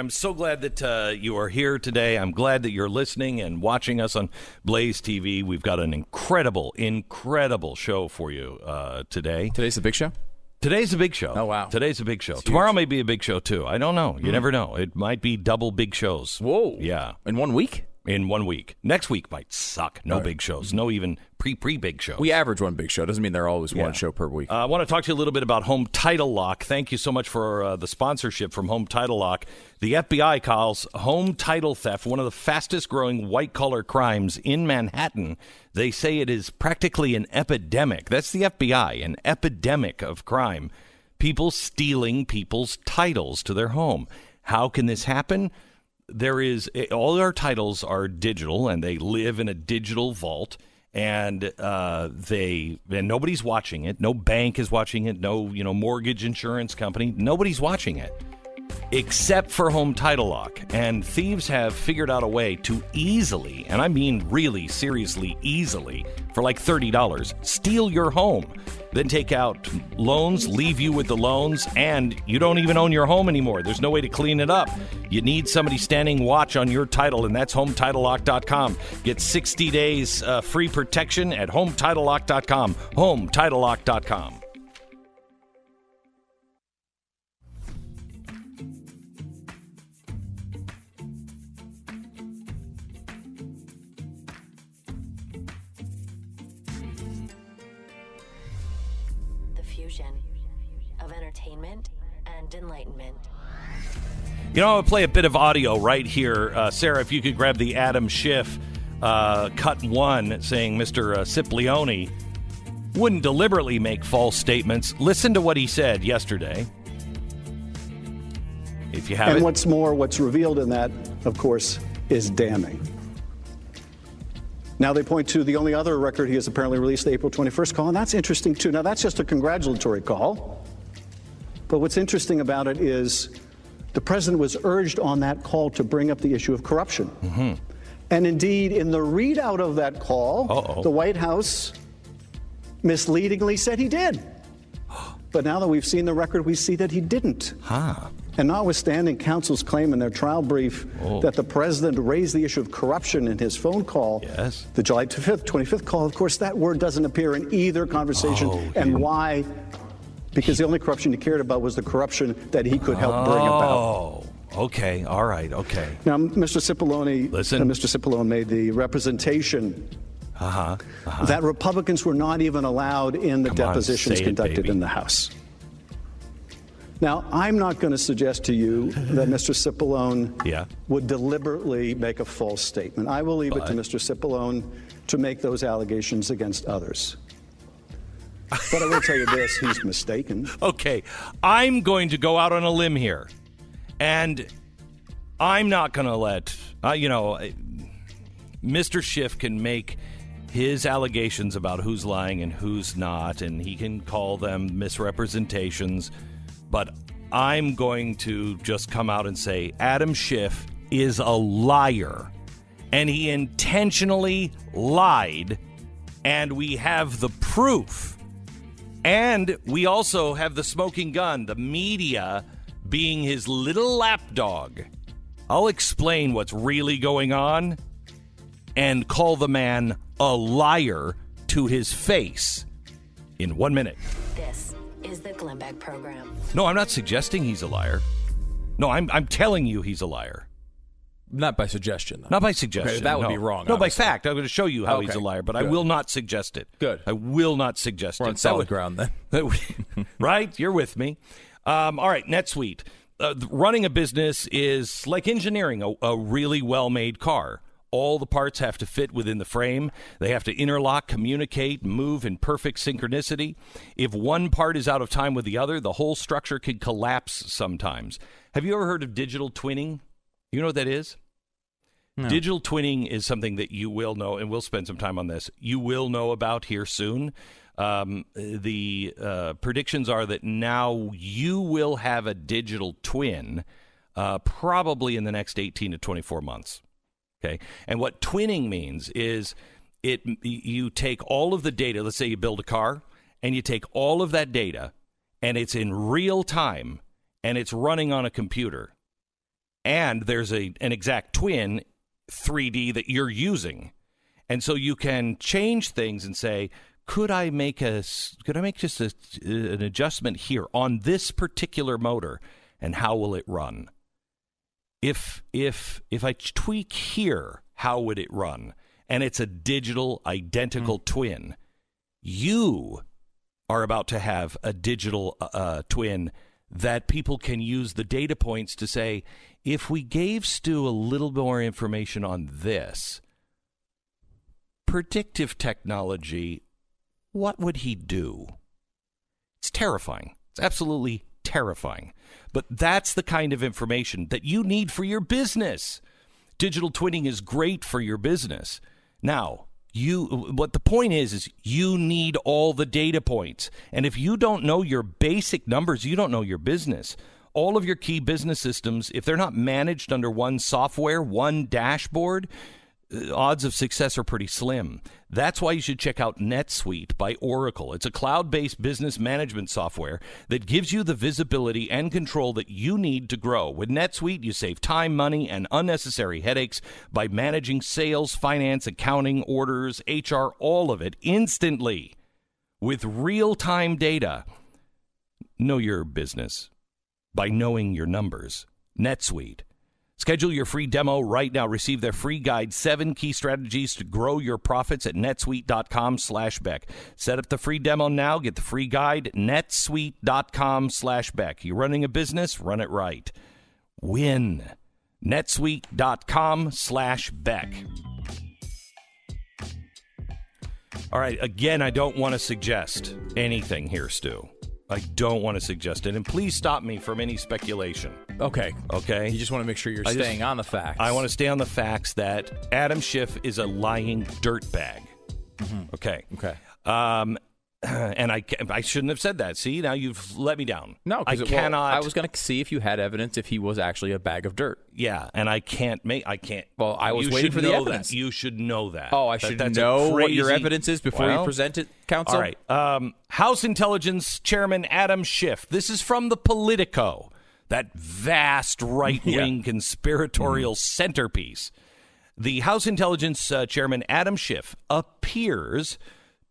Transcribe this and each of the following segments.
I'm so glad that uh, you are here today. I'm glad that you're listening and watching us on Blaze TV. We've got an incredible, incredible show for you uh, today. Today's the big show. Today's a big show. Oh, wow. Today's a big show. Tomorrow may be a big show too. I don't know. You never know. It might be double big shows. Whoa. Yeah. In one week? In one week. Next week might suck. No big shows. No even pre pre big show. We average one big show. Doesn't mean they're always Yeah. one show per week. Uh, I want to talk to you a little bit about Home Title Lock. Thank you so much for uh, the sponsorship from Home Title Lock. The FBI calls home title theft one of the fastest growing white collar crimes in Manhattan. They say it is practically an epidemic. That's the FBI, an epidemic of crime. People stealing people's titles to their home. How can this happen? there is all our titles are digital and they live in a digital vault and uh, they and nobody's watching it. No bank is watching it. No you know mortgage insurance company. Nobody's watching it except for home title lock. And thieves have figured out a way to easily and i mean really seriously easily for like $30 steal your home. Then take out loans leave you with the loans and you don't even own your home anymore. There's no way to clean it up. You need somebody standing watch on your title and that's hometitlelock.com get 60 days uh, free protection at hometitlelock.com hometitlelock.com You know, I'll play a bit of audio right here. Uh, Sarah, if you could grab the Adam Schiff uh, cut one saying Mr. Uh, wouldn't deliberately make false statements. Listen to what he said yesterday. If you have And it. what's more, what's revealed in that, of course, is damning. Now they point to the only other record he has apparently released, the April 21st call, and that's interesting too. Now that's just a congratulatory call. But what's interesting about it is the president was urged on that call to bring up the issue of corruption. Mm-hmm. And indeed, in the readout of that call, Uh-oh. the White House misleadingly said he did. But now that we've seen the record, we see that he didn't. Huh. And notwithstanding counsel's claim in their trial brief Oh. that the president raised the issue of corruption in his phone call, Yes. the July 25th, 25th call, of course, that word doesn't appear in either conversation. Oh, and why? Because the only corruption he cared about was the corruption that he could help bring about. Oh, okay. All right. Okay. Now, Mr. Cipollone, Listen. uh, Mr. Cipollone made the representation Uh huh. that Republicans were not even allowed in the Come depositions it, conducted baby. in the House. Now, I'm not going to suggest to you that Mr. Cipollone Yeah. would deliberately make a false statement. I will leave it to Mr. Cipollone to make those allegations against others. But I will tell you this he's mistaken. Okay, I'm going to go out on a limb here, and I'm not going to let uh, you know. Mr. Schiff can make his allegations about who's lying and who's not, and he can call them misrepresentations. But I'm going to just come out and say Adam Schiff is a liar, and he intentionally lied, and we have the proof. And we also have the smoking gun, the media being his little lapdog. I'll explain what's really going on and call the man a liar to his face in one minute. This is the Glenn Beck Program. No, I'm not suggesting he's a liar. No, I'm, I'm telling you he's a liar. Not by suggestion, though. Not by suggestion. Okay, that would no. be wrong, No, by fact. I'm going to show you how he's a liar, but I will not suggest it. Good. I will not suggest We're it. on solid would- ground then. right? You're with me. Um, all right, NetSuite. Uh, running a business is like engineering a, a really well made car. All the parts have to fit within the frame. They have to interlock, communicate, move in perfect synchronicity. If one part is out of time with the other, the whole structure could collapse sometimes. Have you ever heard of digital twinning? You know what that is? Digital twinning is something that you will know, and we'll spend some time on this. You will know about here soon. Um, the uh, predictions are that now you will have a digital twin uh, probably in the next 18 to 24 months. Okay. And what twinning means is it you take all of the data, let's say you build a car, and you take all of that data and it's in real time and it's running on a computer and there's a an exact twin 3D that you're using. And so you can change things and say, could I make a could I make just a, an adjustment here on this particular motor and how will it run? If if if I tweak here, how would it run? And it's a digital identical mm. twin. You are about to have a digital uh, uh, twin that people can use the data points to say, if we gave Stu a little more information on this predictive technology, what would he do? It's terrifying. It's absolutely terrifying. But that's the kind of information that you need for your business. Digital twinning is great for your business. Now, you what the point is is you need all the data points and if you don't know your basic numbers you don't know your business all of your key business systems if they're not managed under one software one dashboard uh, odds of success are pretty slim. That's why you should check out NetSuite by Oracle. It's a cloud based business management software that gives you the visibility and control that you need to grow. With NetSuite, you save time, money, and unnecessary headaches by managing sales, finance, accounting, orders, HR, all of it instantly with real time data. Know your business by knowing your numbers. NetSuite. Schedule your free demo right now. Receive their free guide, seven key strategies to grow your profits at netsuite.com slash Beck. Set up the free demo now. Get the free guide, netsuite.com slash Beck. You're running a business? Run it right. Win. netsuite.com slash Beck. All right, again, I don't want to suggest anything here, Stu. I don't want to suggest it. And please stop me from any speculation. Okay. Okay. You just want to make sure you're I staying just, on the facts. I want to stay on the facts that Adam Schiff is a lying dirtbag. Mm-hmm. Okay. Okay. Um, and I, I shouldn't have said that. See, now you've let me down. No, I cannot. Well, I was going to see if you had evidence if he was actually a bag of dirt. Yeah, and I can't make. I can't. Well, I was waiting for the evidence. That. You should know that. Oh, I should that, know crazy, what your evidence is before well, you present it, counsel. All right. Um, House Intelligence Chairman Adam Schiff. This is from the Politico, that vast right wing yeah. conspiratorial mm. centerpiece. The House Intelligence uh, Chairman Adam Schiff appears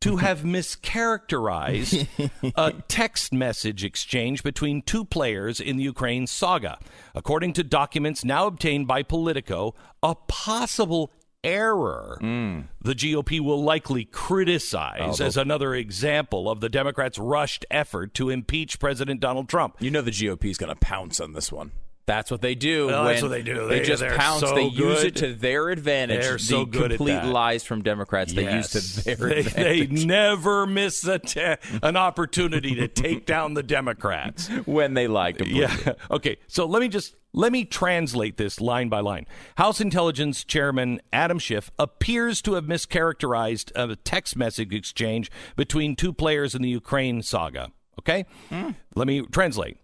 to have mischaracterized a text message exchange between two players in the Ukraine saga. According to documents now obtained by Politico, a possible error mm. the GOP will likely criticize oh, as another example of the Democrats' rushed effort to impeach President Donald Trump. You know the GOP is going to pounce on this one. That's what they do. Well, that's what they do. They, they just pounce. So they good. use it to their advantage. They're so the good complete at that. lies from Democrats. They use to their they, advantage. They never miss a te- an opportunity to take down the Democrats when they like to. Yeah. Okay. So let me just let me translate this line by line. House Intelligence Chairman Adam Schiff appears to have mischaracterized a text message exchange between two players in the Ukraine saga. Okay? Mm. Let me translate.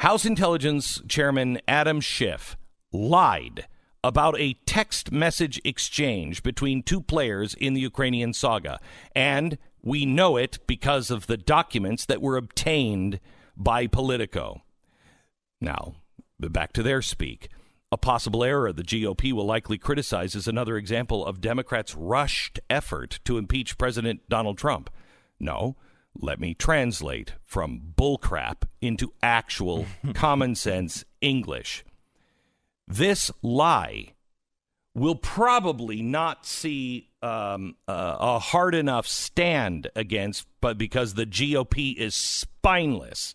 House Intelligence Chairman Adam Schiff lied about a text message exchange between two players in the Ukrainian saga. And we know it because of the documents that were obtained by Politico. Now, back to their speak. A possible error the GOP will likely criticize is another example of Democrats' rushed effort to impeach President Donald Trump. No, let me translate from bullcrap into actual common sense English. This lie will probably not see um, uh, a hard enough stand against, but because the GOP is spineless.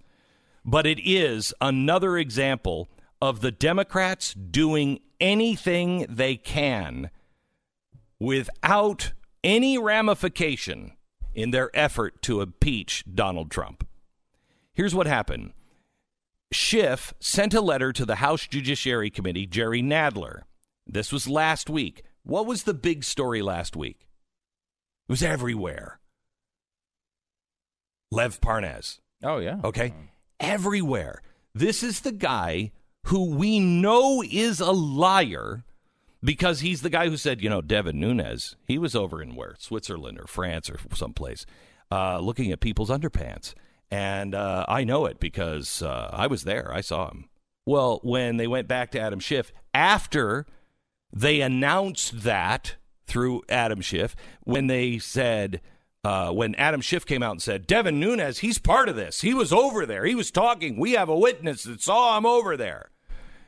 But it is another example of the Democrats doing anything they can without any ramification in their effort to impeach Donald Trump. Here's what happened Schiff sent a letter to the House Judiciary Committee, Jerry Nadler. This was last week. What was the big story last week? It was everywhere. Lev Parnas. Oh, yeah. Okay. Everywhere. This is the guy who we know is a liar because he's the guy who said, you know, Devin Nunes, he was over in where Switzerland or France or someplace, uh, looking at people's underpants, and uh, I know it because uh, I was there. I saw him. Well, when they went back to Adam Schiff after they announced that through Adam Schiff, when they said, uh, when Adam Schiff came out and said, Devin Nunes, he's part of this. He was over there. He was talking. We have a witness that saw him over there.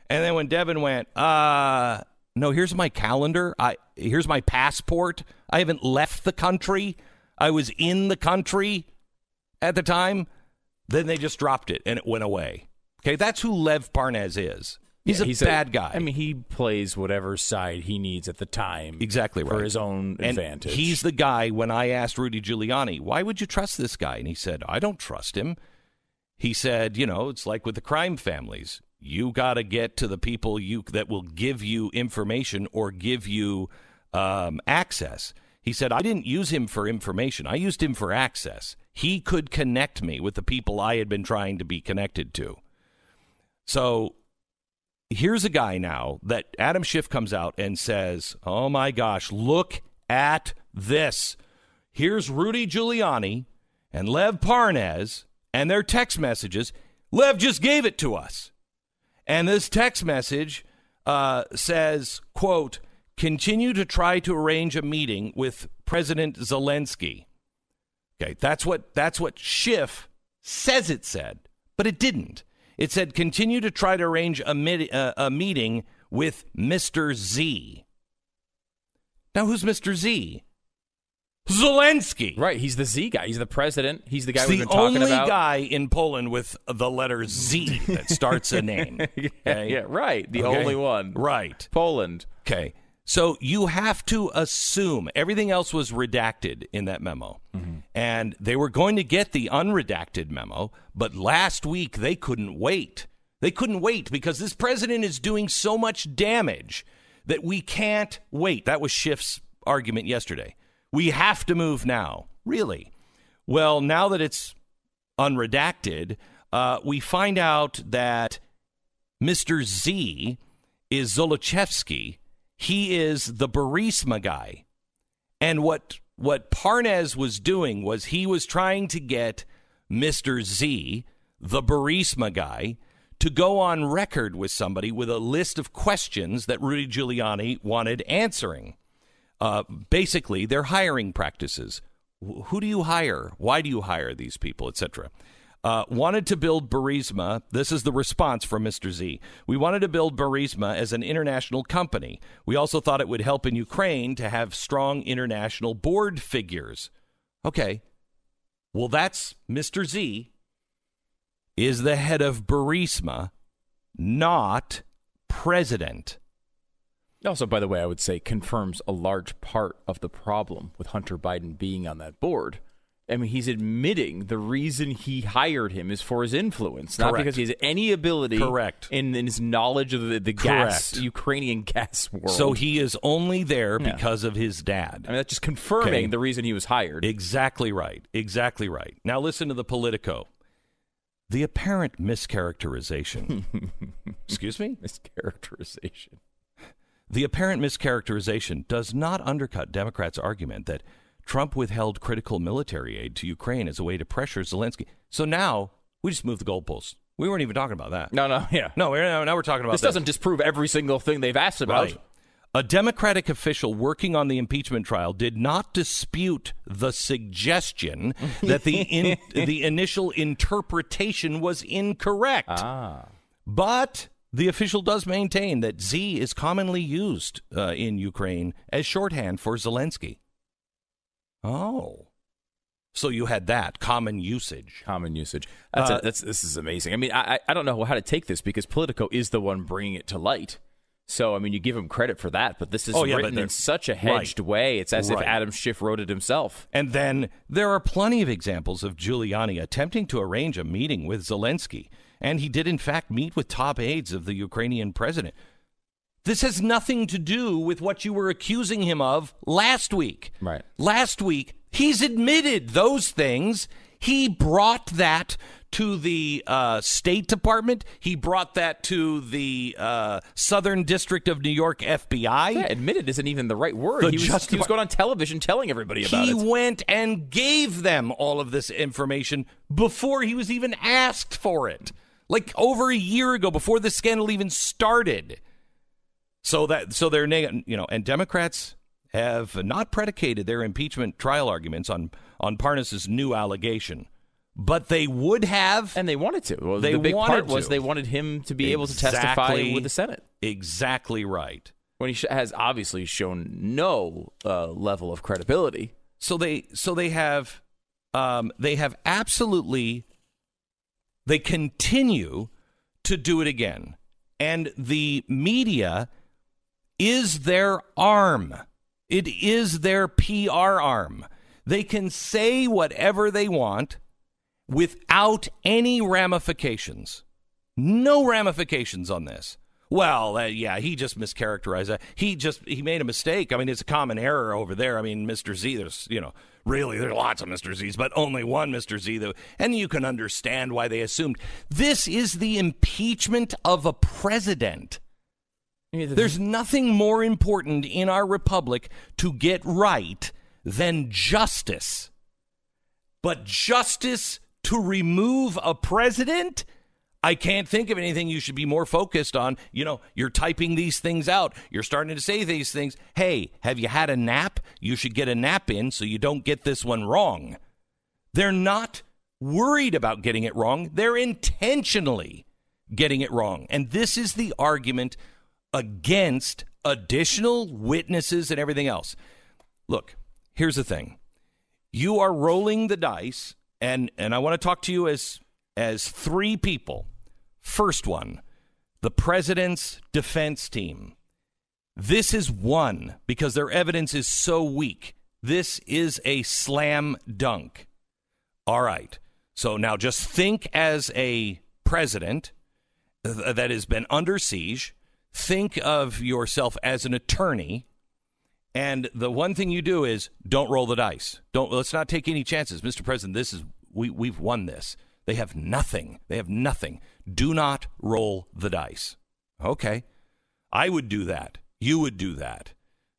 And then when Devin went, uh, no, here's my calendar. I here's my passport. I haven't left the country. I was in the country at the time. Then they just dropped it and it went away. Okay, that's who Lev Parnas is. He's Yeah, a he's bad guy. I mean, he plays whatever side he needs at the time. Exactly right. For his own and advantage. He's the guy when I asked Rudy Giuliani, why would you trust this guy? And he said, I don't trust him. He said, you know, it's like with the crime families. You got to get to the people you that will give you information or give you um, access. He said, I didn't use him for information. I used him for access. He could connect me with the people I had been trying to be connected to. So here's a guy now that Adam Schiff comes out and says, "Oh my gosh, look at this. Here's Rudy Giuliani and Lev Parnas and their text messages. Lev just gave it to us." And this text message uh, says, quote, continue to try to arrange a meeting with President Zelensky. Okay, that's what that's what Schiff says it said, but it didn't. It said continue to try to arrange a, mid, uh, a meeting with Mr. Z. Now, who's Mr. Z? Zelensky. right. He's the Z guy. He's the president. He's the guy He's we've the been talking about. The only about. guy in Poland with the letter Z that starts a name. yeah, okay? yeah, right. The Okay? only one. Right. Poland. Okay. So you have to assume everything else was redacted in that memo. Mm-hmm. And they were going to get the unredacted memo, but last week they couldn't wait. They couldn't wait because this president is doing so much damage that we can't wait. That was Schiff's argument yesterday. We have to move now. Really? Well, now that it's unredacted, uh, we find out that Mr. Z is Zolochevsky. He is the Burisma guy. And what what Parnas was doing was he was trying to get Mr. Z, the Burisma guy, to go on record with somebody with a list of questions that Rudy Giuliani wanted answering. Uh, basically, their hiring practices. Who do you hire? Why do you hire these people, etc. Uh, wanted to build Burisma. This is the response from Mr. Z. We wanted to build Burisma as an international company. We also thought it would help in Ukraine to have strong international board figures. Okay. Well, that's Mr. Z is the head of Burisma, not president. Also, by the way, I would say confirms a large part of the problem with Hunter Biden being on that board. I mean, he's admitting the reason he hired him is for his influence, not Correct. because he has any ability Correct. in, in his knowledge of the, the gas, Ukrainian gas world. So he is only there Yeah. because of his dad. I mean, that's just confirming Okay. the reason he was hired. Exactly right. Exactly right. Now listen to the Politico. The apparent mischaracterization. Excuse me? Mischaracterization. The apparent mischaracterization does not undercut Democrats' argument that Trump withheld critical military aid to Ukraine as a way to pressure Zelensky. So now we just moved the goalposts. We weren't even talking about that. No, no, yeah. No, we're, now we're talking about this doesn't disprove every single thing they've asked about. Right. A Democratic official working on the impeachment trial did not dispute the suggestion that the in, the initial interpretation was incorrect. Ah. But the official does maintain that Z is commonly used uh, in Ukraine as shorthand for Zelensky. Oh. So you had that common usage. Common usage. That's, Uh, it. that's this is amazing. I mean, I I- I don't know how to take this because Politico is the one bringing it to light. So I mean, you give him credit for that, but this is Oh, yeah, written in such a hedged right. way. It's as Right. if Adam Schiff wrote it himself. And then there are plenty of examples of Giuliani attempting to arrange a meeting with Zelensky. And he did, in fact, meet with top aides of the Ukrainian president. This has nothing to do with what you were accusing him of last week. Right. Last week, he's admitted those things. He brought that to the uh, State Department. He brought that to the uh, Southern District of New York FBI. Yeah, admitted isn't even the right word. The he, was, he was going on television telling everybody about he it. He went and gave them all of this information before he was even asked for it. Like over a year ago before the scandal even started. So that so they're you know, and Democrats have not predicated their impeachment trial arguments on on Parnas's new allegation, but they would have, and they wanted to. Well, they the big wanted part was to. they wanted him to be able to testify with the Senate exactly right. when he has obviously shown no uh, level of credibility. So they so they have um, they have absolutely they continue to do it again, and the media is their arm. It is their PR arm. They can say whatever they want without any ramifications. No ramifications on this. Well, uh, yeah, he just mischaracterized that. He just he made a mistake. I mean, it's a common error over there. I mean, Mr. Z, there's you know, really there's lots of Mr. Z's, but only one Mr. Z though, and you can understand why they assumed this is the impeachment of a president. There's nothing more important in our republic to get right than justice. But justice to remove a president? I can't think of anything you should be more focused on. You know, you're typing these things out. You're starting to say these things. Hey, have you had a nap? You should get a nap in so you don't get this one wrong. They're not worried about getting it wrong. They're intentionally getting it wrong. And this is the argument against additional witnesses and everything else. Look, here's the thing. You are rolling the dice and and I want to talk to you as as three people. First one, the president's defense team. This is one because their evidence is so weak. This is a slam dunk. All right. So now just think as a president uh, that has been under siege. Think of yourself as an attorney. And the one thing you do is don't roll the dice. Don't let's not take any chances. Mr. President, this is we we've won this. They have nothing. They have nothing. Do not roll the dice. Okay. I would do that. You would do that.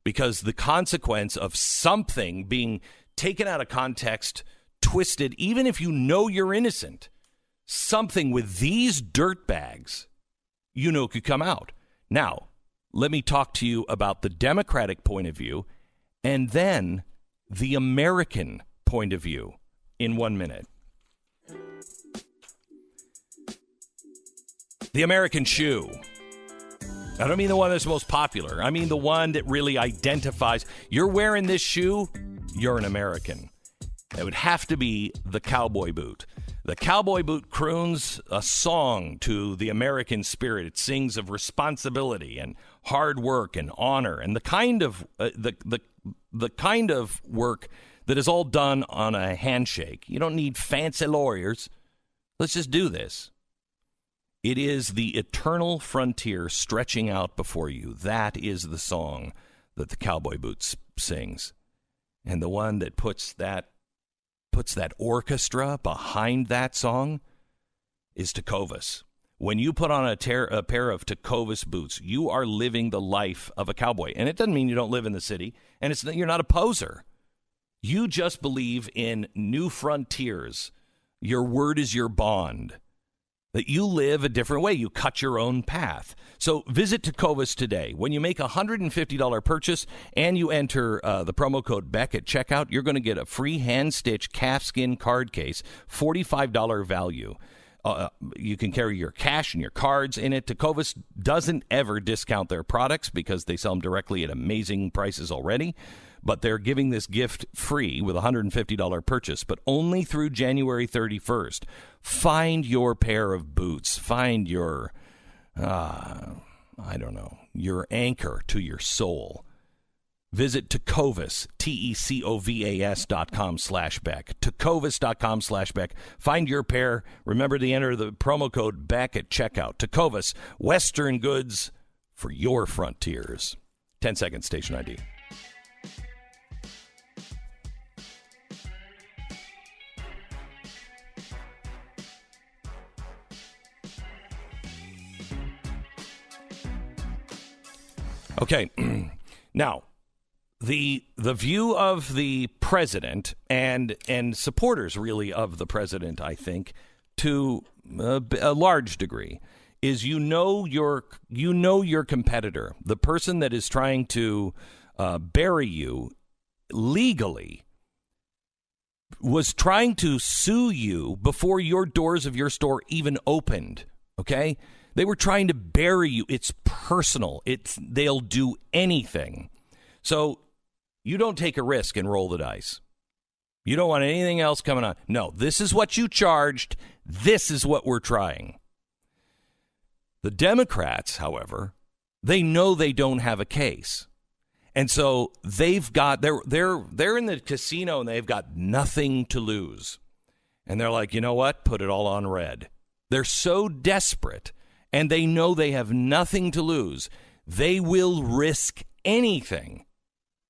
Because the consequence of something being taken out of context, twisted, even if you know you're innocent, something with these dirtbags, you know, could come out. Now, let me talk to you about the Democratic point of view and then the American point of view in one minute. The American shoe. I don't mean the one that's most popular. I mean the one that really identifies. You're wearing this shoe, you're an American. It would have to be the cowboy boot. The cowboy boot croons a song to the American spirit. It sings of responsibility and hard work and honor and the kind of uh, the the the kind of work that is all done on a handshake. You don't need fancy lawyers. Let's just do this. It is the eternal frontier stretching out before you. That is the song that the cowboy boots sings. And the one that puts that puts that orchestra behind that song is Tecovas. When you put on a, ter- a pair of Tecovas boots, you are living the life of a cowboy. And it doesn't mean you don't live in the city, and it's you're not a poser. You just believe in new frontiers. Your word is your bond that you live a different way. You cut your own path. So visit Tecovas today. When you make a $150 purchase and you enter uh, the promo code Beck at checkout, you're going to get a free hand stitched calfskin card case, $45 value. Uh, you can carry your cash and your cards in it. Tecovas doesn't ever discount their products because they sell them directly at amazing prices already but they're giving this gift free with a $150 purchase, but only through January 31st. Find your pair of boots. Find your, uh, I don't know, your anchor to your soul. Visit Tecovas, T-E-C-O-V-A-S dot com slash Beck. Tecovas dot com slash Beck. Find your pair. Remember to enter the promo code Beck at checkout. Tecovas, Western goods for your frontiers. 10 second station ID. Okay. now, the the view of the president and and supporters really of the president, I think, to a, a large degree is you know your you know your competitor, the person that is trying to uh, bury you legally was trying to sue you before your doors of your store even opened. Okay, they were trying to bury you. It's personal. It's they'll do anything. So you don't take a risk and roll the dice. You don't want anything else coming on. No, this is what you charged. This is what we're trying. The Democrats, however, they know they don't have a case. And so they've got they're they're they're in the casino and they've got nothing to lose. And they're like, "You know what? Put it all on red." They're so desperate and they know they have nothing to lose. They will risk anything.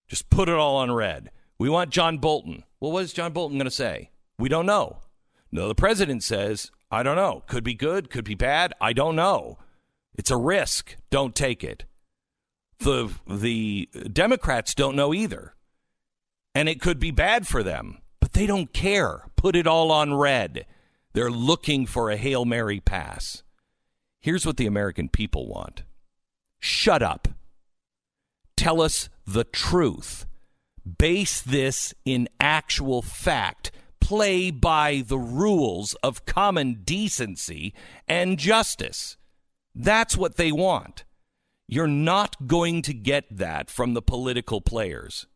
Just put it all on red. We want John Bolton. Well, what is John Bolton going to say? We don't know. No, the president says, I don't know. Could be good, could be bad. I don't know. It's a risk. Don't take it. The the Democrats don't know either. And it could be bad for them, but they don't care. Put it all on red. They're looking for a Hail Mary pass. Here's what the American people want. Shut up. Tell us the truth. Base this in actual fact. Play by the rules of common decency and justice. That's what they want. You're not going to get that from the political players.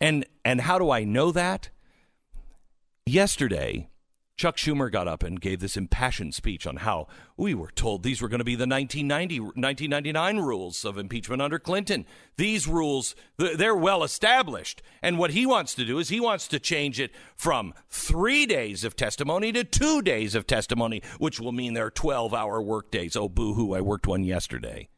And and how do I know that? Yesterday, Chuck Schumer got up and gave this impassioned speech on how we were told these were going to be the 1990, 1999 rules of impeachment under Clinton. These rules, they're well established. And what he wants to do is he wants to change it from three days of testimony to two days of testimony, which will mean there are 12 hour workdays. Oh, boo hoo, I worked one yesterday.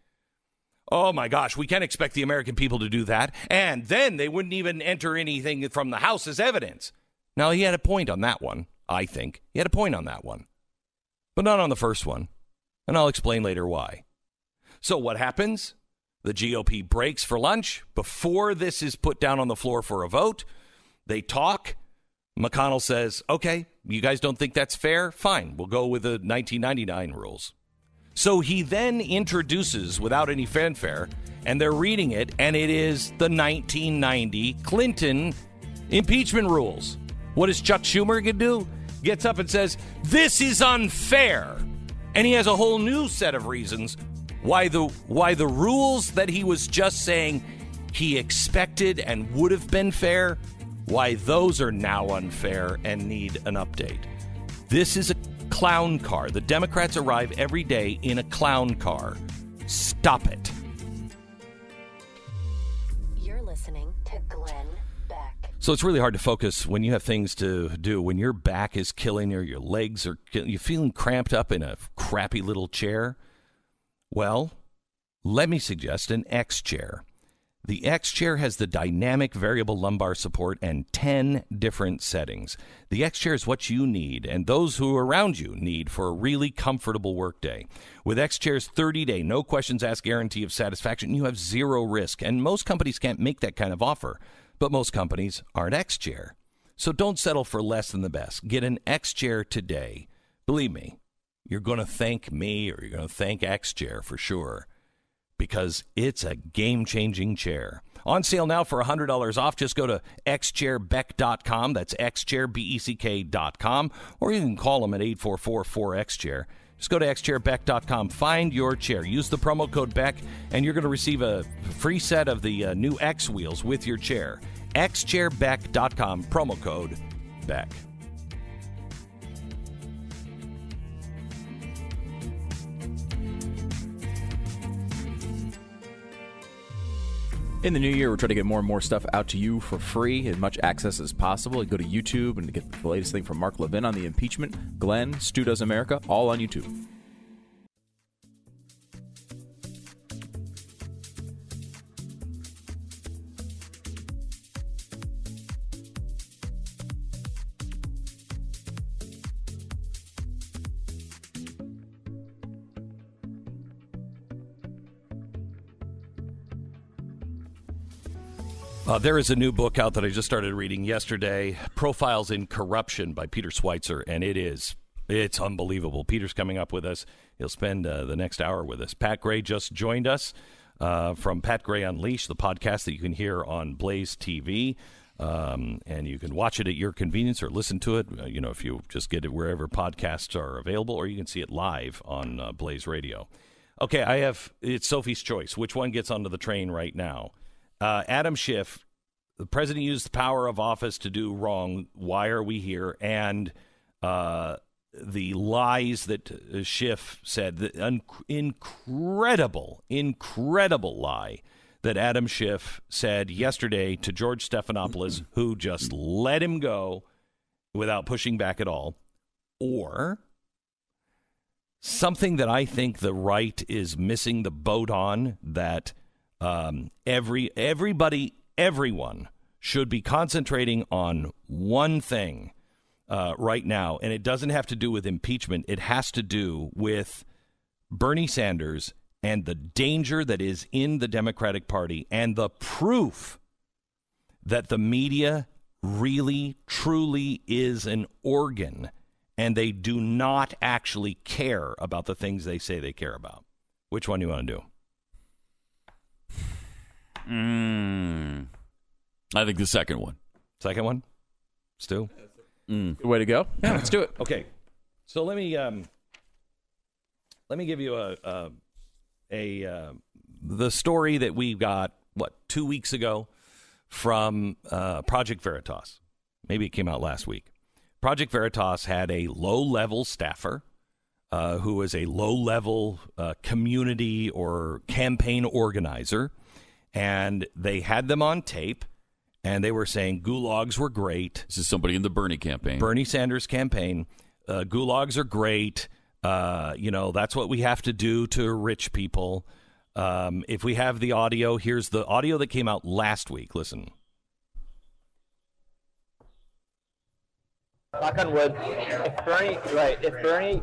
Oh my gosh, we can't expect the American people to do that. And then they wouldn't even enter anything from the House as evidence. Now, he had a point on that one. I think. He had a point on that one, but not on the first one. And I'll explain later why. So, what happens? The GOP breaks for lunch. Before this is put down on the floor for a vote, they talk. McConnell says, okay, you guys don't think that's fair? Fine, we'll go with the 1999 rules. So he then introduces, without any fanfare, and they're reading it, and it is the 1990 Clinton impeachment rules. What does Chuck Schumer do? Gets up and says, This is unfair. And he has a whole new set of reasons why the why the rules that he was just saying he expected and would have been fair, why those are now unfair and need an update. This is a clown car. The Democrats arrive every day in a clown car. Stop it. So it's really hard to focus when you have things to do. When your back is killing you, your legs are you feeling cramped up in a crappy little chair. Well, let me suggest an X chair. The X chair has the dynamic variable lumbar support and 10 different settings. The X chair is what you need and those who are around you need for a really comfortable workday. With X chair's 30 day, no questions asked guarantee of satisfaction, you have zero risk. And most companies can't make that kind of offer. But most companies aren't X Chair. So don't settle for less than the best. Get an X Chair today. Believe me, you're going to thank me or you're going to thank X Chair for sure because it's a game changing chair. On sale now for $100 off. Just go to xchairbeck.com. That's xchairbeck.com. Or you can call them at 844 4xchair. Just go to xchairbeck.com, find your chair, use the promo code BECK, and you're going to receive a free set of the uh, new X wheels with your chair. xchairbeck.com, promo code BECK. In the new year, we're trying to get more and more stuff out to you for free, as much access as possible. You go to YouTube and get the latest thing from Mark Levin on the impeachment, Glenn, Stu Does America, all on YouTube. Uh, there is a new book out that I just started reading yesterday Profiles in Corruption by Peter Schweizer, and it is It's unbelievable. Peter's coming up with us. He'll spend uh, the next hour with us. Pat Gray just joined us uh, from Pat Gray Unleashed, the podcast that you can hear on Blaze TV. Um, and you can watch it at your convenience or listen to it. Uh, you know, if you just get it wherever podcasts are available, or you can see it live on uh, Blaze Radio. Okay, I have it's Sophie's choice. Which one gets onto the train right now? Uh, Adam Schiff, the president used the power of office to do wrong. Why are we here? And uh, the lies that uh, Schiff said, the un- incredible, incredible lie that Adam Schiff said yesterday to George Stephanopoulos, who just let him go without pushing back at all, or something that I think the right is missing the boat on that um, every everybody everyone should be concentrating on one thing uh, right now, and it doesn't have to do with impeachment. It has to do with Bernie Sanders and the danger that is in the Democratic Party and the proof that the media really, truly is an organ and they do not actually care about the things they say they care about. Which one do you want to do? Mm, I think the second one. Second one? Stu? Good way to go. Yeah, let's do it. Okay. So let me um let me give you a a, a uh, the story that we got what 2 weeks ago from uh, Project Veritas. Maybe it came out last week. Project Veritas had a low-level staffer uh, who was a low-level uh, community or campaign organizer and they had them on tape and they were saying gulags were great. This is somebody in the Bernie campaign. Bernie Sanders campaign. Uh, gulags are great. Uh, you know, that's what we have to do to rich people. Um, if we have the audio, here's the audio that came out last week. Listen. Knock on wood. If Bernie, right, if Bernie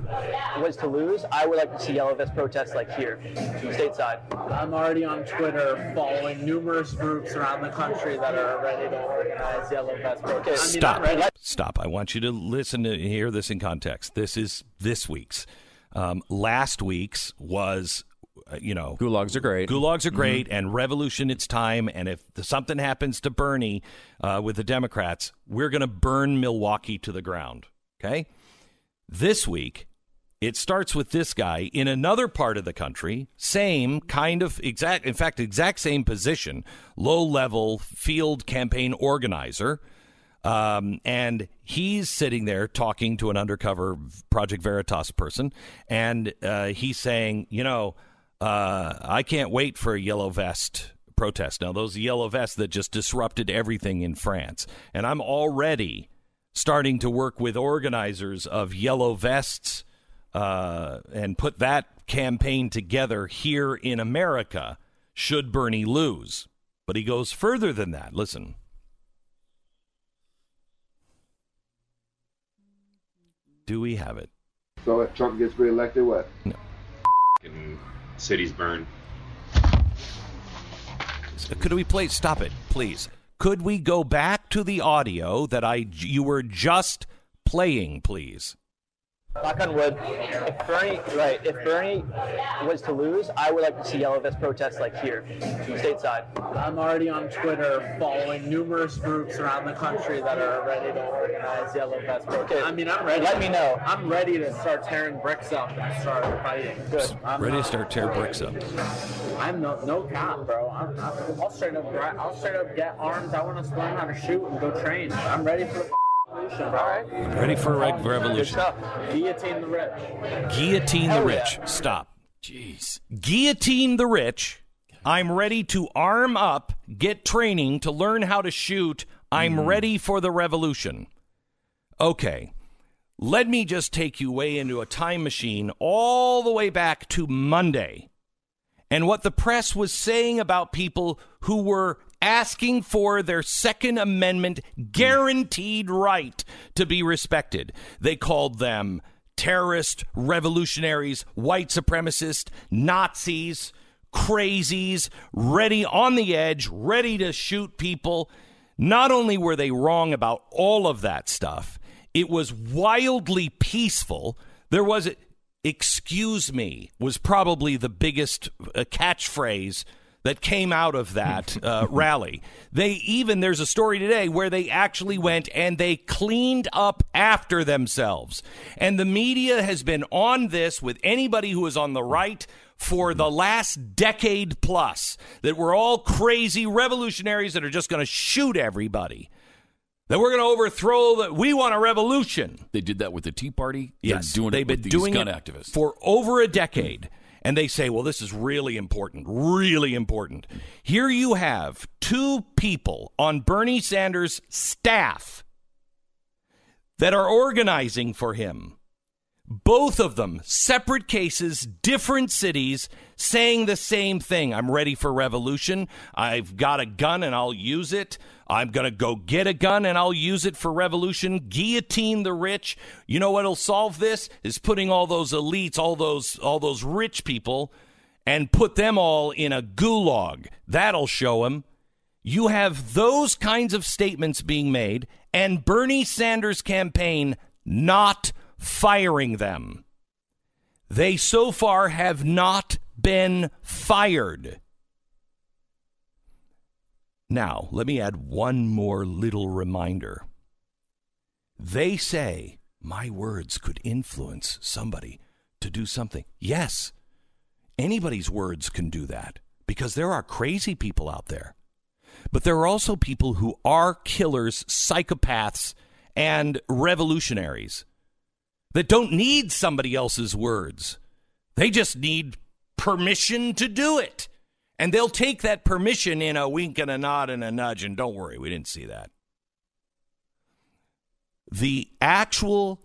was to lose, I would like to see yellow vest protests like here, stateside. I'm already on Twitter following numerous groups around the country that are ready to organize yellow vest protests. I Stop. I'm ready. Stop. I want you to listen to hear this in context. This is this week's. Um, last week's was, uh, you know, Gulags are great. Gulags are great, and revolution, it's time. And if something happens to Bernie uh, with the Democrats, we're going to burn Milwaukee to the ground. Okay? This week, it starts with this guy in another part of the country, same kind of exact, in fact, exact same position, low level field campaign organizer. Um, and he's sitting there talking to an undercover Project Veritas person, and uh, he's saying, you know, uh, I can't wait for a yellow vest protest. Now, those yellow vests that just disrupted everything in France. And I'm already starting to work with organizers of yellow vests uh, and put that campaign together here in America should Bernie lose. But he goes further than that. Listen. Do we have it? So if Trump gets reelected, what? and cities burn. Could we play? Stop it, please. Could we go back to the audio that I you were just playing, please? Knock on wood. If Bernie, right, if Bernie was to lose, I would like to see yellow vest protests like here, stateside. I'm already on Twitter following numerous groups around the country that are ready to organize yellow vest protests. I mean, I'm ready. Let me know. I'm ready to start tearing bricks up and start fighting. Good. I'm Ready to start tear bricks up. I'm no no cap, bro. I'm, I'm, I'll straight up I'll straight up get arms. I want to learn how to shoot and go train. I'm ready for the revolution, bro. All right. Ready for a reg- revolution? Guillotine the rich. Guillotine the rich. yeah. Stop. Jeez. Guillotine the rich. I'm ready to arm up, get training to learn how to shoot. I'm hmm. ready for the revolution. Okay. Let me just take you way into a time machine all the way back to Monday and what the press was saying about people who were asking for their Second Amendment guaranteed right to be respected. They called them terrorist, revolutionaries, white supremacists, Nazis, crazies, ready on the edge, ready to shoot people. Not only were they wrong about all of that stuff, It was wildly peaceful. There was, excuse me, was probably the biggest uh, catchphrase that came out of that uh, rally. They even, there's a story today where they actually went and they cleaned up after themselves. And the media has been on this with anybody who is on the right for the last decade plus that we're all crazy revolutionaries that are just going to shoot everybody. That we're going to overthrow that we want a revolution. They did that with the Tea Party. Yes, They're doing they've it been doing gun it activists. for over a decade. And they say, well, this is really important, really important. Here you have two people on Bernie Sanders' staff that are organizing for him. Both of them, separate cases, different cities, saying the same thing. I'm ready for revolution. I've got a gun and I'll use it. I'm going to go get a gun and I'll use it for revolution. Guillotine the rich. You know what'll solve this? Is putting all those elites, all those all those rich people and put them all in a gulag. That'll show them. You have those kinds of statements being made and Bernie Sanders campaign not firing them. They so far have not been fired. Now, let me add one more little reminder. They say my words could influence somebody to do something. Yes, anybody's words can do that because there are crazy people out there. But there are also people who are killers, psychopaths, and revolutionaries that don't need somebody else's words. They just need permission to do it. And they'll take that permission in a wink and a nod and a nudge. And don't worry, we didn't see that. The actual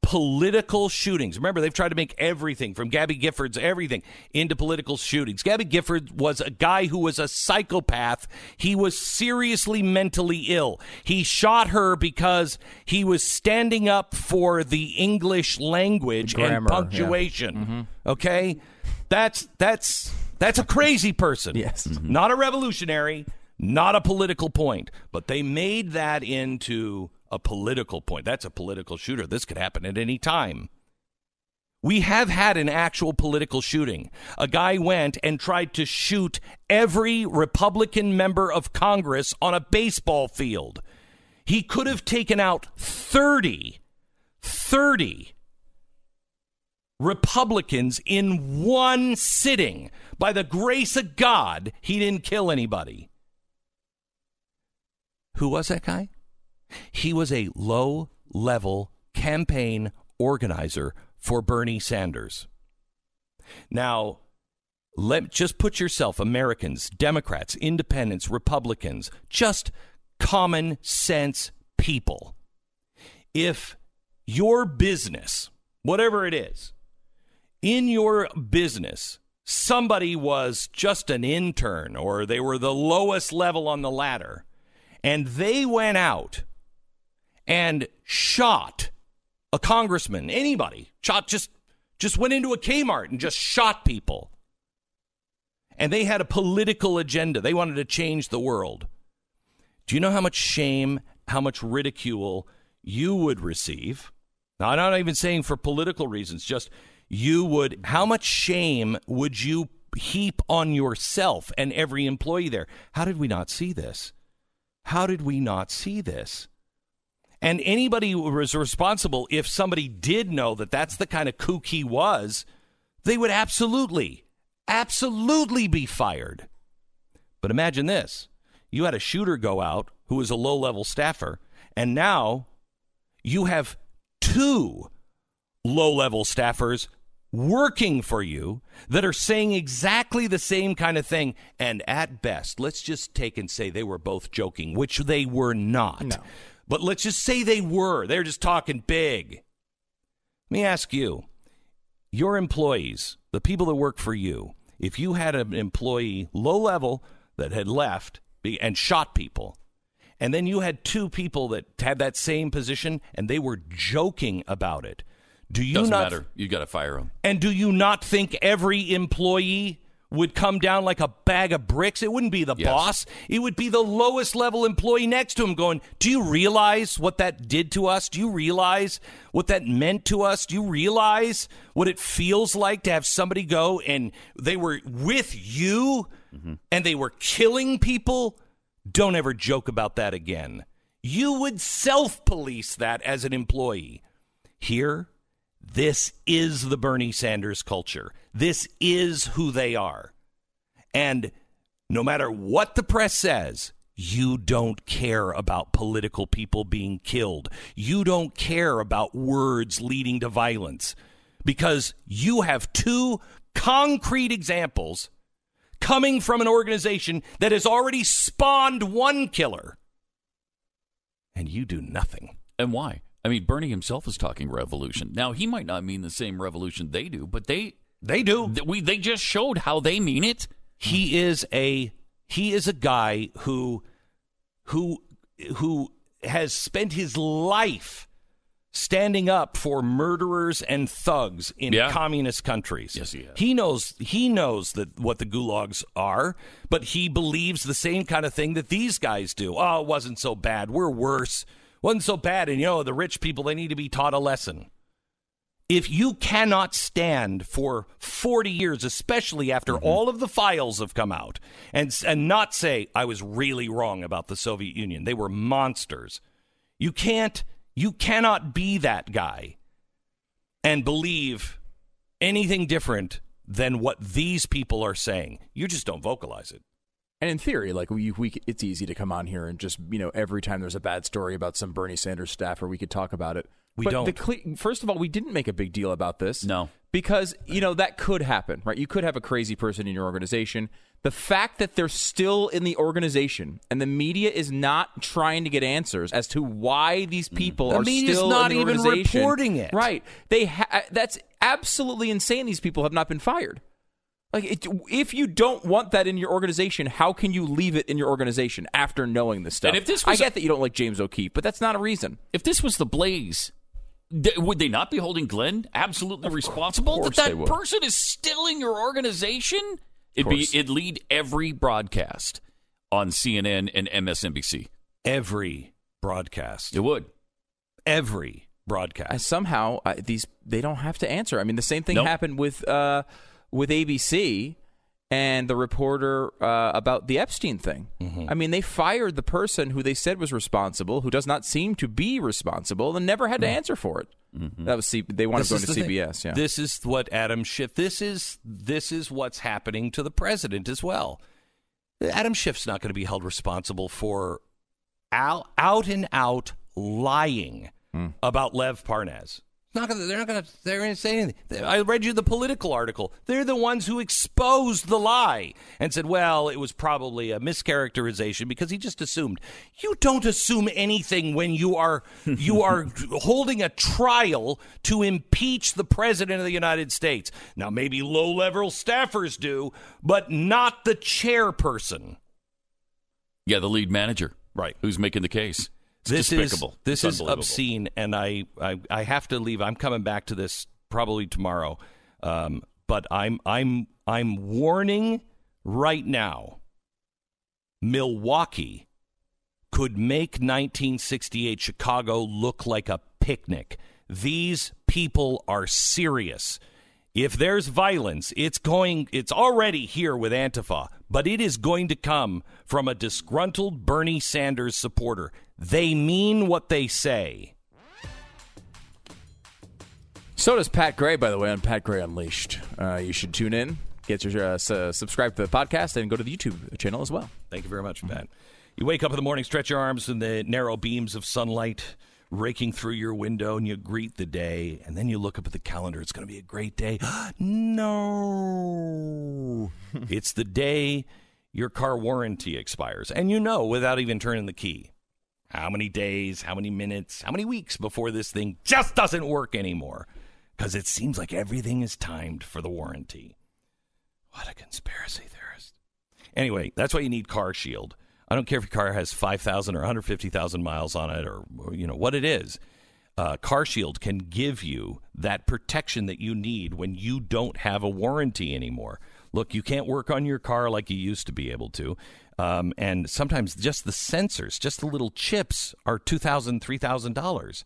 political shootings. Remember, they've tried to make everything from Gabby Giffords, everything into political shootings. Gabby Gifford was a guy who was a psychopath. He was seriously mentally ill. He shot her because he was standing up for the English language and grammar, yeah. punctuation. Mm-hmm. Okay? That's that's that's a crazy person. Yes. Mm-hmm. Mm-hmm. Not a revolutionary, not a political point, but they made that into a political point. That's a political shooter. This could happen at any time. We have had an actual political shooting. A guy went and tried to shoot every Republican member of Congress on a baseball field. He could have taken out 30, 30 Republicans in one sitting. By the grace of God, he didn't kill anybody. Who was that guy? He was a low level campaign organizer for Bernie Sanders. Now, let just put yourself Americans, Democrats, Independents, Republicans, just common sense people. If your business, whatever it is, in your business, somebody was just an intern or they were the lowest level on the ladder, and they went out and shot a congressman, anybody, shot just just went into a Kmart and just shot people. And they had a political agenda. They wanted to change the world. Do you know how much shame, how much ridicule you would receive? Now, I'm not even saying for political reasons, just you would, how much shame would you heap on yourself and every employee there? How did we not see this? How did we not see this? And anybody who was responsible, if somebody did know that that's the kind of kook he was, they would absolutely, absolutely be fired. But imagine this you had a shooter go out who was a low level staffer, and now you have two low level staffers working for you that are saying exactly the same kind of thing. And at best, let's just take and say they were both joking, which they were not. No. But let's just say they were. They're just talking big. Let me ask you your employees, the people that work for you, if you had an employee low level that had left and shot people, and then you had two people that had that same position and they were joking about it, do you Doesn't not matter. You got to fire them. and do you not think every employee would come down like a bag of bricks. It wouldn't be the Yes. boss. It would be the lowest level employee next to him going, Do you realize what that did to us? Do you realize what that meant to us? Do you realize what it feels like to have somebody go and they were with you mm-hmm. and they were killing people? Don't ever joke about that again. You would self police that as an employee. Here, this is the Bernie Sanders culture. This is who they are. And no matter what the press says, you don't care about political people being killed. You don't care about words leading to violence because you have two concrete examples coming from an organization that has already spawned one killer. And you do nothing. And why? I mean, Bernie himself is talking revolution. Now, he might not mean the same revolution they do, but they They do. th- we they just showed how they mean it. he hmm. is a he is a guy who who who has spent his life standing up for murderers and thugs in Yeah. communist countries. Yes, he has. He knows he knows that what the gulags are, but he believes the same kind of thing that these guys do. Oh, it wasn't so bad. We're worse. Wasn't so bad. And you know, the rich people they need to be taught a lesson. If you cannot stand for 40 years, especially after Mm-hmm. all of the files have come out, and, and not say, I was really wrong about the Soviet Union, they were monsters. You can't, you cannot be that guy and believe anything different than what these people are saying. You just don't vocalize it. And in theory, like we, we, it's easy to come on here and just you know every time there's a bad story about some Bernie Sanders staffer, we could talk about it. We But don't. The, cle- first of all, we didn't make a big deal about this. No. because you know that could happen, right? You could have a crazy person in your organization. The fact that they're still in the organization and the media is not trying to get answers as to why these mm. people The are media's still not in the even organization- reporting it. Right? They ha- that's absolutely insane. These people have not been fired. Like, it, if you don't want that in your organization, how can you leave it in your organization after knowing this stuff? And if this I was- get that you don't like James O'Keefe, but that's not a reason. If this was the Blaze, th- would they not be holding Glenn absolutely responsible? course that they that would. person is still in your organization? It'd be it'd lead every broadcast on CNN and MSNBC. Every broadcast, It would. every I, broadcast. somehow I, these they don't have to answer. I mean, the same thing Nope. happened with uh, with ABC and the reporter uh, about the Epstein thing. Mm-hmm. I mean, they fired the person who they said was responsible, who does not seem to be responsible, and never had to answer for it. That was C- they wanted Mm-hmm. To go is to thing. CBS. Yeah, This is what Adam Schiff. This is this is what's happening to the president as well. Adam Schiff's not going to be held responsible for out, out and out lying Hmm. about Lev Parnas. Not gonna, they're not going to. They're going to say anything. I read you the Politico article. They're the ones who exposed the lie and said, "Well, it was probably a mischaracterization because he just assumed." You don't assume anything when you are you are holding a trial to impeach the president of the United States. Now, maybe low-level staffers do, but not the chairperson. Yeah, the lead manager, Right. Who's making the case? This despicable. is this It's is obscene, and I, I I have to leave. I'm coming back to this probably tomorrow, um, but I'm I'm I'm warning right now. Milwaukee could make 1968 Chicago look like a picnic. These people are serious. If there's violence, it's going it's already here with Antifa, but it is going to come from a disgruntled Bernie Sanders supporter. They mean what they say. So does Pat Gray, by the way, on Pat Gray Unleashed. Uh, you should tune in, get your uh, s- subscribe to the podcast, and go to the YouTube channel as well. Thank you very much, Pat. You wake up in the morning, stretch your arms in the narrow beams of sunlight raking through your window, and you greet the day. And then you look up at the calendar. It's going to be a great day. no. it's the day your car warranty expires. And you know without even turning the key how many days, how many minutes, how many weeks before this thing just doesn't work anymore. Because it seems like everything is timed for the warranty. What a conspiracy theorist. Anyway, that's why you need Car Shield. I don't care if your car has 5,000 or 150,000 miles on it or, you know, what it is. Uh, car Shield can give you that protection that you need when you don't have a warranty anymore. Look, you can't work on your car like you used to be able to. Um, and sometimes just the sensors, just the little chips, are $2,000, $3,000.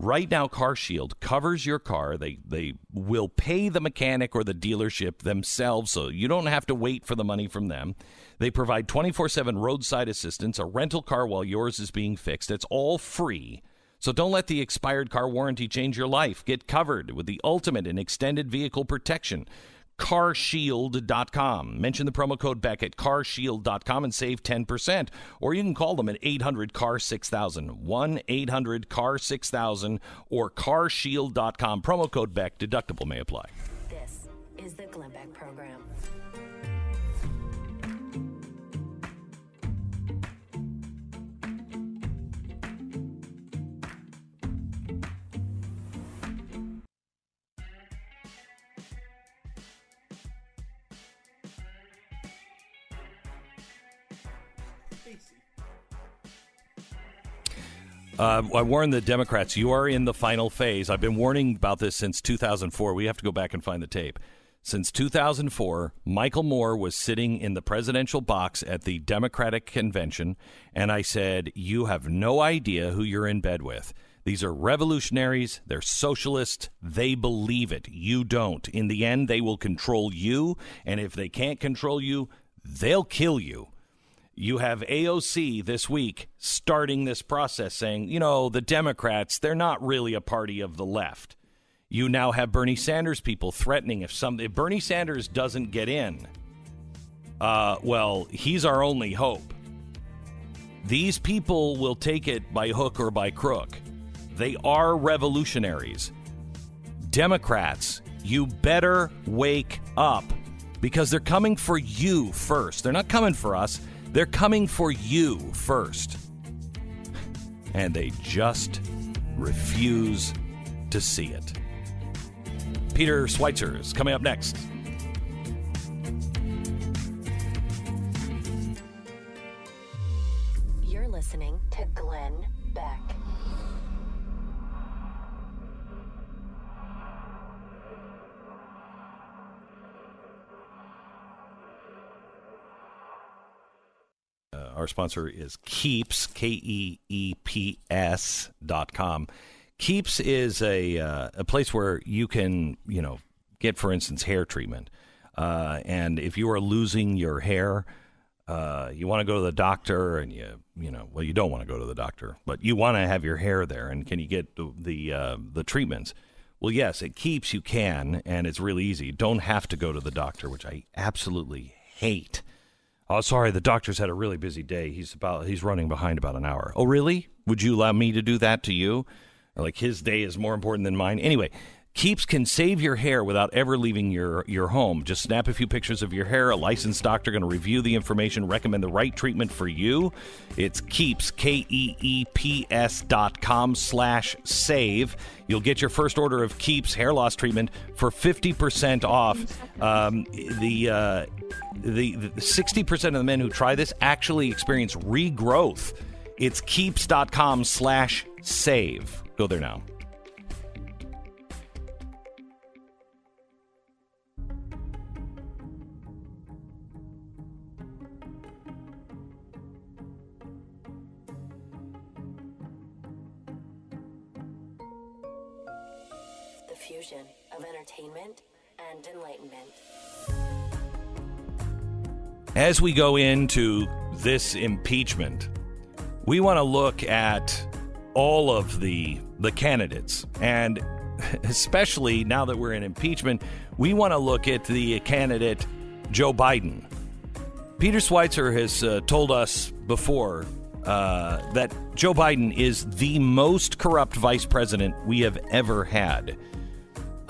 Right now, Car Shield covers your car. They they will pay the mechanic or the dealership themselves, so you don't have to wait for the money from them. They provide 24 7 roadside assistance, a rental car while yours is being fixed. It's all free. So don't let the expired car warranty change your life. Get covered with the ultimate in extended vehicle protection carshield.com. Mention the promo code Beck at carshield.com and save 10%. Or you can call them at 800 CAR 6000, 1 800 CAR 6000, or carshield.com. Promo code Beck. Deductible may apply. This is the Glenn Beck Program. Uh, I warned the Democrats, you are in the final phase. I've been warning about this since 2004. We have to go back and find the tape. Since 2004, Michael Moore was sitting in the presidential box at the Democratic convention, and I said, You have no idea who you're in bed with. These are revolutionaries. They're socialists. They believe it. You don't. In the end, they will control you, and if they can't control you, they'll kill you. You have AOC this week starting this process saying, you know, the Democrats, they're not really a party of the left. You now have Bernie Sanders people threatening if some if Bernie Sanders doesn't get in, uh, well, he's our only hope. These people will take it by hook or by crook. They are revolutionaries. Democrats, you better wake up because they're coming for you first. They're not coming for us. They're coming for you first. And they just refuse to see it. Peter Schweizer is coming up next. Our sponsor is Keeps, K E E P S dot com. Keeps is a uh, a place where you can you know get, for instance, hair treatment. Uh, and if you are losing your hair, uh, you want to go to the doctor, and you you know well you don't want to go to the doctor, but you want to have your hair there, and can you get the the, uh, the treatments? Well, yes, it keeps you can, and it's really easy. You don't have to go to the doctor, which I absolutely hate. Oh, sorry, the doctor's had a really busy day. He's about he's running behind about an hour. Oh, really? Would you allow me to do that to you? Like his day is more important than mine. Anyway, Keeps can save your hair without ever leaving your, your home. Just snap a few pictures of your hair. A licensed doctor going to review the information, recommend the right treatment for you. It's Keeps, K E E P S dot com slash save. You'll get your first order of Keeps hair loss treatment for 50% off. Um, the, uh, the, the 60% of the men who try this actually experience regrowth. It's keeps.com slash save. Go there now. Fusion of entertainment and enlightenment. As we go into this impeachment, we want to look at all of the the candidates and especially now that we're in impeachment, we want to look at the candidate Joe Biden. Peter Schweizer has uh, told us before uh, that Joe Biden is the most corrupt vice president we have ever had.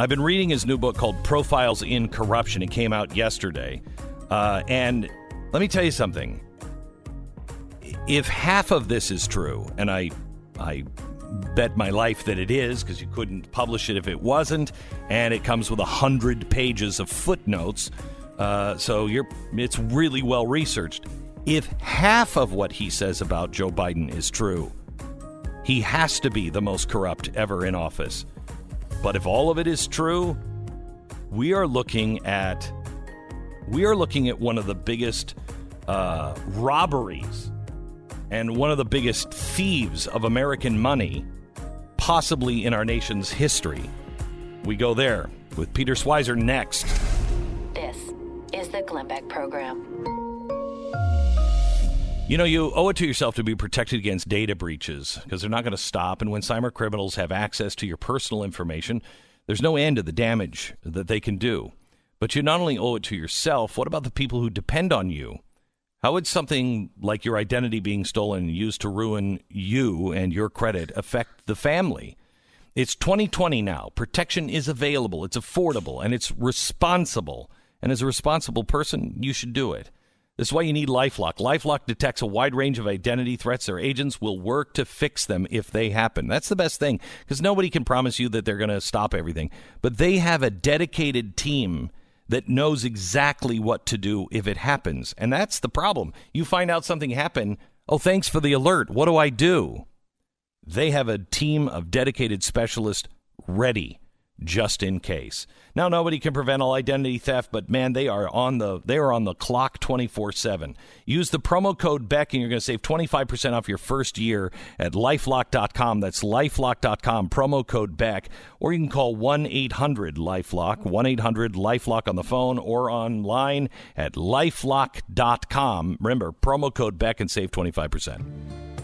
I've been reading his new book called Profiles in Corruption. It came out yesterday. Uh, and let me tell you something. If half of this is true, and I, I bet my life that it is because you couldn't publish it if it wasn't, and it comes with a hundred pages of footnotes, uh, so you're it's really well researched. If half of what he says about Joe Biden is true, he has to be the most corrupt ever in office. But if all of it is true, we are looking at We are looking at one of the biggest uh, robberies and one of the biggest thieves of American money, possibly in our nation's history. We go there with Peter Schweizer next. This is the Glenn Beck Program. You know, you owe it to yourself to be protected against data breaches because they're not going to stop. And when cyber criminals have access to your personal information, there's no end to the damage that they can do. But you not only owe it to yourself, what about the people who depend on you? How would something like your identity being stolen and used to ruin you and your credit affect the family? It's 2020 now. Protection is available, it's affordable, and it's responsible. And as a responsible person, you should do it. This is why you need Lifelock. Lifelock detects a wide range of identity threats. Their agents will work to fix them if they happen. That's the best thing because nobody can promise you that they're going to stop everything. But they have a dedicated team that knows exactly what to do if it happens. And that's the problem. You find out something happened. Oh, thanks for the alert. What do I do? They have a team of dedicated specialists ready just in case. Now nobody can prevent all identity theft, but man, they are on the they are on the clock 24/7. Use the promo code Beck and you're going to save 25% off your first year at lifelock.com. That's lifelock.com promo code Beck or you can call 1-800-LifeLock, 1-800-LifeLock on the phone or online at lifelock.com. Remember, promo code Beck and save 25%.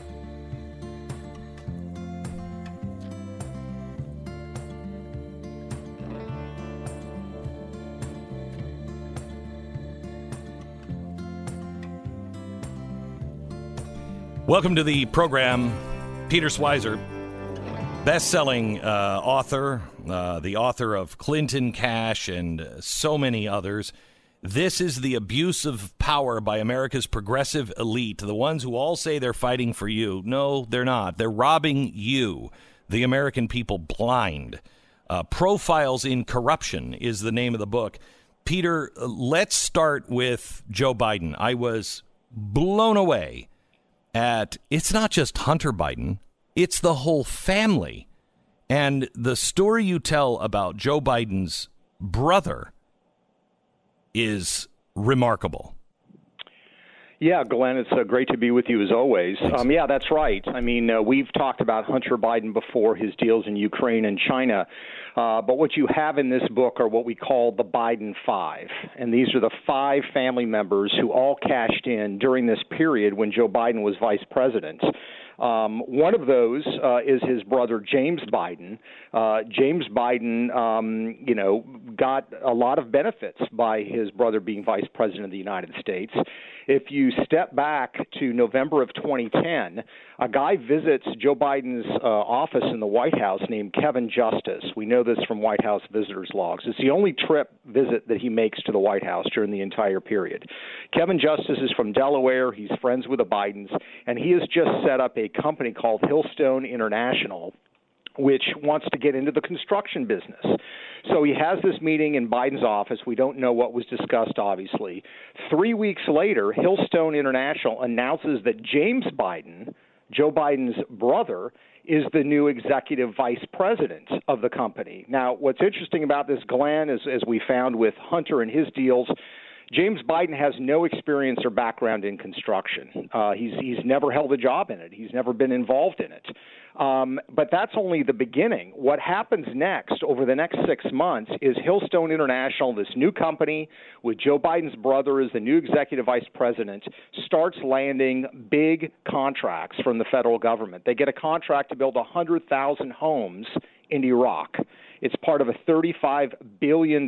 Welcome to the program, Peter Schweizer, best-selling uh, author, uh, the author of Clinton Cash and so many others. This is the abuse of power by America's progressive elite, the ones who all say they're fighting for you. No, they're not. They're robbing you, the American people, blind. Uh, Profiles in Corruption is the name of the book. Peter, uh, let's start with Joe Biden. I was blown away at it's not just Hunter Biden, it's the whole family. And the story you tell about Joe Biden's brother is remarkable. Yeah, Glenn, it's uh, great to be with you as always. Um, yeah, that's right. I mean, uh, we've talked about Hunter Biden before, his deals in Ukraine and China. Uh, but what you have in this book are what we call the Biden Five. And these are the five family members who all cashed in during this period when Joe Biden was vice president. Um, one of those uh, is his brother James Biden. Uh, James Biden, um, you know, got a lot of benefits by his brother being vice president of the United States. If you step back to November of 2010, a guy visits Joe Biden's uh, office in the White House named Kevin Justice. We know this from White House visitors' logs. It's the only trip visit that he makes to the White House during the entire period. Kevin Justice is from Delaware. He's friends with the Bidens, and he has just set up a company called Hillstone International which wants to get into the construction business. So he has this meeting in Biden's office. We don't know what was discussed, obviously. Three weeks later, Hillstone International announces that James Biden, Joe Biden's brother, is the new executive vice president of the company. Now, what's interesting about this, Glenn, is as we found with Hunter and his deals, James Biden has no experience or background in construction. Uh, he's he's never held a job in it. He's never been involved in it. Um, but that's only the beginning. What happens next over the next six months is Hillstone International, this new company with Joe Biden's brother as the new executive vice president, starts landing big contracts from the federal government. They get a contract to build 100,000 homes in Iraq. It's part of a $35 billion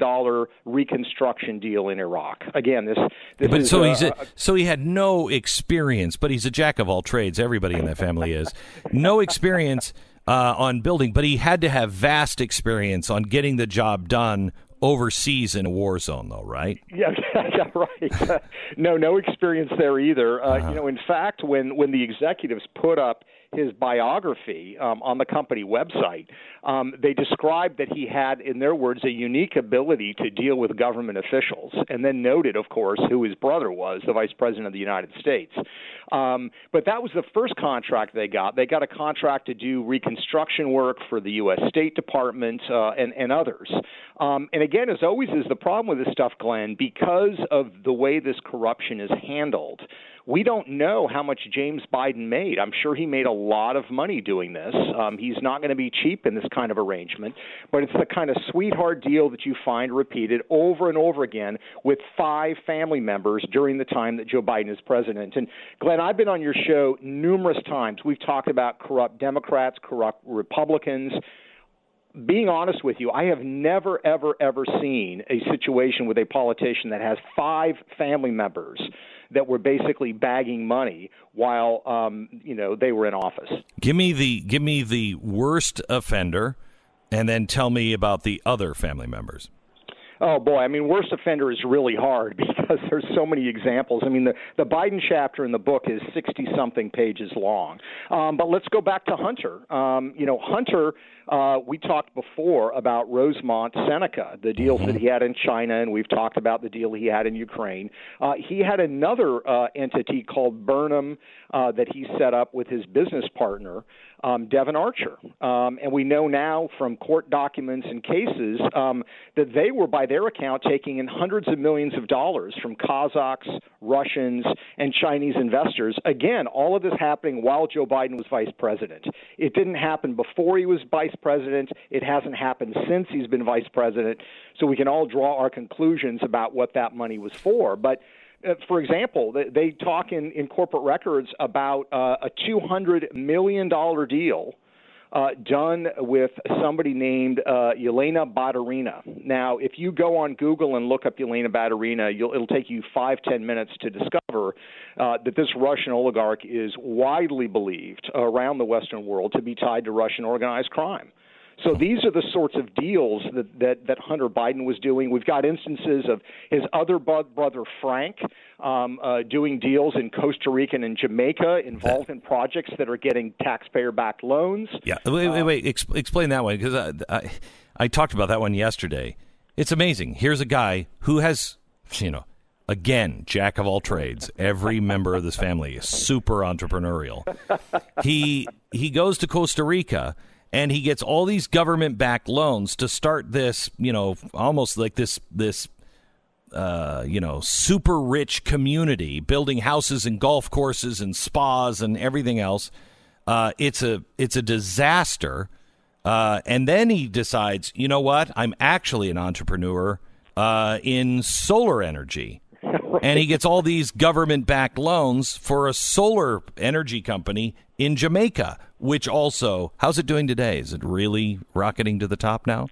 reconstruction deal in Iraq. Again, this. this but is, so uh, he's a, so he had no experience, but he's a jack of all trades. Everybody in that family is no experience uh, on building, but he had to have vast experience on getting the job done overseas in a war zone, though, right? Yeah, yeah, right. Uh, no, no experience there either. Uh, Uh-huh. You know, in fact, when when the executives put up his biography um, on the company website, um, they described that he had, in their words, a unique ability to deal with government officials, and then noted, of course, who his brother was, the Vice President of the United States. Um, but that was the first contract they got. They got a contract to do reconstruction work for the U.S. State Department uh, and, and others. Um, and again, as always is the problem with this stuff, Glenn, because of the way this corruption is handled we don't know how much James Biden made. I'm sure he made a lot of money doing this. Um, he's not going to be cheap in this kind of arrangement, but it's the kind of sweetheart deal that you find repeated over and over again with five family members during the time that Joe Biden is president. And Glenn, I've been on your show numerous times. We've talked about corrupt Democrats, corrupt Republicans being honest with you, I have never, ever, ever seen a situation with a politician that has five family members that were basically bagging money while um, you know they were in office. Give me the give me the worst offender, and then tell me about the other family members. Oh boy, I mean, worst offender is really hard because there's so many examples. I mean, the the Biden chapter in the book is 60 something pages long. Um, but let's go back to Hunter. Um, you know, Hunter. Uh, we talked before about Rosemont Seneca, the deals that he had in China, and we've talked about the deal he had in Ukraine. Uh, he had another uh, entity called Burnham uh, that he set up with his business partner um, Devon Archer. Um, and we know now from court documents and cases um, that they were, by their account, taking in hundreds of millions of dollars from Kazakhs, Russians, and Chinese investors. Again, all of this happening while Joe Biden was vice president. It didn't happen before he was vice president. It hasn't happened since he's been vice president. So we can all draw our conclusions about what that money was for. But uh, for example, they, they talk in, in corporate records about uh, a $200 million deal uh, done with somebody named uh, Yelena Baturina. Now, if you go on Google and look up Yelena Baturina, it'll take you five, ten minutes to discover uh, that this Russian oligarch is widely believed around the Western world to be tied to Russian organized crime. So these are the sorts of deals that, that, that Hunter Biden was doing. We've got instances of his other brother Frank um, uh, doing deals in Costa Rica and in Jamaica involved in projects that are getting taxpayer-backed loans. Yeah, wait, wait, wait. Ex- explain that one because I, I, I talked about that one yesterday. It's amazing. Here's a guy who has, you know, again, jack of all trades. Every member of this family is super entrepreneurial. He he goes to Costa Rica and he gets all these government backed loans to start this, you know, almost like this this uh, you know, super rich community, building houses and golf courses and spas and everything else. Uh, it's a it's a disaster. Uh, and then he decides, you know what? I'm actually an entrepreneur uh, in solar energy. And he gets all these government backed loans for a solar energy company in Jamaica, which also, how's it doing today? Is it really rocketing to the top now?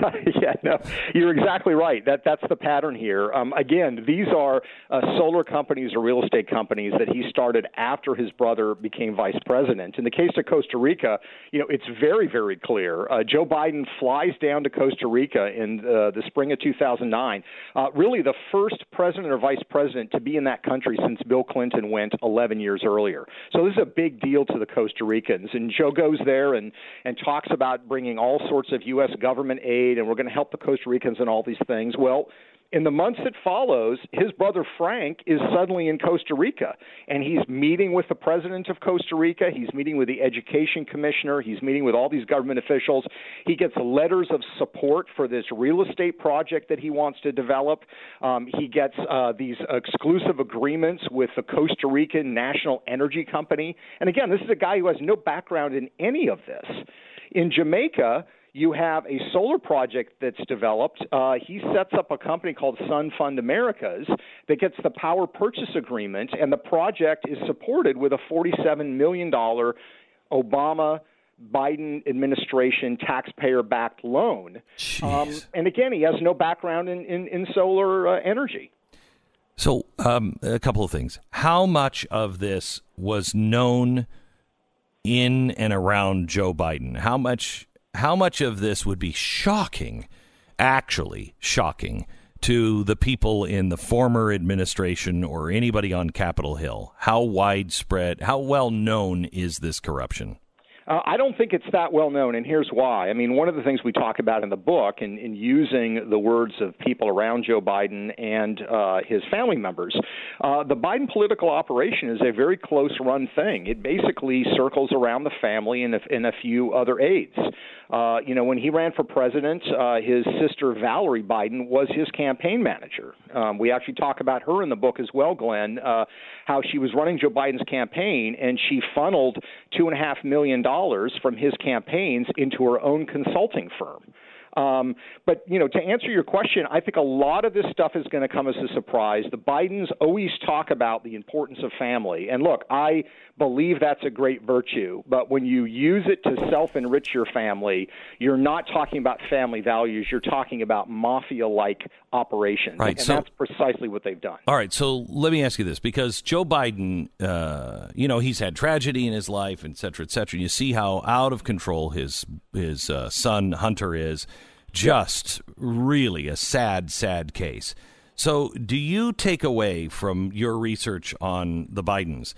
yeah, no, you're exactly right. That that's the pattern here. Um, again, these are uh, solar companies or real estate companies that he started after his brother became vice president. In the case of Costa Rica, you know, it's very very clear. Uh, Joe Biden flies down to Costa Rica in uh, the spring of 2009. Uh, really, the first president or vice president to be in that country since Bill Clinton went 11 years earlier. So this is a big deal to the Costa Ricans. And Joe goes there and and talks about bringing all sorts of U.S. government aid, and we're going to help the Costa Ricans and all these things. Well, in the months that follows, his brother Frank is suddenly in Costa Rica, and he's meeting with the president of Costa Rica. He's meeting with the education commissioner. He's meeting with all these government officials. He gets letters of support for this real estate project that he wants to develop. Um, he gets uh, these exclusive agreements with the Costa Rican National Energy Company. And again, this is a guy who has no background in any of this. In Jamaica, you have a solar project that's developed. Uh, he sets up a company called Sun Fund Americas that gets the power purchase agreement, and the project is supported with a $47 million Obama. Biden administration taxpayer backed loan. Um, and again, he has no background in, in, in solar uh, energy. So, um, a couple of things. How much of this was known in and around Joe Biden? How much how much of this would be shocking, actually shocking, to the people in the former administration or anybody on Capitol Hill? How widespread, how well known is this corruption? Uh, I don't think it's that well known, and here's why. I mean, one of the things we talk about in the book, in, in using the words of people around Joe Biden and uh, his family members, uh, the Biden political operation is a very close run thing. It basically circles around the family and a, and a few other aides. Uh, you know, when he ran for president, uh, his sister Valerie Biden was his campaign manager. Um, we actually talk about her in the book as well, Glenn, uh, how she was running Joe Biden's campaign and she funneled two and a half million dollars from his campaigns into her own consulting firm. Um, but you know, to answer your question, I think a lot of this stuff is going to come as a surprise. The Bidens always talk about the importance of family, and look, I believe that's a great virtue. But when you use it to self-enrich your family, you're not talking about family values. You're talking about mafia-like operations, right, and so, that's precisely what they've done. All right, so let me ask you this: because Joe Biden, uh, you know, he's had tragedy in his life, et cetera, et cetera. And you see how out of control his his uh, son Hunter is just really a sad, sad case. So, do you take away from your research on the Bidens?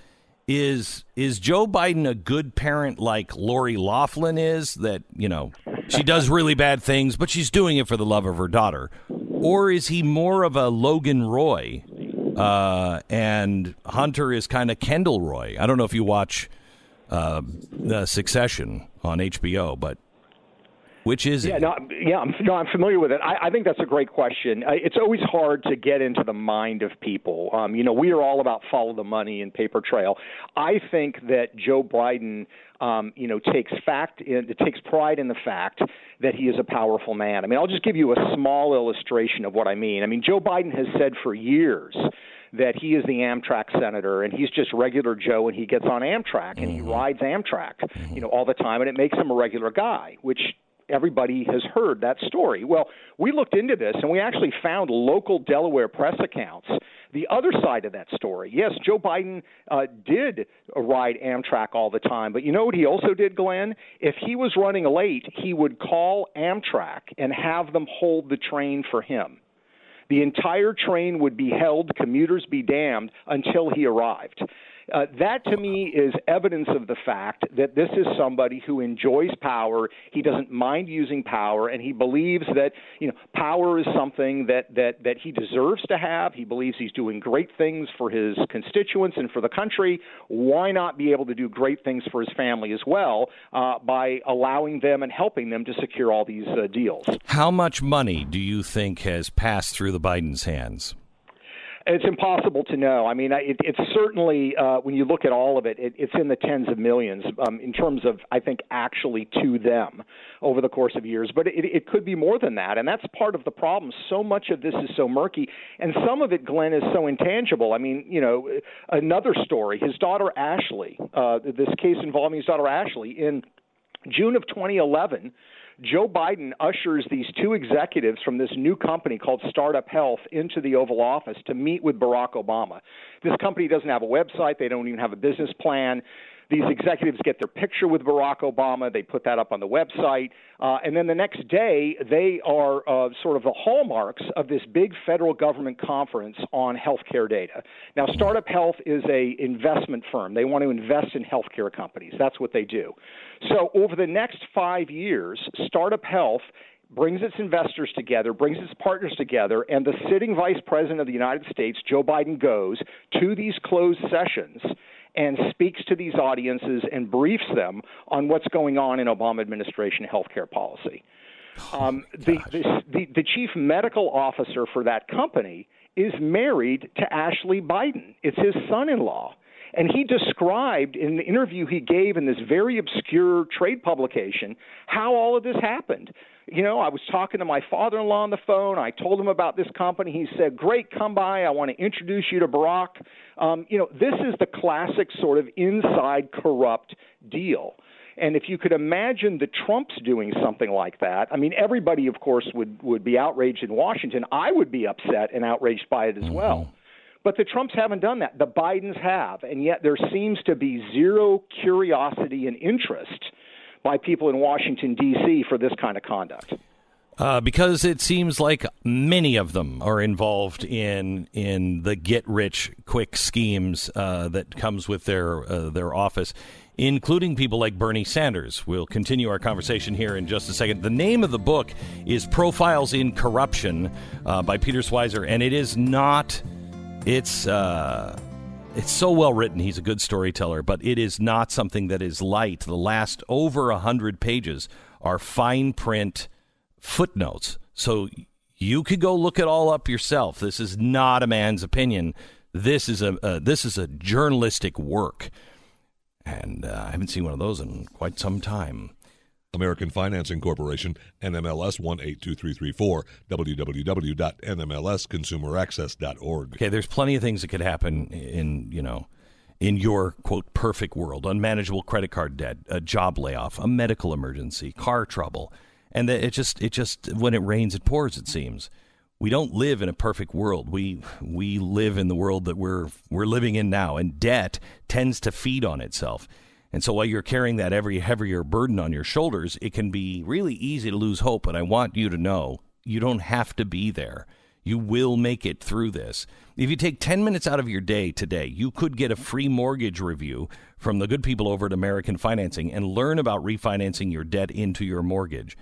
Is is Joe Biden a good parent like Lori Loughlin is? That you know she does really bad things, but she's doing it for the love of her daughter, or is he more of a Logan Roy, uh, and Hunter is kind of Kendall Roy? I don't know if you watch uh, Succession on HBO, but which is yeah, it? no, yeah, I'm, no, I'm familiar with it. I, I think that's a great question. Uh, it's always hard to get into the mind of people. Um, you know, we are all about follow the money and paper trail. I think that Joe Biden, um, you know, takes fact in, it takes pride in the fact that he is a powerful man. I mean, I'll just give you a small illustration of what I mean. I mean, Joe Biden has said for years that he is the Amtrak senator and he's just regular Joe and he gets on Amtrak and he rides Amtrak, you know, all the time and it makes him a regular guy, which everybody has heard that story. Well, we looked into this and we actually found local Delaware press accounts. The other side of that story, yes, Joe Biden uh, did ride Amtrak all the time, but you know what he also did, Glenn? If he was running late, he would call Amtrak and have them hold the train for him. The entire train would be held, commuters be damned, until he arrived. Uh, that to me is evidence of the fact that this is somebody who enjoys power. He doesn't mind using power, and he believes that you know power is something that that that he deserves to have. He believes he's doing great things for his constituents and for the country. Why not be able to do great things for his family as well uh, by allowing them and helping them to secure all these uh, deals? How much money do you think has passed through the Biden's hands? It's impossible to know. I mean, it, it's certainly uh, when you look at all of it, it, it's in the tens of millions um, in terms of I think actually to them over the course of years. But it, it could be more than that, and that's part of the problem. So much of this is so murky, and some of it, Glenn, is so intangible. I mean, you know, another story. His daughter Ashley, uh, this case involving his daughter Ashley in June of 2011 Joe Biden ushers these two executives from this new company called Startup Health into the Oval Office to meet with Barack Obama. This company doesn't have a website, they don't even have a business plan. These executives get their picture with Barack Obama. They put that up on the website. Uh, and then the next day, they are uh, sort of the hallmarks of this big federal government conference on healthcare data. Now, Startup Health is a investment firm. They want to invest in healthcare companies. That's what they do. So over the next five years, Startup Health brings its investors together, brings its partners together, and the sitting vice president of the United States, Joe Biden, goes to these closed sessions and speaks to these audiences and briefs them on what's going on in Obama administration healthcare policy. Um, the, the, the, the chief medical officer for that company is married to Ashley Biden. It's his son in law. And he described in the interview he gave in this very obscure trade publication how all of this happened. You know, I was talking to my father in law on the phone. I told him about this company. He said, Great, come by. I want to introduce you to Barack. Um, you know, this is the classic sort of inside corrupt deal. And if you could imagine the Trumps doing something like that, I mean, everybody, of course, would, would be outraged in Washington. I would be upset and outraged by it as mm-hmm. well. But the Trumps haven't done that. The Bidens have. And yet there seems to be zero curiosity and interest by people in Washington, D.C. for this kind of conduct. Uh, because it seems like many of them are involved in in the get rich quick schemes uh, that comes with their uh, their office, including people like Bernie Sanders. We'll continue our conversation here in just a second. The name of the book is Profiles in Corruption uh, by Peter Schweizer, and it is not. It's uh, it's so well written. He's a good storyteller, but it is not something that is light. The last over a hundred pages are fine print footnotes. So you could go look it all up yourself. This is not a man's opinion. This is a uh, this is a journalistic work, and uh, I haven't seen one of those in quite some time. American Financing Corporation, NMLS 182334, www.nmlsconsumeraccess.org. Okay, there's plenty of things that could happen in, you know, in your quote perfect world. Unmanageable credit card debt, a job layoff, a medical emergency, car trouble. And that it just it just when it rains it pours it seems. We don't live in a perfect world. We we live in the world that we're we're living in now and debt tends to feed on itself. And so while you're carrying that every heavier burden on your shoulders, it can be really easy to lose hope. But I want you to know you don't have to be there. You will make it through this. If you take 10 minutes out of your day today, you could get a free mortgage review from the good people over at American Financing and learn about refinancing your debt into your mortgage.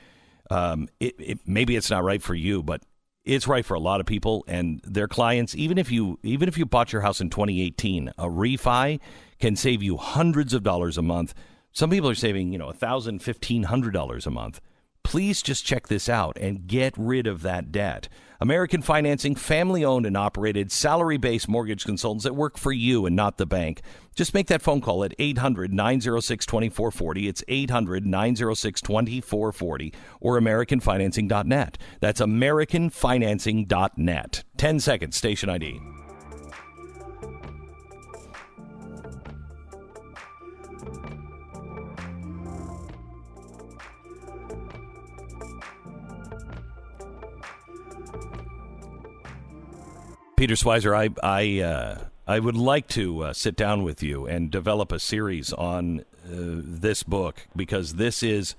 Um, it, it, maybe it's not right for you, but it's right for a lot of people and their clients. Even if you even if you bought your house in 2018, a refi can save you hundreds of dollars a month. Some people are saving, you know, a thousand, fifteen hundred dollars a month. Please just check this out and get rid of that debt. American Financing, family owned and operated, salary based mortgage consultants that work for you and not the bank. Just make that phone call at 800 906 2440. It's 800 906 2440 or AmericanFinancing.net. That's AmericanFinancing.net. 10 seconds, station ID. Peter Schweizer, I I uh, I would like to uh, sit down with you and develop a series on uh, this book because this is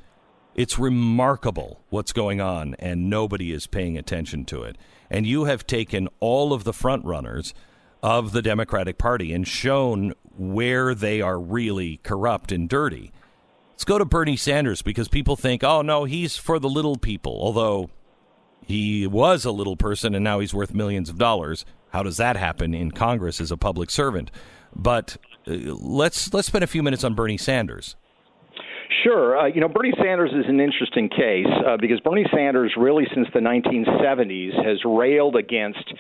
it's remarkable what's going on and nobody is paying attention to it. And you have taken all of the front runners of the Democratic Party and shown where they are really corrupt and dirty. Let's go to Bernie Sanders because people think, "Oh no, he's for the little people." Although he was a little person and now he's worth millions of dollars. How does that happen in Congress as a public servant? But uh, let's let's spend a few minutes on Bernie Sanders. Sure. Uh, you know, Bernie Sanders is an interesting case uh, because Bernie Sanders, really since the 1970s, has railed against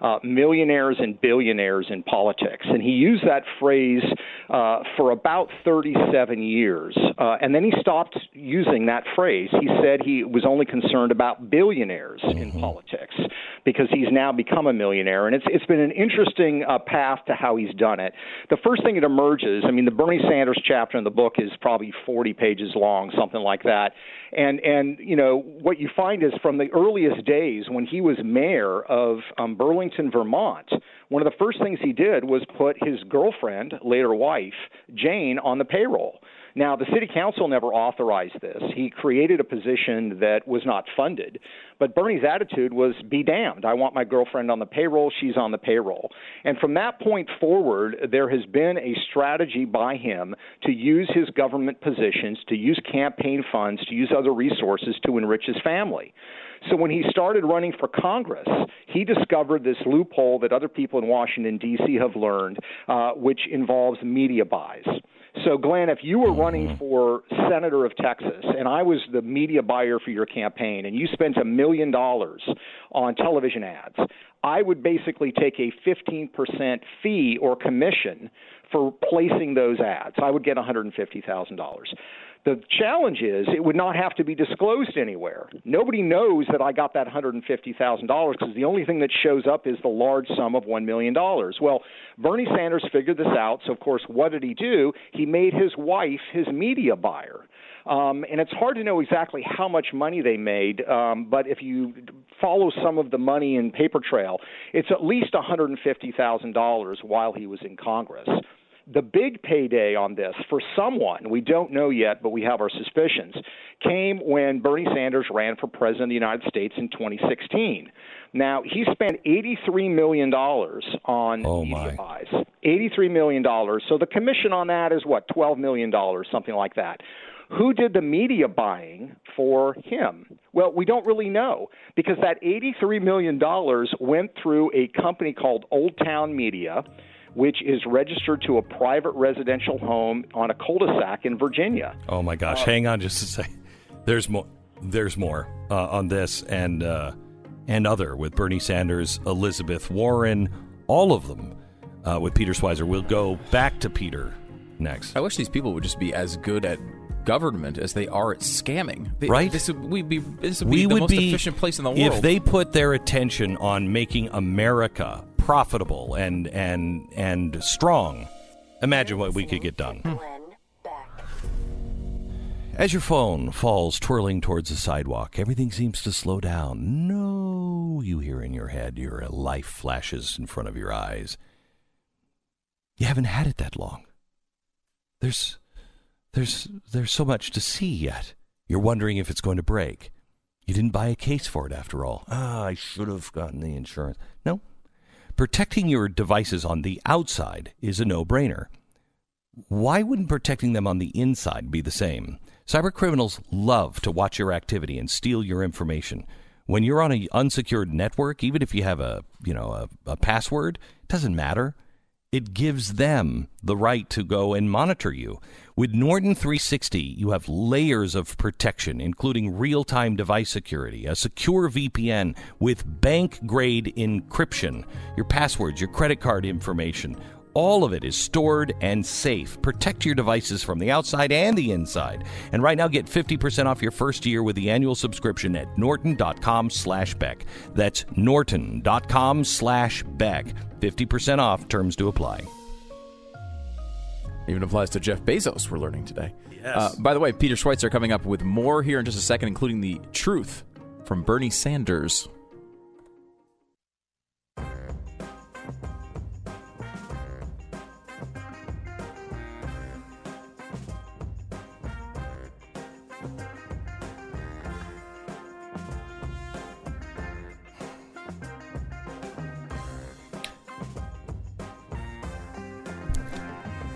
uh, millionaires and billionaires in politics. And he used that phrase uh, for about 37 years. Uh, and then he stopped using that phrase. He said he was only concerned about billionaires mm-hmm. in politics because he's now become a millionaire. And it's, it's been an interesting uh, path to how he's done it. The first thing that emerges, I mean, the Bernie Sanders chapter in the book is probably 40 pages long, something like that. And and you know what you find is from the earliest days when he was mayor of um, Burlington, Vermont, one of the first things he did was put his girlfriend, later wife, Jane, on the payroll. Now, the city council never authorized this. He created a position that was not funded. But Bernie's attitude was be damned. I want my girlfriend on the payroll. She's on the payroll. And from that point forward, there has been a strategy by him to use his government positions, to use campaign funds, to use other resources to enrich his family. So when he started running for Congress, he discovered this loophole that other people in Washington, D.C. have learned, uh, which involves media buys. So, Glenn, if you were running mm-hmm. for senator of Texas and I was the media buyer for your campaign and you spent a million dollars on television ads, I would basically take a 15% fee or commission for placing those ads. I would get $150,000. The challenge is it would not have to be disclosed anywhere. Nobody knows that I got that $150,000 because the only thing that shows up is the large sum of $1 million. Well, Bernie Sanders figured this out. So, of course, what did he do? He made his wife his media buyer. Um, and it's hard to know exactly how much money they made, um, but if you follow some of the money in paper trail, it's at least $150,000 while he was in Congress. The big payday on this for someone, we don't know yet, but we have our suspicions, came when Bernie Sanders ran for president of the United States in 2016. Now, he spent $83 million on Oh, media buys. $83 million. So the commission on that is what, $12 million, something like that. Who did the media buying for him? Well, we don't really know because that $83 million went through a company called Old Town Media, which is registered to a private residential home on a cul de sac in Virginia. Oh my gosh! Hang on just a second. There's more. There's more uh, on this and uh, and other with Bernie Sanders, Elizabeth Warren, all of them uh, with Peter Schweizer. We'll go back to Peter next. I wish these people would just be as good at government as they are at scamming. They- Right? This would we'd be this would we be the would most be efficient place in the world. if they put their attention on making America profitable and and and strong. Imagine what we could get done. As your phone falls twirling towards the sidewalk, everything seems to slow down. No, you hear in your head, your life flashes in front of your eyes. You haven't had it that long. There's there's there's so much to see yet. You're wondering if it's going to break. You didn't buy a case for it after all. Ah, I should have gotten the insurance. No. Protecting your devices on the outside is a no-brainer. Why wouldn't protecting them on the inside be the same? Cyber criminals love to watch your activity and steal your information. When you're on an unsecured network, even if you have a, you know, a, a password, it doesn't matter. It gives them the right to go and monitor you. With Norton 360, you have layers of protection, including real time device security, a secure VPN with bank grade encryption, your passwords, your credit card information. All of it is stored and safe. Protect your devices from the outside and the inside. And right now, get 50% off your first year with the annual subscription at norton.com slash Beck. That's norton.com slash Beck. 50% off, terms to apply. Even applies to Jeff Bezos, we're learning today. Yes. Uh, by the way, Peter Schweizer coming up with more here in just a second, including the truth from Bernie Sanders.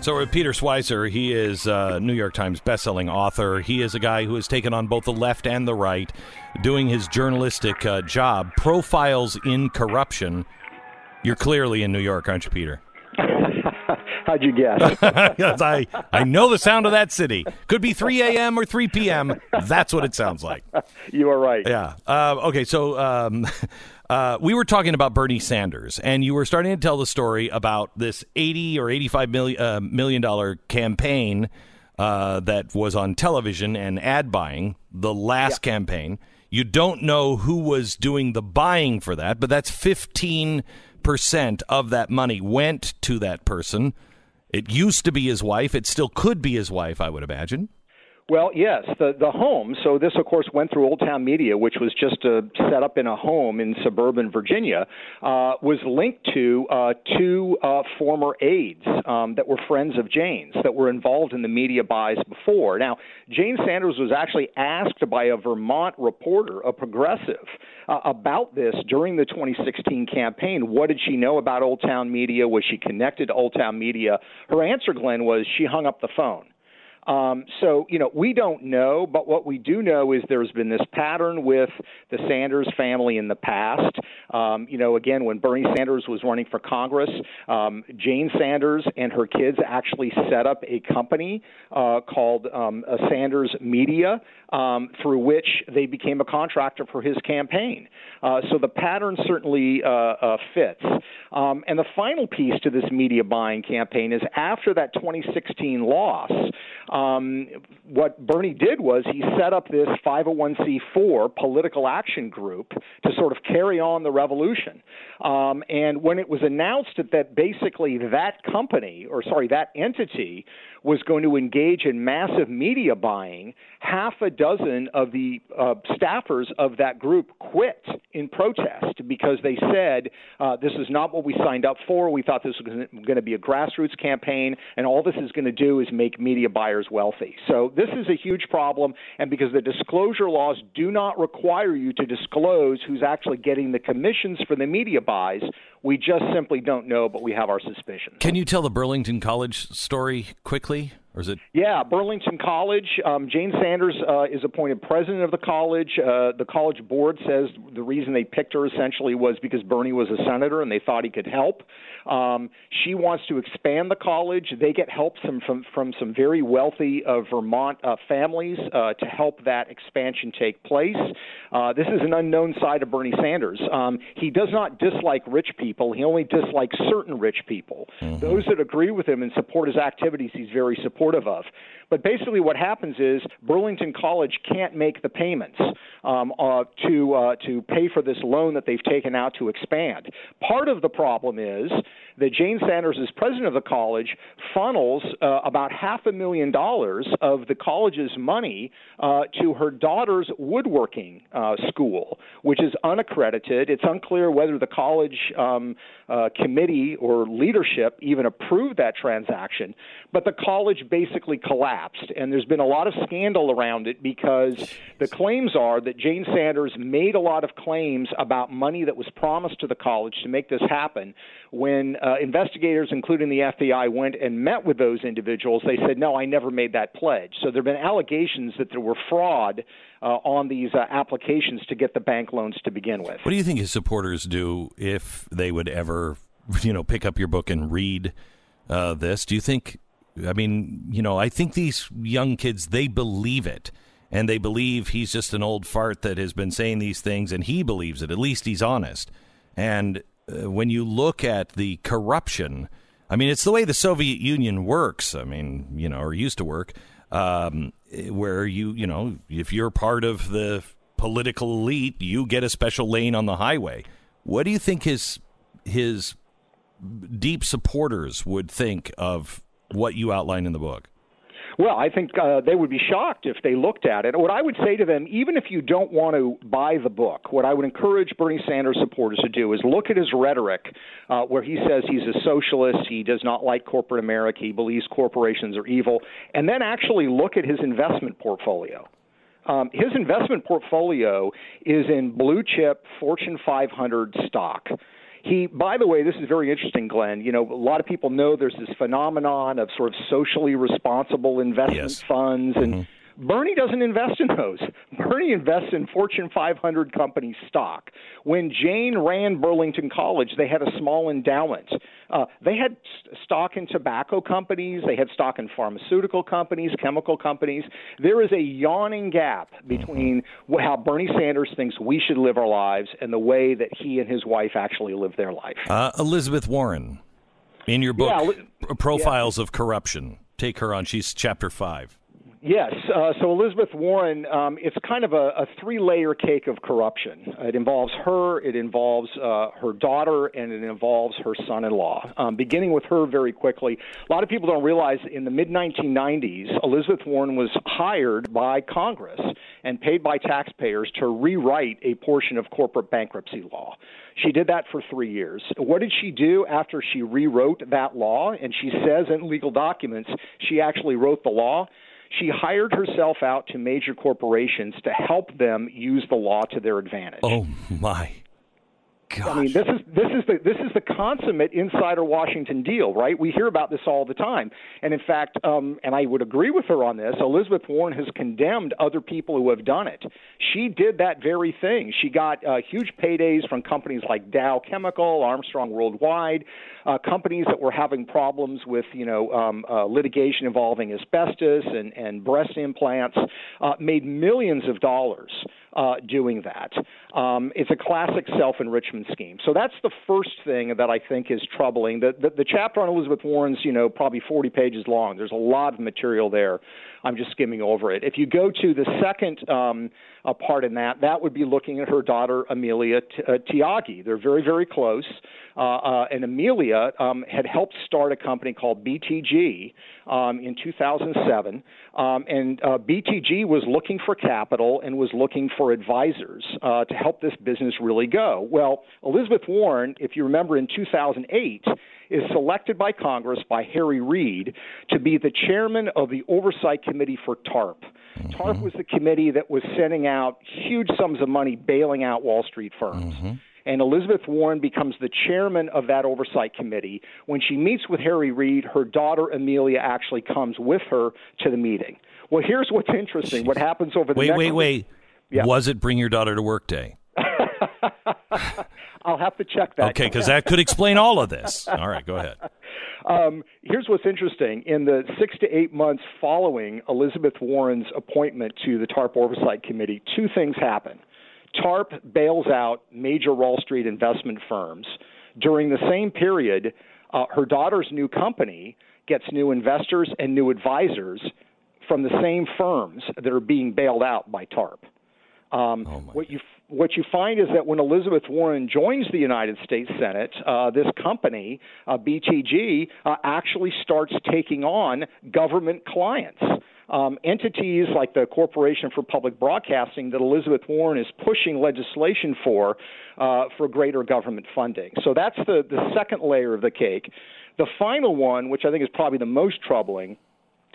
So, with Peter Schweizer, he is a New York Times bestselling author. He is a guy who has taken on both the left and the right, doing his journalistic uh, job. Profiles in corruption. You're clearly in New York, aren't you, Peter? How'd you guess? I, I know the sound of that city. Could be 3 a.m. or 3 p.m. That's what it sounds like. you are right. Yeah. Uh, okay. So um, uh, we were talking about Bernie Sanders, and you were starting to tell the story about this 80 or 85 million, uh, million dollar campaign uh, that was on television and ad buying, the last campaign. You don't know who was doing the buying for that, but that's 15% of that money went to that person. It used to be his wife. It still could be his wife, I would imagine. Well, yes, the the home. So this, of course, went through Old Town Media, which was just uh, set up in a home in suburban Virginia. Uh, was linked to uh, two uh, former aides um, that were friends of Jane's that were involved in the media buys before. Now, Jane Sanders was actually asked by a Vermont reporter, a progressive, uh, about this during the 2016 campaign. What did she know about Old Town Media? Was she connected to Old Town Media? Her answer, Glenn, was she hung up the phone. Um, so, you know, we don't know, but what we do know is there's been this pattern with the Sanders family in the past. Um, you know, again, when Bernie Sanders was running for Congress, um, Jane Sanders and her kids actually set up a company uh, called um, uh, Sanders Media, um, through which they became a contractor for his campaign. Uh, so the pattern certainly uh, uh, fits. Um, and the final piece to this media buying campaign is after that 2016 loss, Um, what Bernie did was he set up this 501c4 political action group to sort of carry on the revolution. Um, and when it was announced that that basically that company, or sorry, that entity was going to engage in massive media buying, half a dozen of the uh, staffers of that group quit in protest because they said uh, this is not what we signed up for. We thought this was going to be a grassroots campaign, and all this is going to do is make media buyers wealthy. So this is a huge problem, and because the disclosure laws do not require you to disclose who's actually getting the commissions for the media buys, we just simply don't know, but we have our suspicions. Can you tell the Burlington College story quickly? Or is it? Yeah, Burlington College. Um, Jane Sanders uh, is appointed president of the college. Uh, the college board says the reason they picked her essentially was because Bernie was a senator and they thought he could help. Um, she wants to expand the college. They get help from from, from some very wealthy uh, Vermont uh, families uh, to help that expansion take place. Uh, this is an unknown side of Bernie Sanders. Um, he does not dislike rich people. He only dislikes certain rich people. Mm-hmm. Those that agree with him and support his activities, he's very supportive of. But basically, what happens is Burlington College can't make the payments um, uh, to uh, to pay for this loan that they've taken out to expand. Part of the problem is that Jane Sanders, as president of the college, funnels uh, about half a million dollars of the college's money uh, to her daughter's woodworking uh, school, which is unaccredited. It's unclear whether the college um, uh, committee or leadership even approved that transaction, but the college basically collapsed. And there's been a lot of scandal around it because the claims are that Jane Sanders made a lot of claims about money that was promised to the college to make this happen. When uh, investigators, including the FBI, went and met with those individuals, they said, No, I never made that pledge. So there have been allegations that there were fraud uh, on these uh, applications to get the bank loans to begin with. What do you think his supporters do if they would ever, you know, pick up your book and read uh, this? Do you think? I mean, you know, I think these young kids they believe it, and they believe he's just an old fart that has been saying these things, and he believes it. At least he's honest. And uh, when you look at the corruption, I mean, it's the way the Soviet Union works. I mean, you know, or used to work, um, where you, you know, if you're part of the political elite, you get a special lane on the highway. What do you think his his deep supporters would think of what you outline in the book? Well, I think uh, they would be shocked if they looked at it. What I would say to them, even if you don't want to buy the book, what I would encourage Bernie Sanders supporters to do is look at his rhetoric, uh, where he says he's a socialist, he does not like corporate America, he believes corporations are evil, and then actually look at his investment portfolio. Um, his investment portfolio is in blue chip Fortune 500 stock. He, by the way, this is very interesting, Glenn. You know, a lot of people know there's this phenomenon of sort of socially responsible investment yes. funds and. Mm-hmm Bernie doesn't invest in those. Bernie invests in Fortune 500 company stock. When Jane ran Burlington College, they had a small endowment. Uh, they had stock in tobacco companies, they had stock in pharmaceutical companies, chemical companies. There is a yawning gap between how Bernie Sanders thinks we should live our lives and the way that he and his wife actually live their life. Uh, Elizabeth Warren, in your book, yeah, Profiles yeah. of Corruption, take her on. She's chapter five. Yes. Uh, so Elizabeth Warren, um, it's kind of a, a three-layer cake of corruption. It involves her, it involves uh, her daughter, and it involves her son-in-law. Um, beginning with her very quickly, a lot of people don't realize in the mid 1990s, Elizabeth Warren was hired by Congress and paid by taxpayers to rewrite a portion of corporate bankruptcy law. She did that for three years. What did she do after she rewrote that law? And she says in legal documents she actually wrote the law she hired herself out to major corporations to help them use the law to their advantage. Oh my. I mean, this is this is the this is the consummate insider Washington deal, right? We hear about this all the time, and in fact, um, and I would agree with her on this. Elizabeth Warren has condemned other people who have done it. She did that very thing. She got uh, huge paydays from companies like Dow Chemical, Armstrong Worldwide, uh, companies that were having problems with you know um, uh, litigation involving asbestos and and breast implants, uh, made millions of dollars uh, doing that. Um, it's a classic self enrichment Scheme. So that's the first thing that I think is troubling. The, the, the chapter on Elizabeth Warren's, you know, probably 40 pages long. There's a lot of material there. I'm just skimming over it. If you go to the second um, uh, part in that, that would be looking at her daughter Amelia T- uh, Tyagi. They're very, very close. Uh, uh, and Amelia um, had helped start a company called BTG um, in 2007. Um, and uh, BTG was looking for capital and was looking for advisors uh, to help this business really go. Well, Elizabeth Warren, if you remember in 2008, is selected by Congress by Harry Reid to be the chairman of the Oversight Committee for TARP. Mm-hmm. TARP was the committee that was sending out huge sums of money bailing out Wall Street firms. Mm-hmm and Elizabeth Warren becomes the chairman of that oversight committee. When she meets with Harry Reid, her daughter Amelia actually comes with her to the meeting. Well, here's what's interesting. What happens over the wait, next wait, wait. Yeah. Was it Bring Your Daughter to Work Day? I'll have to check that. Okay, because that could explain all of this. All right, go ahead. Um, here's what's interesting. In the six to eight months following Elizabeth Warren's appointment to the TARP Oversight Committee, two things happen. TARP bails out major Wall Street investment firms. During the same period, uh, her daughter's new company gets new investors and new advisors from the same firms that are being bailed out by TARP. Um, oh what you what you find is that when Elizabeth Warren joins the United States Senate, uh, this company, uh, BTG, uh, actually starts taking on government clients. Um, entities like the Corporation for Public Broadcasting that Elizabeth Warren is pushing legislation for uh, for greater government funding. So that's the, the second layer of the cake. The final one, which I think is probably the most troubling,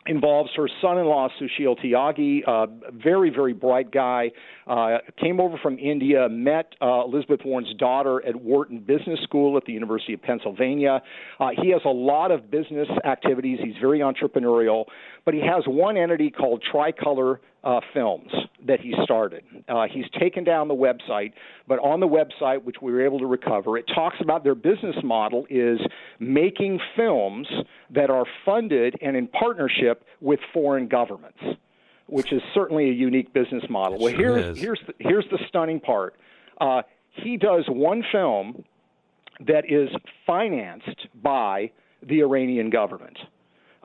involves her son-in-law Sushil Tyagi, a very very bright guy. Uh, came over from India, met uh, Elizabeth Warren's daughter at Wharton Business School at the University of Pennsylvania. Uh, he has a lot of business activities. He's very entrepreneurial, but he has one entity called Tricolor uh, Films that he started. Uh, he's taken down the website, but on the website, which we were able to recover, it talks about their business model is making films that are funded and in partnership with foreign governments which is certainly a unique business model. Well, sure here's here's the, here's the stunning part. Uh, he does one film that is financed by the Iranian government.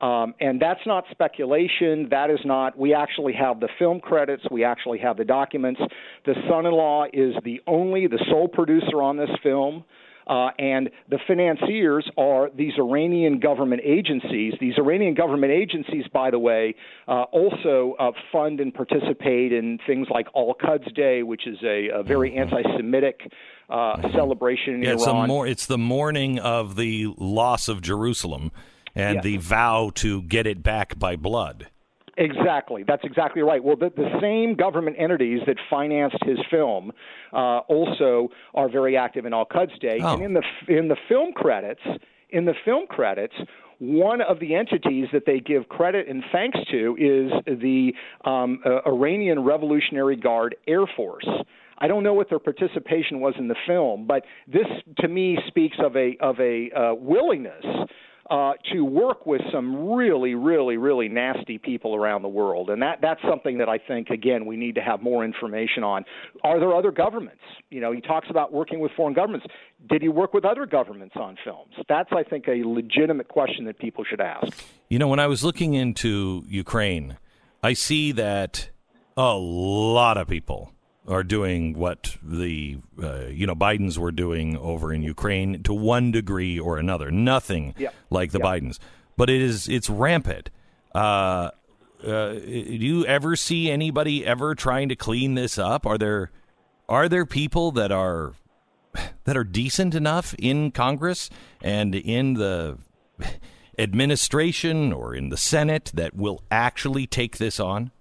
Um, and that's not speculation. That is not. We actually have the film credits. We actually have the documents. The son-in-law is the only, the sole producer on this film. Uh, and the financiers are these Iranian government agencies. These Iranian government agencies, by the way, uh, also uh, fund and participate in things like Al Quds Day, which is a, a very mm-hmm. anti Semitic uh, celebration in yeah, it's Iran. Mor- it's the mourning of the loss of Jerusalem and the vow to get it back by blood. Exactly. That's exactly right. Well, the, the same government entities that financed his film uh, also are very active in Al Quds Day. Oh. And in the in the film credits, in the film credits, one of the entities that they give credit and thanks to is the um, uh, Iranian Revolutionary Guard Air Force. I don't know what their participation was in the film, but this to me speaks of a of a uh, willingness uh, to work with some really, really, really nasty people around the world, and that that's something that I think again we need to have more information on. Are there other governments? You know, he talks about working with foreign governments. Did he work with other governments on films? That's I think a legitimate question that people should ask. You know, when I was looking into Ukraine, I see that a lot of people are doing what the uh, you know Bidens were doing over in Ukraine to one degree or another. Nothing like the. Bidens, but it is it's rampant. Uh, uh, do you ever see anybody ever trying to clean this up? Are there are there people that are that are decent enough in Congress and in the administration or in the Senate that will actually take this on?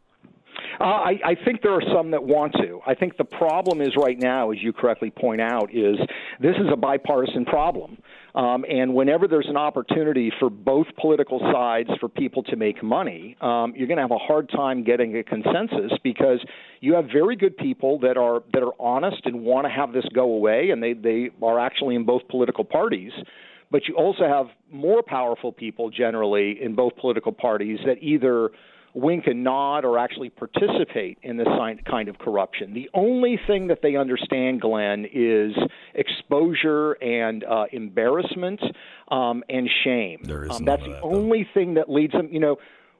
Uh, I, I think there are some that want to. I think the problem is right now, as you correctly point out, is this is a bipartisan problem. Um, and whenever there's an opportunity for both political sides for people to make money, um, you're going to have a hard time getting a consensus because you have very good people that are that are honest and want to have this go away, and they they are actually in both political parties. But you also have more powerful people generally in both political parties that either wink and nod or actually participate in this kind of corruption. The only thing that they understand, Glenn, is exposure and uh, embarrassment um, and shame. There is um, that's the that, only thing that leads them. You know,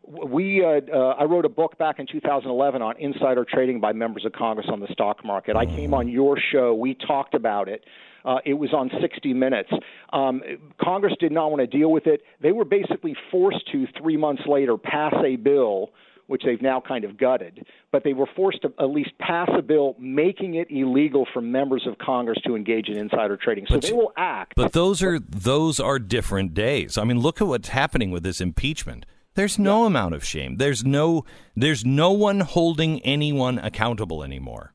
we uh, uh, I wrote a book back in 2011 on insider trading by members of Congress on the stock market. I came on your show. We talked about it. Uh, it was on 60 Minutes. Um, Congress did not want to deal with it. They were basically forced to three months later pass a bill. Which they've now kind of gutted, but they were forced to at least pass a bill making it illegal for members of Congress to engage in insider trading. So But they will act. But those are those are different days. I mean, look at what's happening with this impeachment. There's no amount of shame. There's no there's no one holding anyone accountable anymore.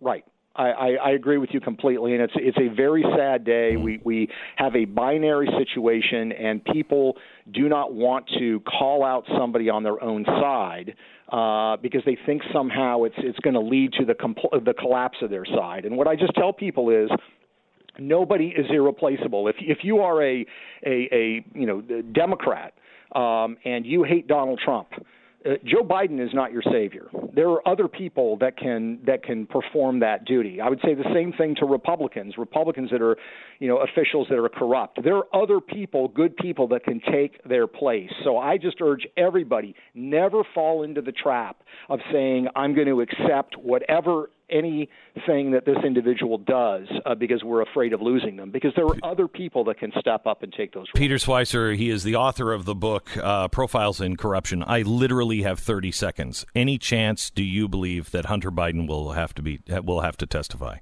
Right. I, I, agree with you completely, and it's it's a very sad day. We we have a binary situation, and people do not want to call out somebody on their own side uh, because they think somehow it's it's going to lead to the compl- the collapse of their side. And what I just tell people is nobody is irreplaceable. If if you are a a, a you know Democrat um, and you hate Donald Trump, uh, Joe Biden is not your savior. There are other people that can that can perform that duty. I would say the same thing to Republicans. Republicans that are, you know, officials that are corrupt. There are other people, good people that can take their place. So I just urge everybody never fall into the trap of saying I'm going to accept whatever anything that this individual does uh, because we're afraid of losing them. Because there are other people that can step up and take those. roles. Peter Schweizer, he is the author of the book uh, Profiles in Corruption. I literally have 30 seconds. Any chance do you believe that Hunter Biden will have to be will have to testify?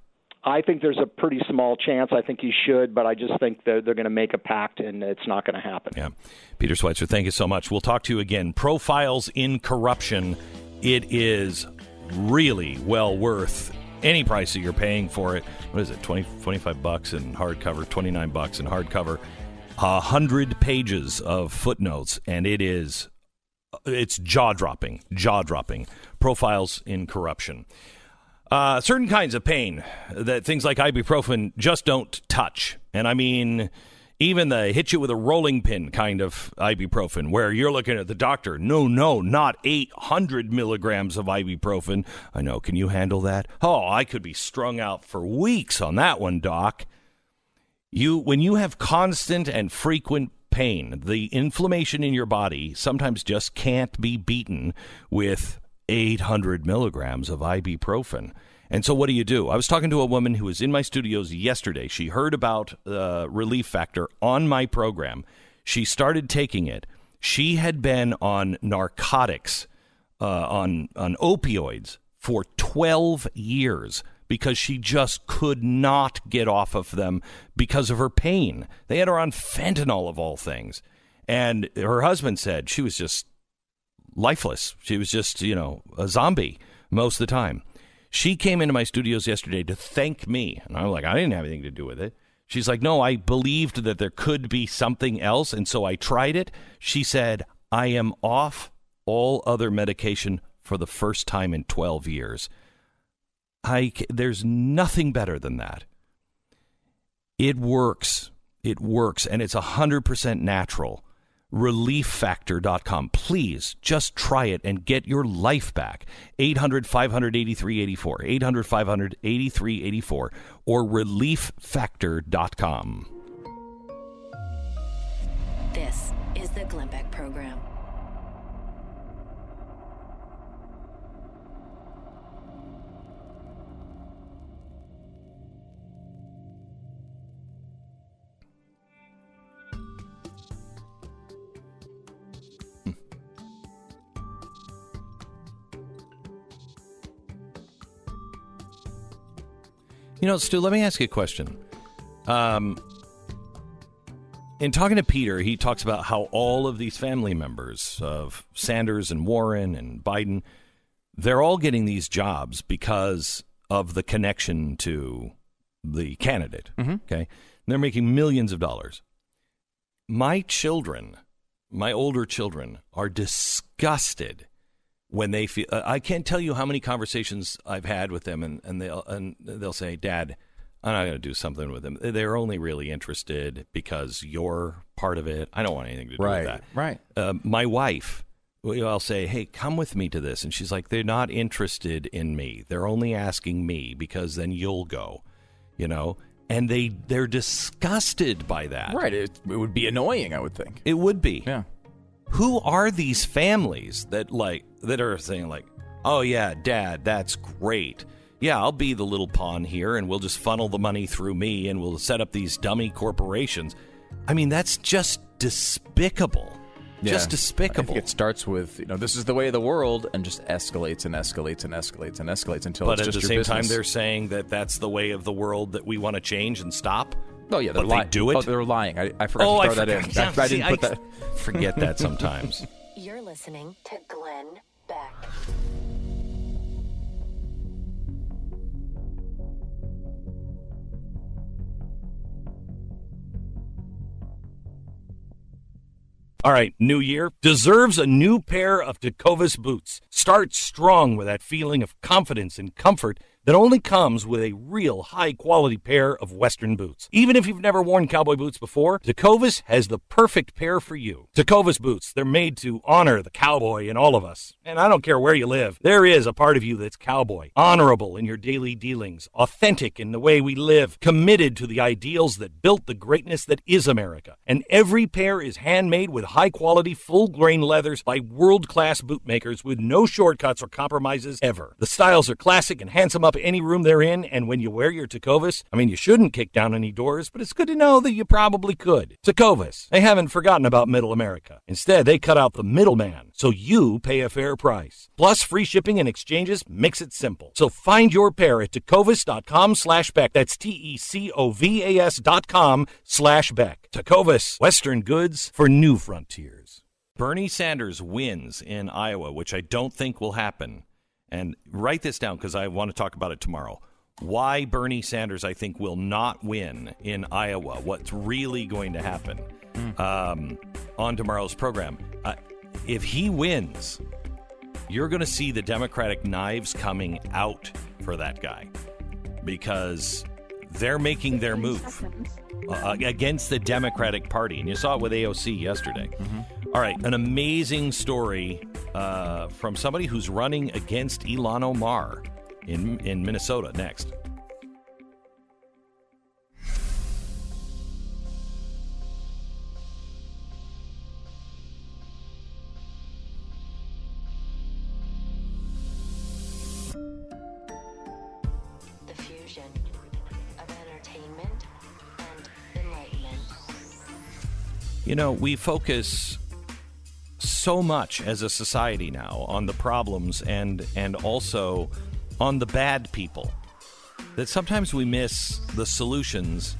I think there's a pretty small chance. I think he should, but I just think they're, they're going to make a pact, and it's not going to happen. Yeah. Peter Schweizer, thank you so much. We'll talk to you again. Profiles in Corruption. It is really well worth any price that you're paying for it. What is it? 20, 25 bucks in hardcover, 29 bucks in hardcover. A hundred pages of footnotes, and it is it's jaw dropping, jaw dropping. Profiles in corruption. Uh, certain kinds of pain that things like ibuprofen just don't touch. And I mean, even the hit you with a rolling pin kind of ibuprofen, where you're looking at the doctor. No, no, not 800 milligrams of ibuprofen. I know. Can you handle that? Oh, I could be strung out for weeks on that one, doc. You, when you have constant and frequent pain, the inflammation in your body sometimes just can't be beaten with 800 milligrams of ibuprofen. And so, what do you do? I was talking to a woman who was in my studios yesterday. She heard about uh, Relief Factor on my program. She started taking it. She had been on narcotics, uh, on on opioids for 12 years because she just could not get off of them because of her pain. They had her on fentanyl of all things. And her husband said she was just lifeless. She was just, you know, a zombie most of the time. She came into my studios yesterday to thank me. And I'm like, I didn't have anything to do with it. She's like, no, I believed that there could be something else. And so I tried it. She said, I am off all other medication for the first time in 12 years. I, there's nothing better than that. It works. It works. And it's 100% natural relieffactor.com. Please just try it and get your life back. 800 583 84, 800 583 84, or relieffactor.com. This is the Glenn Beck Program. You know, Stu, let me ask you a question. Um, in talking to Peter, he talks about how all of these family members of Sanders and Warren and Biden, they're all getting these jobs because of the connection to the candidate. Okay. And they're making millions of dollars. My children, my older children, are disgusted when they feel. Uh, I can't tell you how many conversations I've had with them, and, and they'll and they'll say, "Dad, I'm not going to do something with them. They're only really interested because you're part of it. I don't want anything to do Right, with that." right. Uh, my wife I'll say, "Hey, come with me to this," and she's like, "They're not interested in me. They're only asking me because then you'll go." You know, and they they're disgusted by that. Right. It, it would be annoying, I would think. It would be. Yeah. Who are these families that like that are saying like, "Oh yeah, dad, that's great. Yeah, I'll be the little pawn here and we'll just funnel the money through me and we'll set up these dummy corporations." I mean, that's just despicable. Just despicable. I think it starts with you know this is the way of the world, and just escalates and escalates and escalates and escalates until but it's at just the your same time, they're saying that that's the way of the world that we want to change and stop. Oh yeah, they're but lying. they do it. Oh, they're lying. I, I forgot Oh, to I throw that in. forgot. I, I didn't put I that. forget that sometimes. You're listening to Glenn All right, new year deserves a new pair of Tecovas boots. Start strong with that feeling of confidence and comfort that only comes with a real high quality pair of Western boots. Even if you've never worn cowboy boots before, Tecovas has the perfect pair for you. Tecovas boots, they're made to honor the cowboy in all of us. And I don't care where you live, there is a part of you that's cowboy, honorable in your daily dealings, authentic in the way we live, committed to the ideals that built the greatness that is America. And every pair is handmade with high quality, full grain leathers by world class bootmakers with no shortcuts or compromises ever. The styles are classic and handsome up any room they're in, and when you wear your Tecovas, I mean, you shouldn't kick down any doors, but it's good to know that you probably could. Tecovas, they haven't forgotten about middle America. Instead, they cut out the middleman, so you pay a fair price. Plus, free shipping and exchanges makes it simple. So find your pair at tecovas.com slash Beck. That's T-E-C-O-V-A-S dot com slash Beck. Tecovas, Western goods for new frontiers. Bernie Sanders wins in Iowa, which I don't think will happen. And write this down because I want to talk about it tomorrow. Why Bernie Sanders, I think, will not win in Iowa. What's really going to happen um, on tomorrow's program. Uh, if he wins, you're going to see the Democratic knives coming out for that guy because they're making their move uh, against the Democratic Party. And you saw it with AOC yesterday. All right, an amazing story uh, from somebody who's running against Ilhan Omar in, in Minnesota next. You know, we focus so much as a society now on the problems and and also on the bad people that sometimes we miss the solutions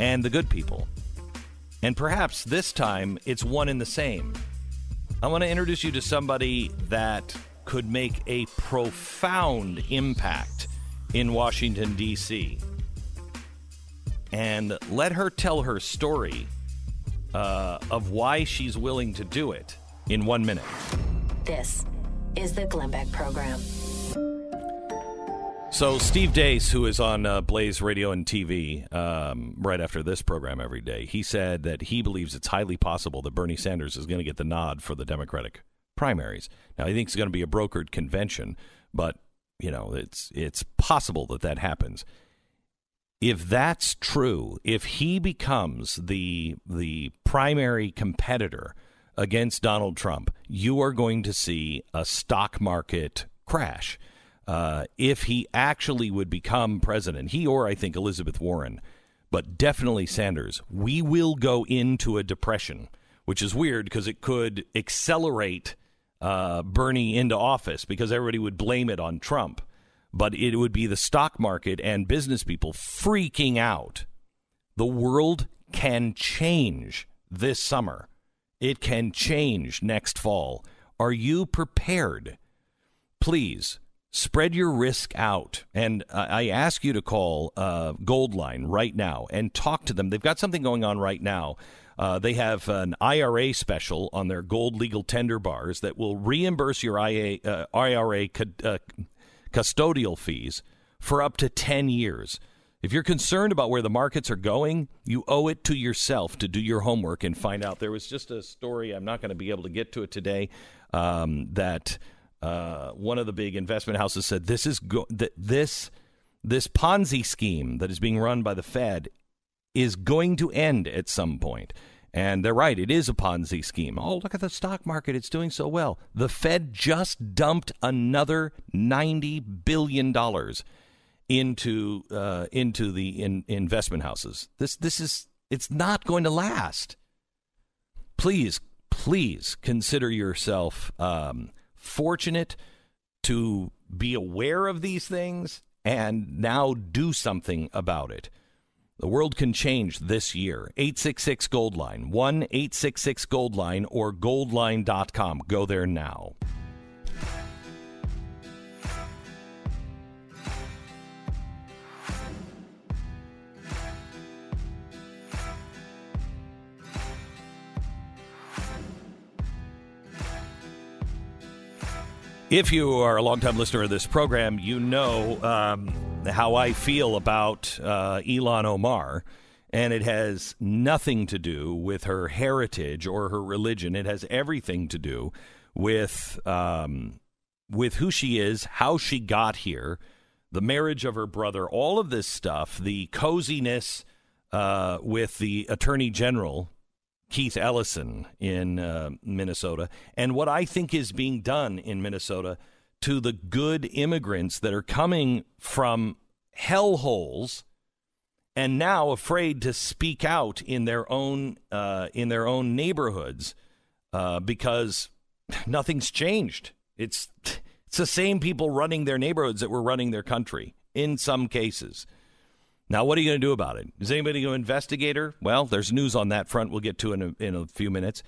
and the good people. And perhaps this time it's one and the same. I want to introduce you to somebody that could make a profound impact in Washington, D.C. And let her tell her story uh, of why she's willing to do it in one minute. This is the Glenn Beck Program. So, Steve Deace, who is on uh, Blaze Radio and TV um, right after this program every day, he said that he believes it's highly possible that Bernie Sanders is going to get the nod for the Democratic primaries. Now, he thinks it's going to be a brokered convention, but you know, it's it's possible that that happens. If that's true, if he becomes the the primary competitor against Donald Trump, you are going to see a stock market crash. Uh, if he actually would become president, he or I think Elizabeth Warren, but definitely Sanders, we will go into a depression, which is weird because it could accelerate uh, Bernie into office because everybody would blame it on Trump. But it would be the stock market and business people freaking out. The world can change this summer. It can change next fall. Are you prepared? Please spread your risk out. And I ask you to call uh, Goldline right now and talk to them. They've got something going on right now. Uh, they have an IRA special on their gold legal tender bars that will reimburse your IA, uh, IRA custodial fees for up to 10 years. If you're concerned about where the markets are going, you owe it to yourself to do your homework and find out. There was just a story, I'm not going to be able to get to it today, um, that uh, one of the big investment houses said this is go- this this Ponzi scheme that is being run by the Fed is going to end at some point. And they're right, it is a Ponzi scheme. Oh, look at the stock market, it's doing so well. The Fed just dumped another $90 billion into uh, into the in, investment houses. This this is it's not going to last. Please, please consider yourself um, fortunate to be aware of these things and now do something about it. The world can change this year. 866 Gold Line, 1 866 Gold Line, or goldline.com. Go there now. If you are a longtime listener of this program, you know um, how I feel about uh, Ilhan Omar, and it has nothing to do with her heritage or her religion. It has everything to do with um, with who she is, how she got here, the marriage of her brother, all of this stuff, the coziness uh, with the attorney general Keith Ellison in uh, Minnesota, and what I think is being done in Minnesota to the good immigrants that are coming from hellholes and now afraid to speak out in their own uh, in their own neighborhoods uh, because nothing's changed. It's it's the same people running their neighborhoods that were running their country in some cases. Now, what are you going to do about it? Is anybody going to investigate her? Well, there's news on that front we'll get to in a, in a few minutes.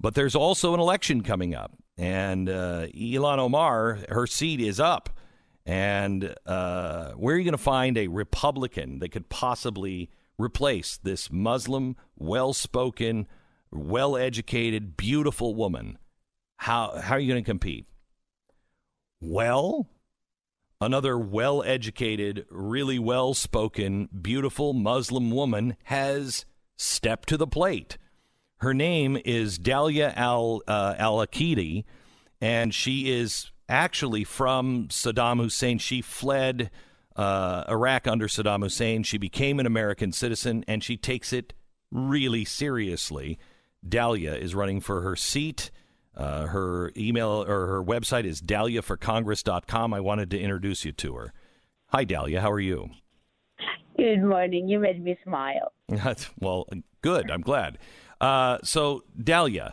But there's also an election coming up. And uh, Ilhan Omar, her seat is up. And uh, where are you going to find a Republican that could possibly replace this Muslim, well spoken, well educated, beautiful woman? How, how are you going to compete? Well, another well educated, really well spoken, beautiful Muslim woman has stepped to the plate. Her name is Dalia Al uh, Al Aqidi, and she is actually from Saddam Hussein. She fled uh, Iraq under Saddam Hussein. She became an American citizen, and she takes it really seriously. Dalia is running for her seat uh, her email or her website is daliaforcongress.com. I wanted to introduce you to her. Hi, Dalia. How are you? Good morning. You made me smile. well, good. I'm glad. Uh, so, Dalia,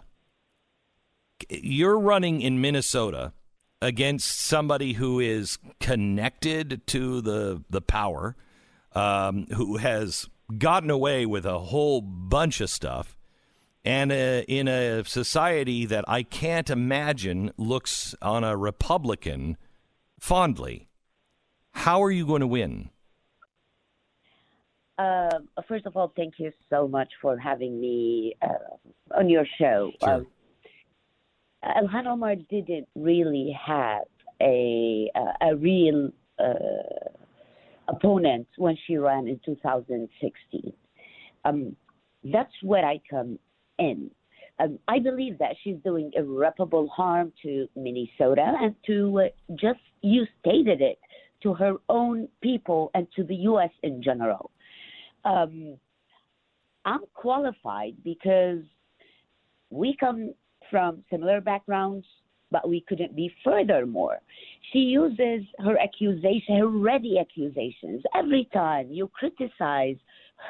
you're running in Minnesota against somebody who is connected to the the power, um, who has gotten away with a whole bunch of stuff and uh, in a society that I can't imagine looks on a Republican fondly. How are you going to win? Uh, first of all, thank you so much for having me uh, on your show. Sure. Um, Ilhan Omar didn't really have a uh, a real uh, opponent when she ran in 2016. Um, that's where I come in. Um, I believe that she's doing irreparable harm to Minnesota and to uh, just, you stated it, to her own people and to the U.S. in general. Um, I'm qualified because we come from similar backgrounds, but we couldn't be furthermore. She uses her accusation, her ready accusations. Every time you criticize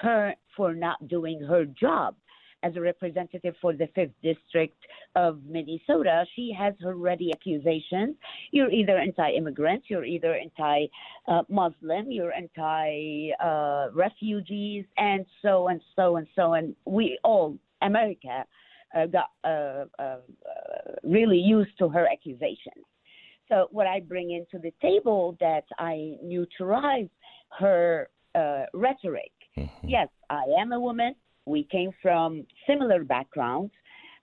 her for not doing her job, as a representative for the 5th District of Minnesota, she has her ready accusations. You're either anti immigrant, you're either anti Muslim, you're anti uh, refugees, and so and so and so. And we all, America, uh, got uh, uh really used to her accusations. So, what I bring into the table that I neutralize her uh, rhetoric. Mm-hmm. Yes, I am a woman. We came from similar backgrounds.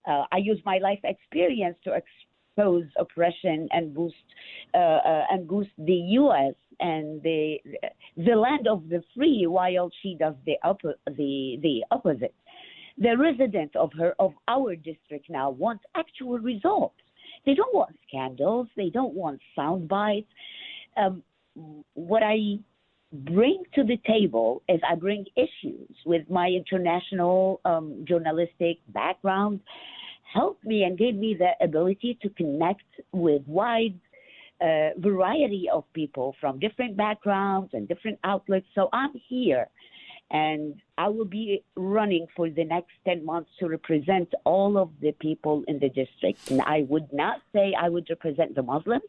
Uh, I use my life experience to expose oppression and boost uh, uh, and boost the U.S. and the the land of the free, while she does the upper, the the opposite. The residents of her of our district now want actual results. They don't want scandals. They don't want sound bites. Um, what I bring to the table is I bring issues with my international um, journalistic background, helped me and gave me the ability to connect with wide uh, variety of people from different backgrounds and different outlets. So I'm here and I will be running for the next 10 months to represent all of the people in the district. And I would not say I would represent the Muslims.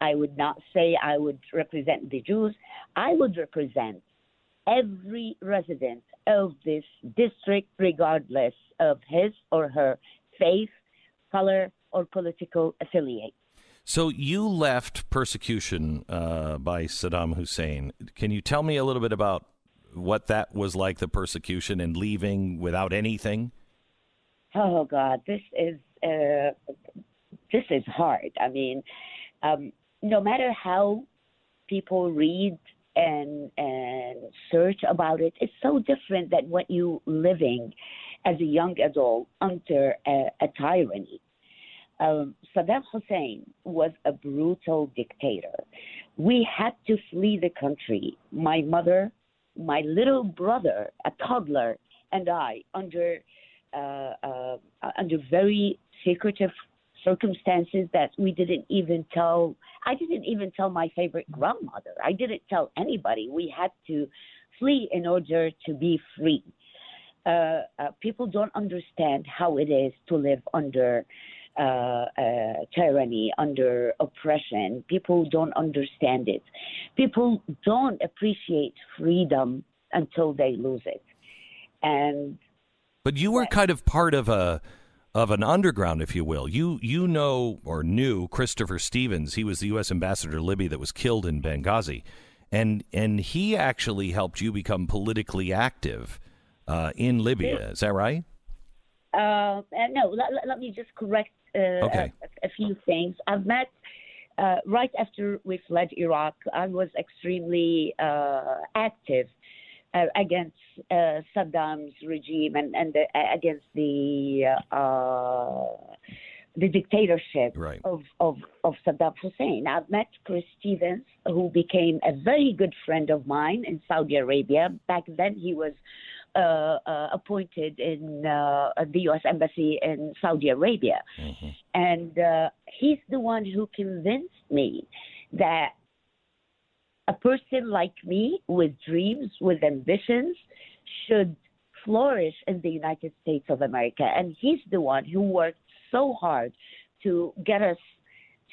I would not say I would represent the Jews. I would represent every resident of this district, regardless of his or her faith, color, or political affiliate. So you left persecution uh, by Saddam Hussein. Can you tell me a little bit about what that was like, the persecution and leaving without anything? Oh God, this is uh, this is hard. I mean, um, no matter how people read and and search about it, it's so different than what you living as a young adult under a, a tyranny. Um, Saddam Hussein was a brutal dictator. We had to flee the country. My mother, my little brother, a toddler, and I, under uh, uh, under very secretive circumstances that we didn't even tell. I didn't even tell my favorite grandmother. I didn't tell anybody. We had to flee in order to be free. Uh, uh, people don't understand how it is to live under uh, uh, tyranny, under oppression. People don't understand it. People don't appreciate freedom until they lose it. And but you were kind of part of a of an underground, if you will. You you know or knew Christopher Stevens. He was the U.S. ambassador to Libya that was killed in Benghazi, and and he actually helped you become politically active uh, in Libya. Is that right? Uh, no, let, let, me just correct uh, okay. a, a, few things. I've met uh, right after we fled Iraq. I was extremely uh, active uh, against uh, Saddam's regime and, and the, against the uh, the dictatorship right. of, of, of Saddam Hussein. I've met Chris Stevens, who became a very good friend of mine in Saudi Arabia. Back then, he was uh, uh, appointed in uh, the U.S. Embassy in Saudi Arabia. Mm-hmm. And uh, he's the one who convinced me that a person like me with dreams, with ambitions, should flourish in the United States of America. And he's the one who worked so hard to get us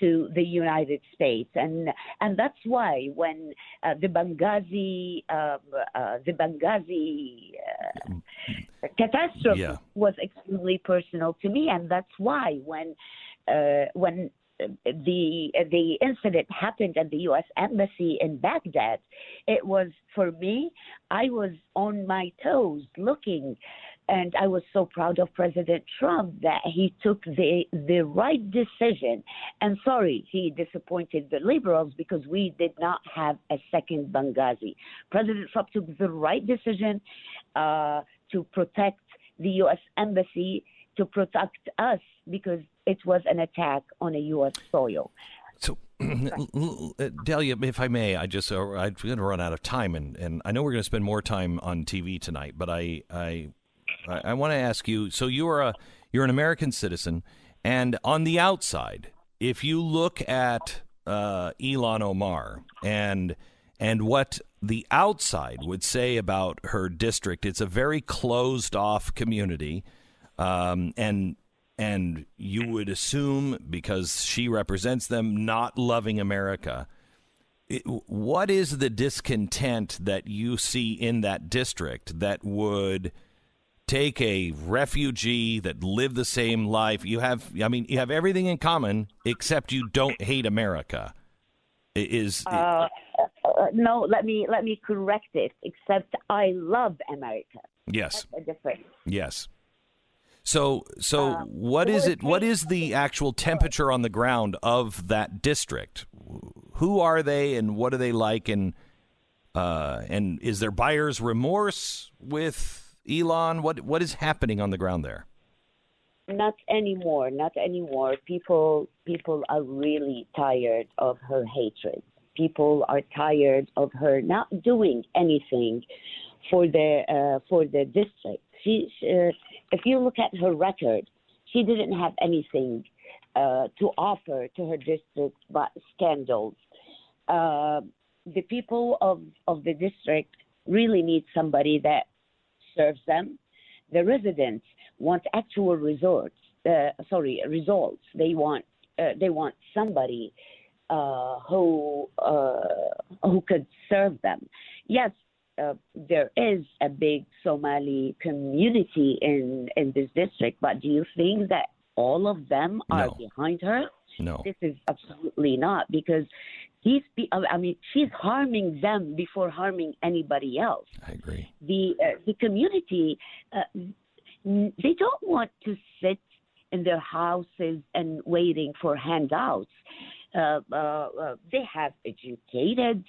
to the United States, and and that's why when uh, the Benghazi um, uh, the Benghazi uh, catastrophe yeah. was extremely personal to me, and that's why when uh, when the the incident happened at the U.S. embassy in Baghdad. It was for me. I was on my toes, looking, and I was so proud of President Trump that he took the the right decision. And sorry, he disappointed the liberals because we did not have a second Benghazi. President Trump took the right decision uh, to protect the U.S. embassy to protect us because it was an attack on a U.S. soil. So, Delia, if I may, I just uh, I'm going to run out of time, and, and I know we're going to spend more time on TV tonight, but I I I want to ask you. So you are a you're an American citizen, and on the outside, if you look at uh, Ilhan Omar and and what the outside would say about her district, it's a very closed off community, um, and and you would assume because she represents them not loving America. It, what is the discontent that you see in that district that would take a refugee that lived the same life? You have, I mean, you have everything in common except you don't hate America. Is uh, uh, no? Let me let me correct it. Except I love America. Yes, That's a difference. Yes. So, so Uh, what is it? What is the actual temperature on the ground of that district? Who are they, and what are they like? And uh, and is there buyer's remorse with Ilhan? What what is happening on the ground there? Not anymore. Not anymore. People people are really tired of her hatred. People are tired of her not doing anything for the uh, for the district. She, uh, if you look at her record, she didn't have anything uh, to offer to her district but scandals. Uh, the people of, of the district really need somebody that serves them. The residents want actual results. Uh, sorry, results. They want uh, they want somebody uh, who uh, who could serve them. Yes, uh, there is a big Somali community in in this district, but do you think that all of them are No. behind her? No. This is absolutely not because these I mean she's harming them before harming anybody else. I agree. The uh, the community uh, they don't want to sit in their houses and waiting for handouts. Uh, uh, uh, they have educated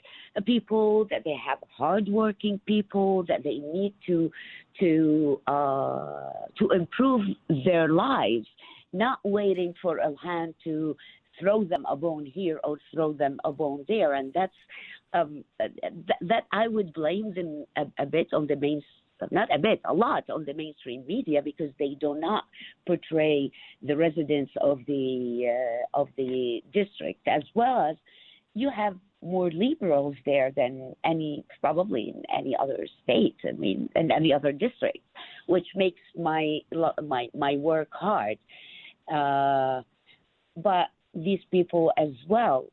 people, that they have hardworking people, that they need to to to improve their lives, not waiting for a hand to throw them a bone here or throw them a bone there, and that's um, th- that I would blame them a, a bit on the not a bit, a lot on the mainstream media because they do not portray the residents of the uh, of the district as well as you have more liberals there than any probably in any other state. I mean, in any other district, which makes my my my work hard. Uh, but these people as well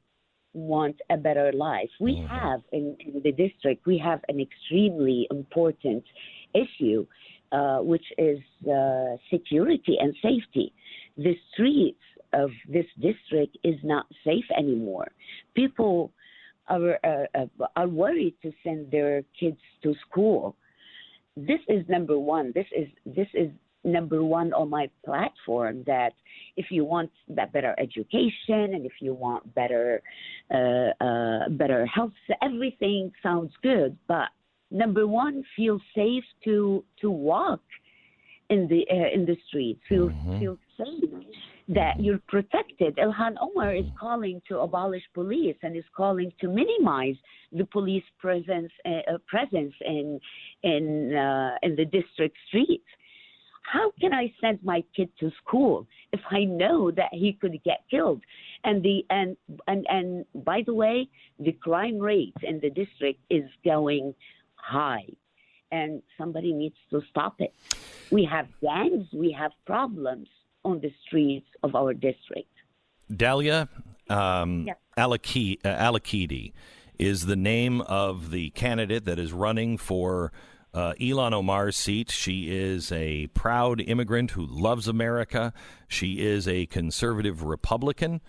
want a better life. We have in, in the district, we have an extremely important issue, uh, which is uh, security and safety. The streets of this district is not safe anymore. People are uh, uh, are worried to send their kids to school. This is number one. This is this is number one on my platform that if you want better education and if you want better uh, uh, better health everything sounds good but number one feel safe to to walk in the uh, in the streets feel feel safe that you're protected. Ilhan Omar is calling to abolish police and is calling to minimize the police presence uh, uh, presence in in uh, in the district streets. How can I send my kid to school if I know that he could get killed? And the and and and by the way, the crime rate in the district is going high, and somebody needs to stop it. We have gangs, we have problems on the streets of our district. Dalia um. Alaki- uh, Al-Aqidi is the name of the candidate that is running for uh, Ilhan Omar's seat. She is a proud immigrant who loves America. She is a conservative Republican.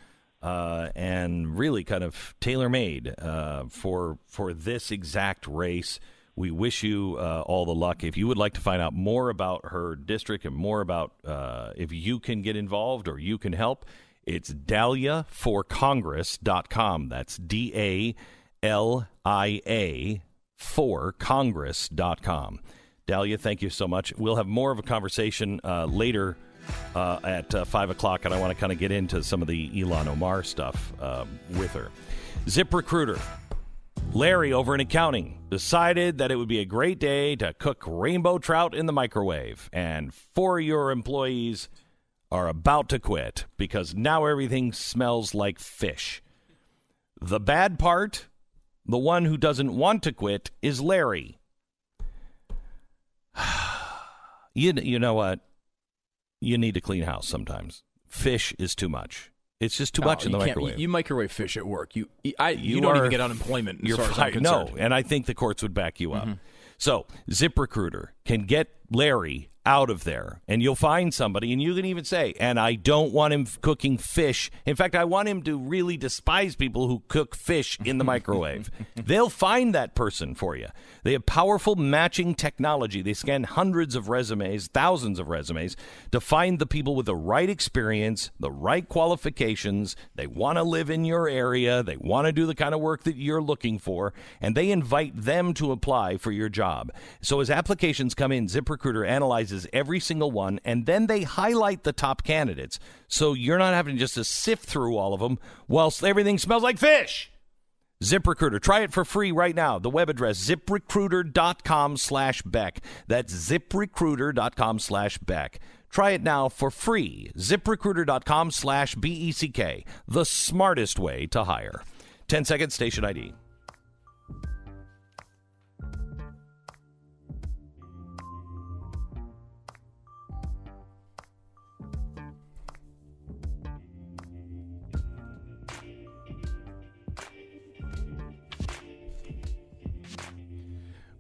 Uh, and really kind of tailor made uh, for for this exact race. We wish you uh, all the luck. If you would like to find out more about her district and more about uh, if you can get involved or you can help, it's daliaforcongress.com. That's D A L I A for congress.com. Dalia, thank you so much. We'll have more of a conversation uh, later uh, at uh, 5 o'clock, and I want to kind of get into some of the Ilhan Omar stuff uh, with her. Zip Recruiter. Larry over in accounting decided that it would be a great day to cook rainbow trout in the microwave. And four of your employees are about to quit because now everything smells like fish. The bad part the one who doesn't want to quit is Larry. you, you know what? You need to clean house sometimes. Fish is too much. It's just too much in the microwave. You, you microwave fish at work. You, I, you, don't are- even get unemployment. You're far as I'm fired. no, and I think the courts would back you Mm-hmm. up. So, ZipRecruiter can get Larry out of there. And you'll find somebody and you can even say and i don't want him cooking fish. In fact i want him to really despise people who cook fish in the microwave. They'll find that person for you. They have powerful matching technology. They scan hundreds of resumes thousands of resumes to find the people with the right experience the right qualifications. They want to live in your area. They want to do the kind of work that you're looking for and they invite them to apply for your job. So as applications come in ziprecruiter analyzes every single one and then they highlight the top candidates so you're not having just to sift through all of them whilst everything smells like fish ZipRecruiter. Try it for free right now. The web address, ziprecruiter.com slash Beck. That's ziprecruiter.com slash Beck. Try it now for free. ziprecruiter.com slash B-E-C-K. The smartest way to hire. 10 seconds, station ID.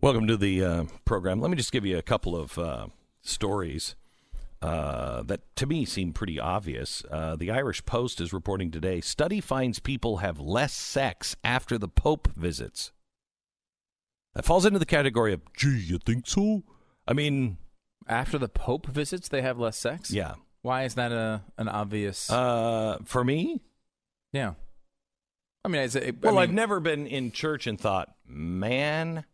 Welcome to the uh, program. Let me just give you a couple of uh, stories uh, that to me seem pretty obvious. Uh, the Irish Post is reporting today study finds people have less sex after the Pope visits. That falls into the category of, gee, you think so? I mean, After the Pope visits, they have less sex? yeah. Why is that a an obvious. Uh, for me, yeah. I mean, is it, well, I I've never been in church and thought, man,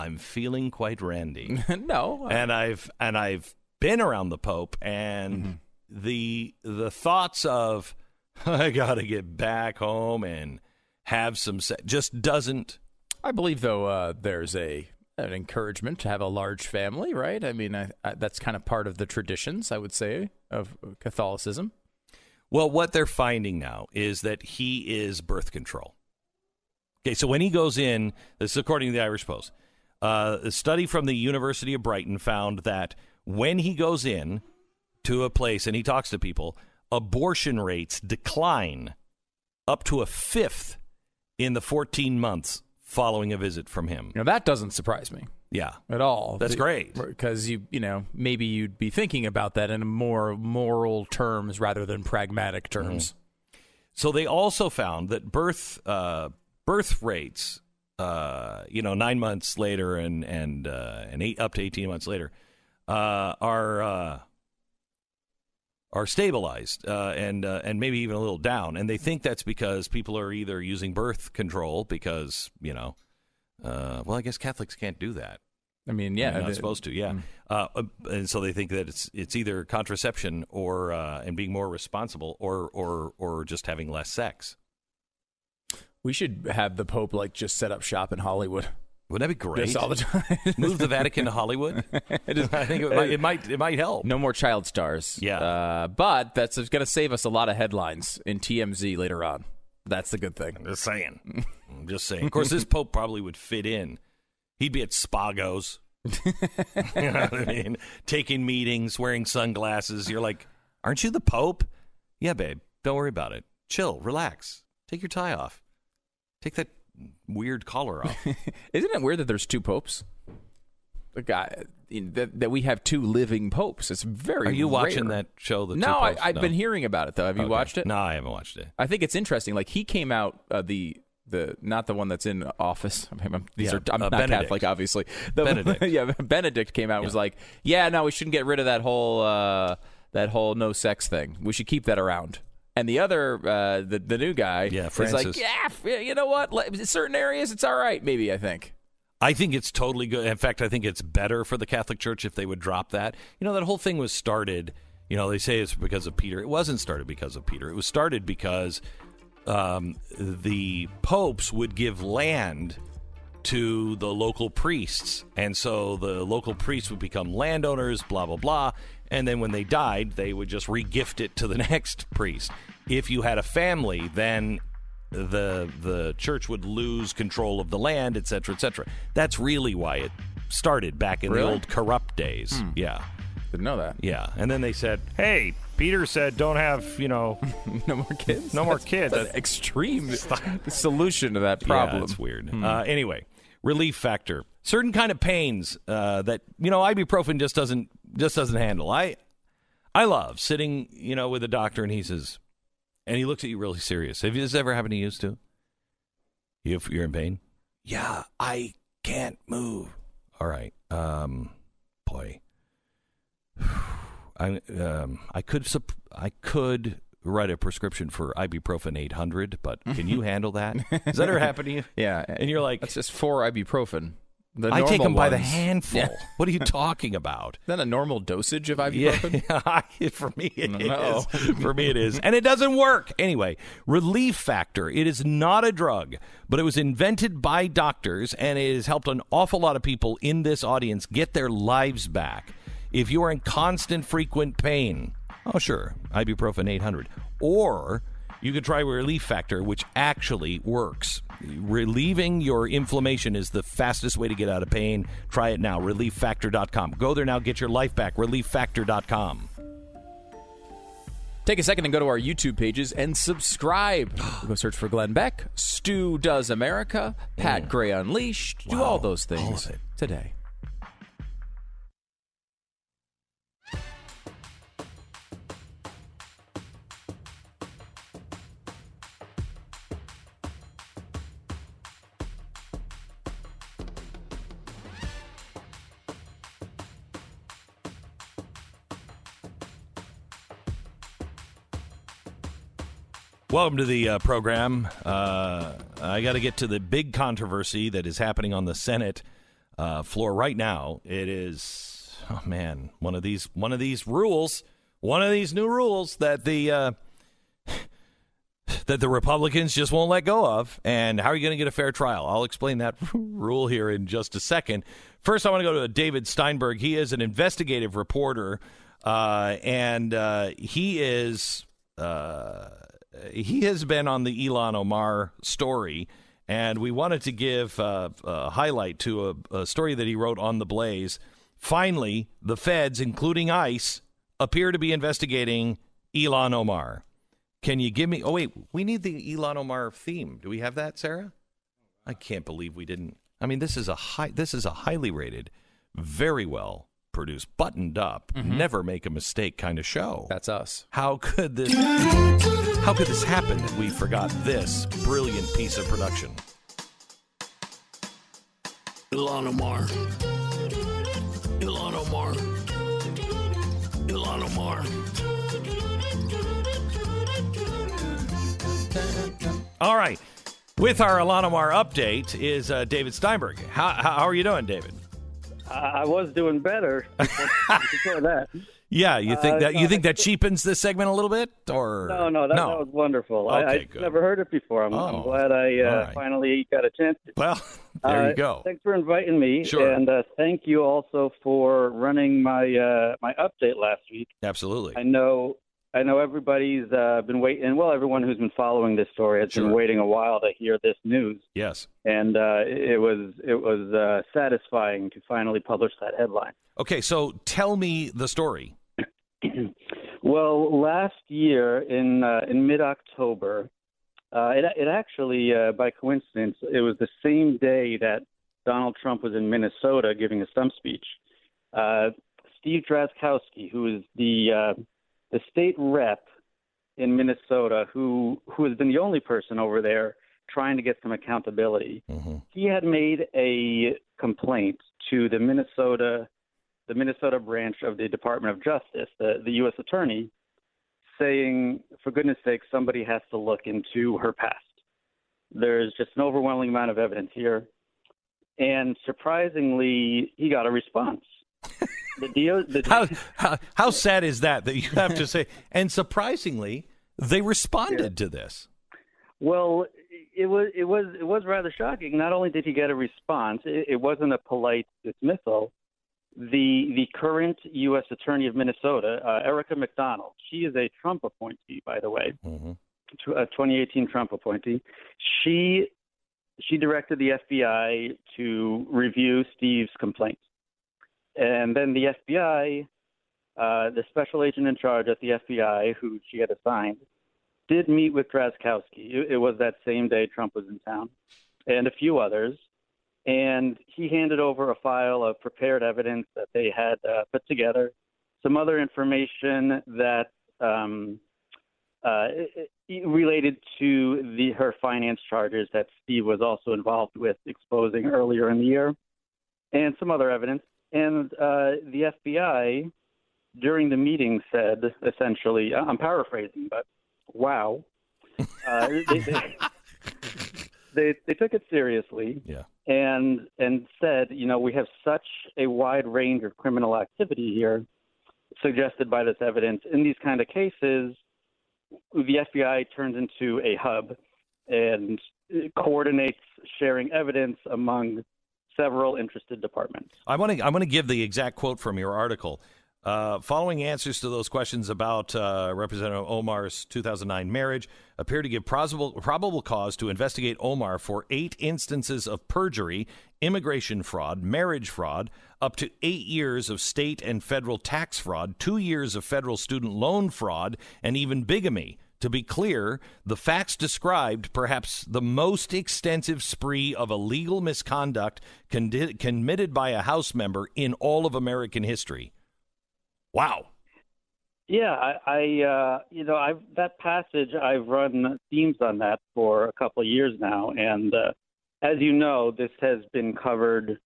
I'm feeling quite randy. no. and I've and I've been around the Pope, and the the thoughts of I got to get back home and have some se- just doesn't. I believe though uh, there's a an encouragement to have a large family, right? I mean, I, I, that's kind of part of the traditions, I would say, of Catholicism. Well, what they're finding now is that he is birth control. Okay, so when he goes in, this is according to the Irish Post. Uh, a study from the University of Brighton found that when he goes in to a place and he talks to people, abortion rates decline up to a fifth in the 14 months following a visit from him. Now that doesn't surprise me Yeah. at all. That's The- great. because you you know maybe you'd be thinking about that in more moral terms rather than pragmatic terms. So they also found that birth uh, birth rates, uh, you know, nine months later and and uh, and eight up to eighteen months later, uh, are uh, are stabilized uh, and uh, and maybe even a little down. And they think that's because people are either using birth control because you know, uh, well, I guess Catholics can't do that. I mean, yeah, They're not supposed to. Yeah, uh, uh, and so they think that it's it's either contraception or uh, and being more responsible or or or just having less sex. We should have the Pope like just set up shop in Hollywood. Wouldn't that be great? Just all the time. Move the Vatican to Hollywood. I think it might, it might it might help. No more child stars. Yeah. Uh, but that's going to save us a lot of headlines in TMZ later on. That's the good thing. I'm just saying. I'm just saying. Of course, this Pope probably would fit in. He'd be at Spago's. you know what I mean? Taking meetings, wearing sunglasses. You're like, aren't you the Pope? Yeah, babe. Don't worry about it. Chill, relax. Take your tie off. Take that weird collar off. Isn't it weird that there's two popes? The guy that, that we have two living popes. It's very. Are you watching that show? The Two no, I? I've No. been hearing about it though. Have you Okay. watched it? No, I haven't watched it. I think it's interesting. Like he came out uh, the the not the one that's in office. I mean, I'm- these Yeah, are I'm uh, not Benedict. Catholic, obviously. The, Benedict. yeah, Benedict came out and was like, yeah, no, we shouldn't get rid of that whole uh, that whole no sex thing. We should keep that around. And the other, uh, the the new guy, Yeah, is like, yeah, you know what? Certain areas, it's all right. Maybe I think. I think it's totally good. In fact, I think it's better for the Catholic Church if they would drop that. You know, that whole thing was started, you know, they say it's because of Peter. It wasn't started because of Peter. It was started because um, the popes would give land to the local priests. And so the local priests would become landowners, blah, blah, blah. And then when they died, they would just regift it to the next priest. If you had a family, then the the church would lose control of the land, etc., cetera, et cetera. That's really why it started back in the old corrupt days. Hmm. Yeah. Didn't know that. Yeah. And then they said, hey, Peter said don't have, you know, no more kids. No more That's- kids. that's an extreme solution to that problem. Yeah, it's weird. Hmm. Uh, anyway, relief factor. Certain kind of pains uh, that you know ibuprofen just doesn't just doesn't handle. I I love sitting, you know, with a doctor and he says, and he looks at you really serious. Have you this ever happened to you too? You you're in pain? Yeah, I can't move. All right. Um, boy, I um I could sup- I could write a prescription for ibuprofen 800, but can you handle that? Has that ever happened to you? Yeah, And you're like, that's just four ibuprofen. The I take them by the handful. Yeah. What are you talking about? Is that a normal dosage of ibuprofen? Yeah, for me it is. No. For me it is, and it doesn't work anyway. Relief Factor. It is not a drug, but it was invented by doctors, and it has helped an awful lot of people in this audience get their lives back. If you are in constant, frequent pain, oh sure, ibuprofen 800, or you could try Relief Factor, which actually works. Relieving your inflammation is the fastest way to get out of pain. Try it now. ReliefFactor.com. Go there now. Get your life back. ReliefFactor.com. Take a second and go to our YouTube pages and subscribe. go search for Glenn Beck, Stu Does America, Pat mm. Gray Unleashed. Do all those things all today. Welcome to the uh, program. Uh, I got to get to the big controversy that is happening on the Senate uh, floor right now. It is, oh man, one of these one of these rules, one of these new rules that the uh, that the Republicans just won't let go of. And how are you going to get a fair trial? I'll explain that rule here in just a second. First, I want to go to David Steinberg. He is an investigative reporter, uh, and uh, he is uh, he has been on the Ilhan Omar story. And we wanted to give uh, a highlight to a, a story that he wrote on the Blaze. Finally, the feds, including ICE, appear to be investigating Ilhan Omar. Can you give me? Oh wait, we need the Ilhan Omar theme. Do we have that, Sarah? I can't believe we didn't. I mean, this is a high. This is a highly rated, very well produced, buttoned up, never make a mistake kind of show. That's us. How could this? How could this happen that we forgot this brilliant piece of production? Ilhan Omar. Ilhan Omar. Ilhan Omar. All right. With our Ilhan Omar update is uh, David Steinberg. How, how how are you doing, David? I was doing better before, that. Yeah, you think Uh, that you think that cheapens this segment a little bit, or No, no, that, that was wonderful. Okay, I good. never heard it before. I'm, Oh, I'm glad I uh, right. finally got a chance. To. Well, there Uh, you go. Thanks for inviting me, Sure. and uh, thank you also for running my uh, my update last week. Absolutely. I know I know everybody's uh, been waiting. Well, everyone who's been following this story has been waiting a while to hear this news, Yes. and uh, it was it was uh, satisfying to finally publish that headline. Okay, so tell me the story. Well, last year in uh, in mid October, uh, it it actually uh, by coincidence it was the same day that Donald Trump was in Minnesota giving a stump speech. Uh, Steve Drazkowski, who is the uh, the state rep in Minnesota, who who has been the only person over there trying to get some accountability, mm-hmm. he had made a complaint to the Minnesota the Minnesota branch of the Department of Justice, the, the U.S. Attorney, saying, for goodness sake, somebody has to look into her past. There's just an overwhelming amount of evidence here. And surprisingly, he got a response. The deal, the, How, how how sad is that that you have to say? And surprisingly, they responded to this. Well, it was it was it was rather shocking. Not only did he get a response, it, it wasn't a polite dismissal. The the current U.S. Attorney of Minnesota, uh, Erica MacDonald, she is a Trump appointee, by the way, tw- a 2018 Trump appointee. She she directed the FBI to review Steve's complaint, and then the FBI, uh, the special agent in charge at the FBI, who she had assigned, did meet with Drazkowski. It, it was that same day Trump was in town, and a few others. And he handed over a file of prepared evidence that they had uh, put together some other information that um, uh, related to the her finance charges that Steve was also involved with exposing earlier in the year, and some other evidence. And uh, the FBI during the meeting said essentially, I'm paraphrasing, but wow, uh, they, they, they they took it seriously. Yeah. And and said, you know, we have such a wide range of criminal activity here, suggested by this evidence. In these kind of cases, the FBI turns into a hub and coordinates sharing evidence among several interested departments. I want to I want to give the exact quote from your article. Uh, following answers to those questions about uh, Representative Omar's 2009 marriage appear to give probable, probable cause to investigate Omar for eight instances of perjury, immigration fraud, marriage fraud, up to eight years of state and federal tax fraud, two years of federal student loan fraud, and even bigamy. To be clear, the facts described perhaps the most extensive spree of illegal misconduct con- committed by a House member in all of American history. Wow. Yeah, I, I uh, you know, I've that passage I've run themes on that for a couple of years now, and uh, as you know, this has been covered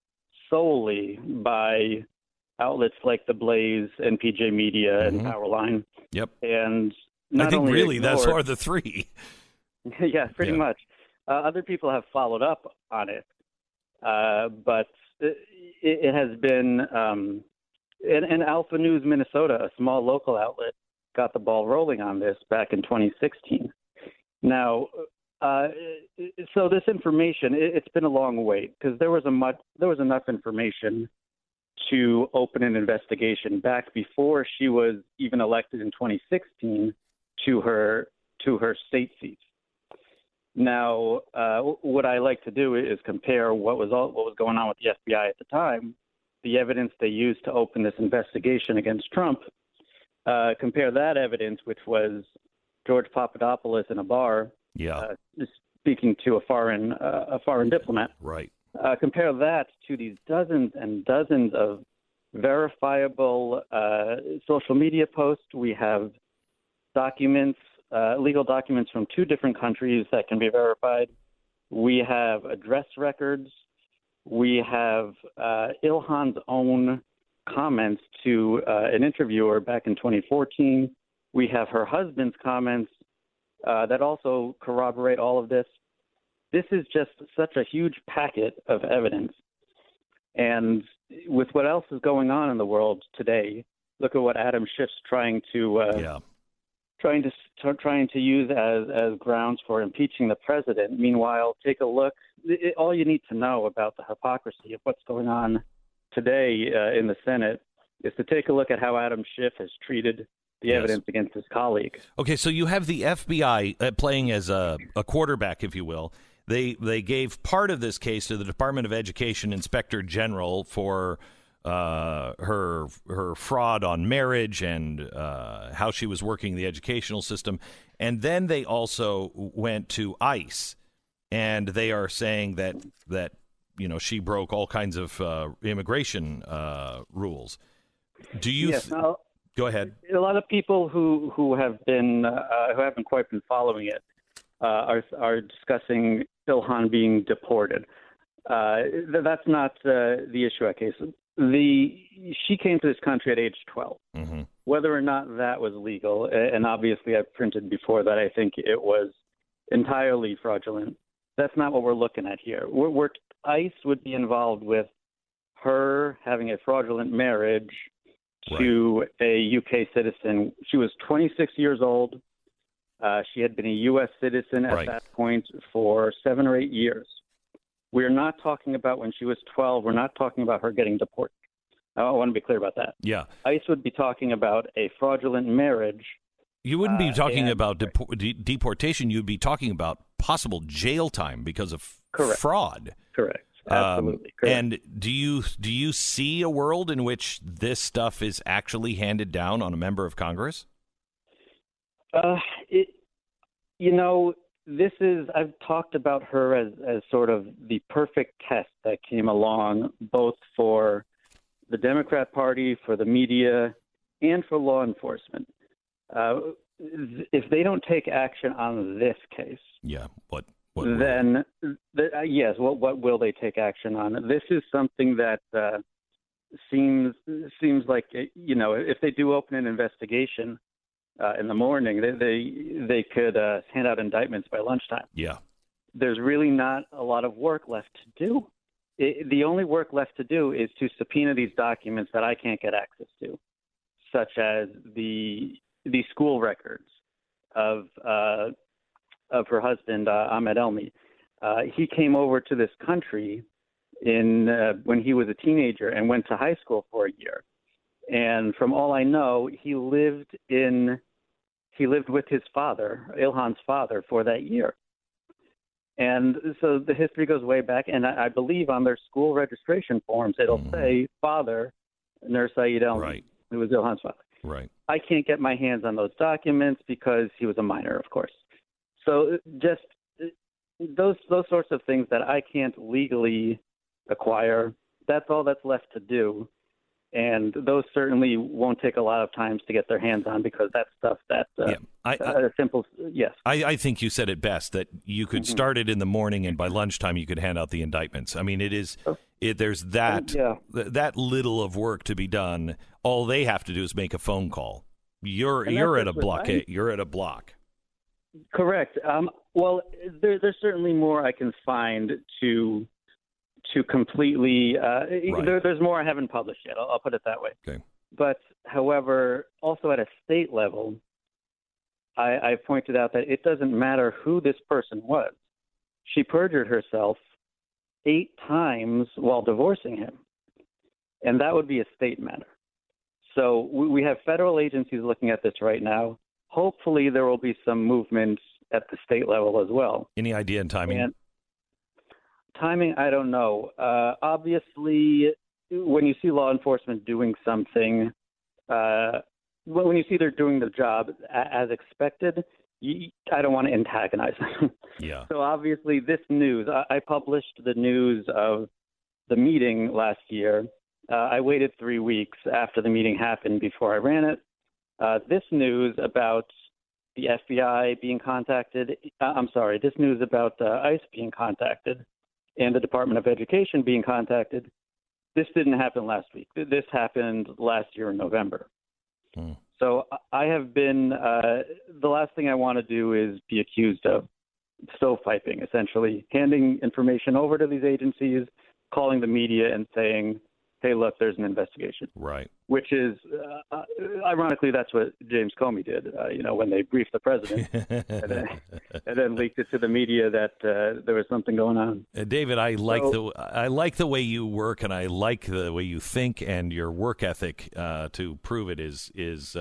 solely by outlets like The Blaze and PJ Media Mm-hmm. and Powerline. Yep. And I think really ignored- are the three. yeah, pretty Yeah. much. Uh, other people have followed up on it, uh, but it, it has been. Um, and, and Alpha News Minnesota, a small local outlet, got the ball rolling on this back in 2016. Now, uh, so this information, it, it's been a long wait because there was a much, there was enough information to open an investigation back before she was even elected in 2016 to her to her state seat. Now, uh, what I like to do is compare what was all, what was going on with the FBI at the time, the evidence they used to open this investigation against Trump. Uh, compare that evidence, which was George Papadopoulos in a bar, Yeah. uh, speaking to a foreign uh, a foreign diplomat. Right. Uh, compare that to these dozens and dozens of verifiable uh, social media posts. We have documents, uh, legal documents from two different countries that can be verified. We have address records. We have uh, Ilhan's own comments to uh, an interviewer back in 2014. We have her husband's comments uh, that also corroborate all of this. This is just such a huge packet of evidence. And with what else is going on in the world today, look at what Adam Schiff's trying to uh, trying to trying to use as as grounds for impeaching the president. Meanwhile, take a look. It, all you need to know about the hypocrisy of what's going on today uh, in the Senate is to take a look at how Adam Schiff has treated the Yes. evidence against his colleague. Okay, so you have the FBI uh, playing as a, a quarterback, if you will. They they gave part of this case to the Department of Education Inspector General for uh, her her fraud on marriage and uh, how she was working the educational system, and then they also went to ICE, and they are saying that that you know she broke all kinds of uh, immigration uh, rules. Do you? Yes, now- go ahead. a lot of people who who have been uh, who haven't quite been following it uh, are are discussing Ilhan being deported. Uh, th- that's not uh, the issue at case. The she came to this country at age 12. Mm-hmm. Whether or not that was legal, and obviously I've printed before that I think it was entirely fraudulent. That's not what we're looking at here. We're, we're, ICE would be involved with her having a fraudulent marriage to a UK citizen. She was 26 years old. Uh, she had been a U.S. citizen at Right. that point for seven or eight years. We're not talking about when she was 12. We're not talking about her getting deported. I want to be clear about that. Yeah. ICE would be talking about a fraudulent marriage. You wouldn't be Uh, talking and- about depor- de- deportation. You'd be talking about possible jail time because of Correct. fraud. Correct. Um, Absolutely. correct. and do you do you see a world in which this stuff is actually handed down on a member of Congress? Uh, it, you know, this is I've talked about her as as sort of the perfect test that came along both for the Democrat Party, for the media, and for law enforcement. Uh, if they don't take action on this case, yeah, what? what then the, uh, yes, what what will they take action on? This is something that uh, seems seems like you know if they do open an investigation uh, in the morning, they they, they could uh, hand out indictments by lunchtime. Yeah, there's really not a lot of work left to do. It, the only work left to do is to subpoena these documents that I can't get access to, such as the the school records of uh, of her husband uh, Ahmed Elmi. Uh, he came over to this country in uh, when he was a teenager and went to high school for a year. And from all I know, he lived in he lived with his father, Ilhan's father, for that year. And so the history goes way back, and I, I believe on their school registration forms it'll mm-hmm. say father Nur Saeed Elmi, right. who was Ilhan's father. Right. I can't get my hands on those documents because he was a minor, of course. So just those those sorts of things that I can't legally acquire. That's all that's left to do, and those certainly won't take a lot of times to get their hands on because that's stuff that uh, yeah, I, I, uh, simple. Yes, I, I, think you said it best that you could mm-hmm. start it in the morning and by lunchtime you could hand out the indictments. I mean, it is oh. it, there's that yeah. th- that little of work to be done. All they have to do is make a phone call. You're you're at a blockade. You're at a block. Correct. Um, well, there, there's certainly more I can find to to completely. Uh, right. there, there's more I haven't published yet. I'll, I'll put it that way. Okay. But, however, also at a state level, I, I pointed out that it doesn't matter who this person was. She perjured herself eight times while divorcing him, and that would be a state matter. So we, we have federal agencies looking at this right now hopefully there will be some movement at the state level as well. Any idea in timing? And timing, I don't know. Uh, obviously, when you see law enforcement doing something, uh, when you see they're doing the job as expected, you, I don't want to antagonize them. Yeah. So obviously, this news, I, I published the news of the meeting last year. Uh, I waited three weeks after the meeting happened before I ran it. Uh, this news about the FBI being contacted, uh, I'm sorry, this news about uh, ICE being contacted and the Department of Education being contacted, this didn't happen last week. This happened last year in November. Hmm. So I have been, uh, the last thing I want to do is be accused of stovepiping, essentially, handing information over to these agencies, calling the media and saying, hey, look, there's an investigation. Right. Which is, uh, uh, ironically, that's what James Comey did. Uh, you know, when they briefed the president and, then, and, then, leaked it to the media that uh, there was something going on. Uh, David, I like so, the I like the way you work, and I like the way you think, and your work ethic uh, to prove it is is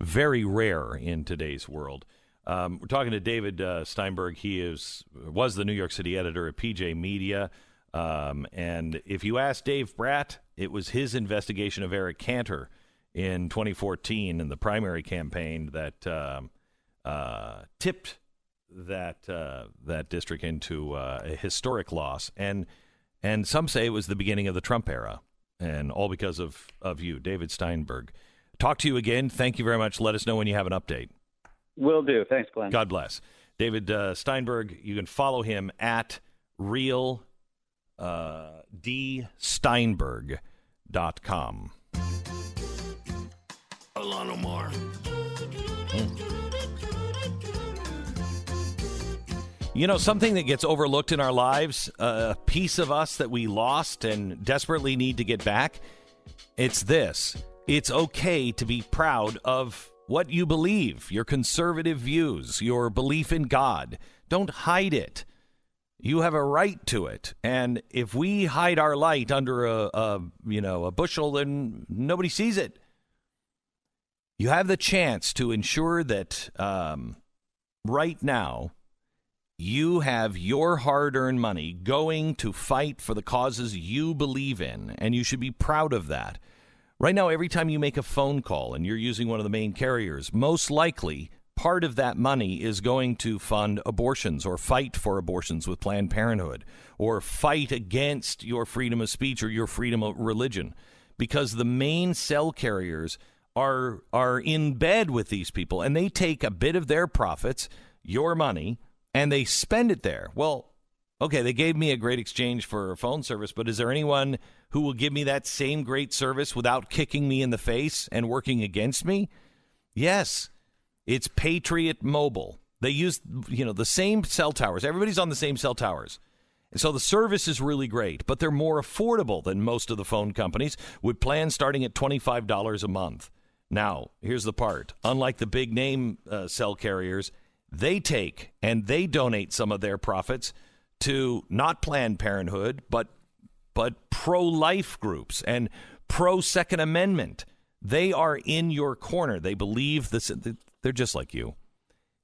very rare in today's world. Um, we're talking to David Steinberg. He is was the New York City editor at PJ Media. Um, and if you ask Dave Brat, it was his investigation of Eric Cantor in 2014 in the primary campaign that um, uh, tipped that uh, that district into uh, a historic loss. And and some say it was the beginning of the Trump era, and all because of of you, David Steinberg. Talk to you again. Thank you very much. Let us know when you have an update. Will do. Thanks, Glenn. God bless. David uh, Steinberg. You can follow him at real uh, dsteinberg.com. Ilhan Omar. Hmm. You know, something that gets overlooked in our lives, a piece of us that we lost and desperately need to get back, it's this. It's okay to be proud of what you believe, your conservative views, your belief in God. Don't hide it. You have a right to it, and if we hide our light under a, a you know a bushel, then nobody sees it. You have the chance to ensure that um, right now you have your hard earned money going to fight for the causes you believe in, and you should be proud of that. Right now, every time you make a phone call and you're using one of the main carriers, most likely part of that money is going to fund abortions or fight for abortions with Planned Parenthood or fight against your freedom of speech or your freedom of religion because the main cell carriers are are in bed with these people and they take a bit of their profits, your money, and they spend it there. Well, okay, they gave me a great exchange for a phone service, but is there anyone who will give me that same great service without kicking me in the face and working against me? Yes. It's Patriot Mobile. They use you know the same cell towers. Everybody's on the same cell towers. And so the service is really great, but they're more affordable than most of the phone companies with plans starting at $25 a month. Now, here's the part. Unlike the big name uh, cell carriers, they take and they donate some of their profits to not Planned Parenthood, but but pro-life groups and pro-Second Amendment. They are in your corner. They believe this. They're just like you.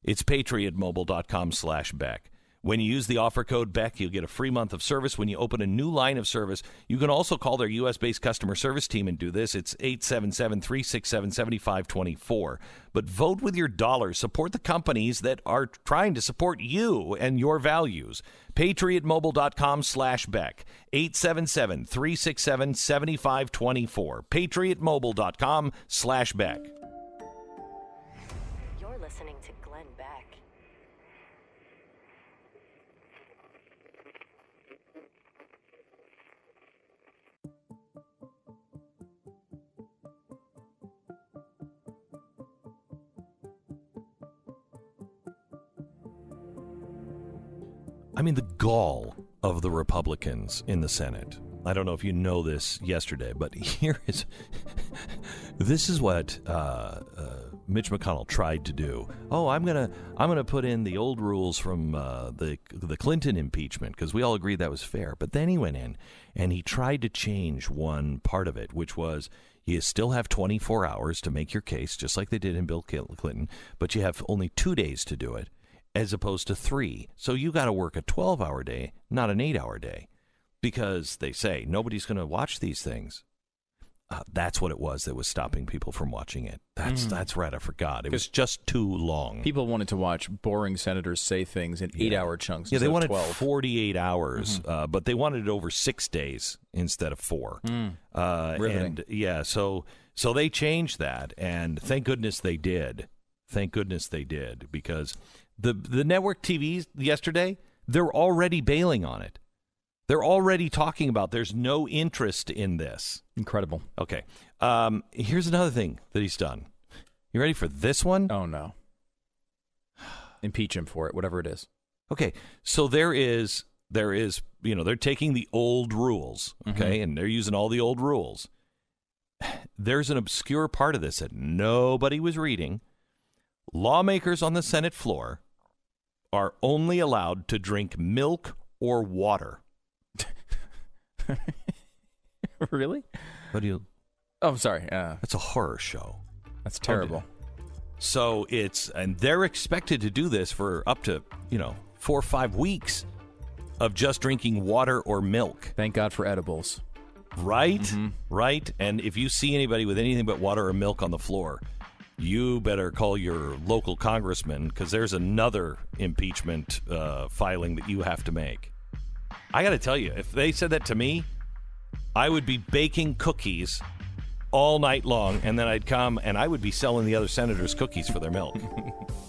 It's patriotmobile.com slash Beck. When you use the offer code Beck, you'll get a free month of service. When you open a new line of service, you can also call their U.S. based customer service team and do this. It's 877 367 7524. But vote with your dollars. Support the companies that are trying to support you and your values. PatriotMobile.com slash Beck. 877 367 7524. PatriotMobile.com slash Beck. I mean, the gall of the Republicans in the Senate. I don't know if you know this yesterday, but here is this is what uh, uh, Mitch McConnell tried to do. Oh, I'm gonna I'm gonna put in the old rules from uh, the the Clinton impeachment because we all agreed that was fair. But then he went in and he tried to change one part of it, which was you still have 24 hours to make your case, just like they did in Bill Clinton, but you have only two days to do it as opposed to three. So you got to work a 12 hour day, not an eight hour day, because they say nobody's going to watch these things. Uh, that's what it was that was stopping people from watching it. That's Mm. that's right. I forgot. It was just too long. People wanted to watch boring senators say things in eight-hour chunks. Yeah, they wanted 12. 48 hours, uh, but they wanted it over six days instead of four. Mm. Uh, and yeah, so so they changed that, and thank goodness they did. Thank goodness they did because the the network TVs yesterday they're already bailing on it. They're already talking about there's no interest in this. Incredible. Okay. Um, here's another thing that he's done. You ready for this one? Oh no. Impeach him for it, whatever it is. Okay, so there is there is you know they're taking the old rules, okay, and they're using all the old rules. There's an obscure part of this that nobody was reading. Lawmakers on the Senate floor are only allowed to drink milk or water. really? What do you? Oh, I'm sorry. Uh, That's a horror show. That's terrible. So it's and they're expected to do this for up to you know four or five weeks of just drinking water or milk. Thank God for edibles. Right, Mm-hmm. right. And if you see anybody with anything but water or milk on the floor, you better call your local congressman because there's another impeachment uh, filing that you have to make. I got to tell you, if they said that to me, I would be baking cookies all night long, and then I'd come and I would be selling the other senators cookies for their milk.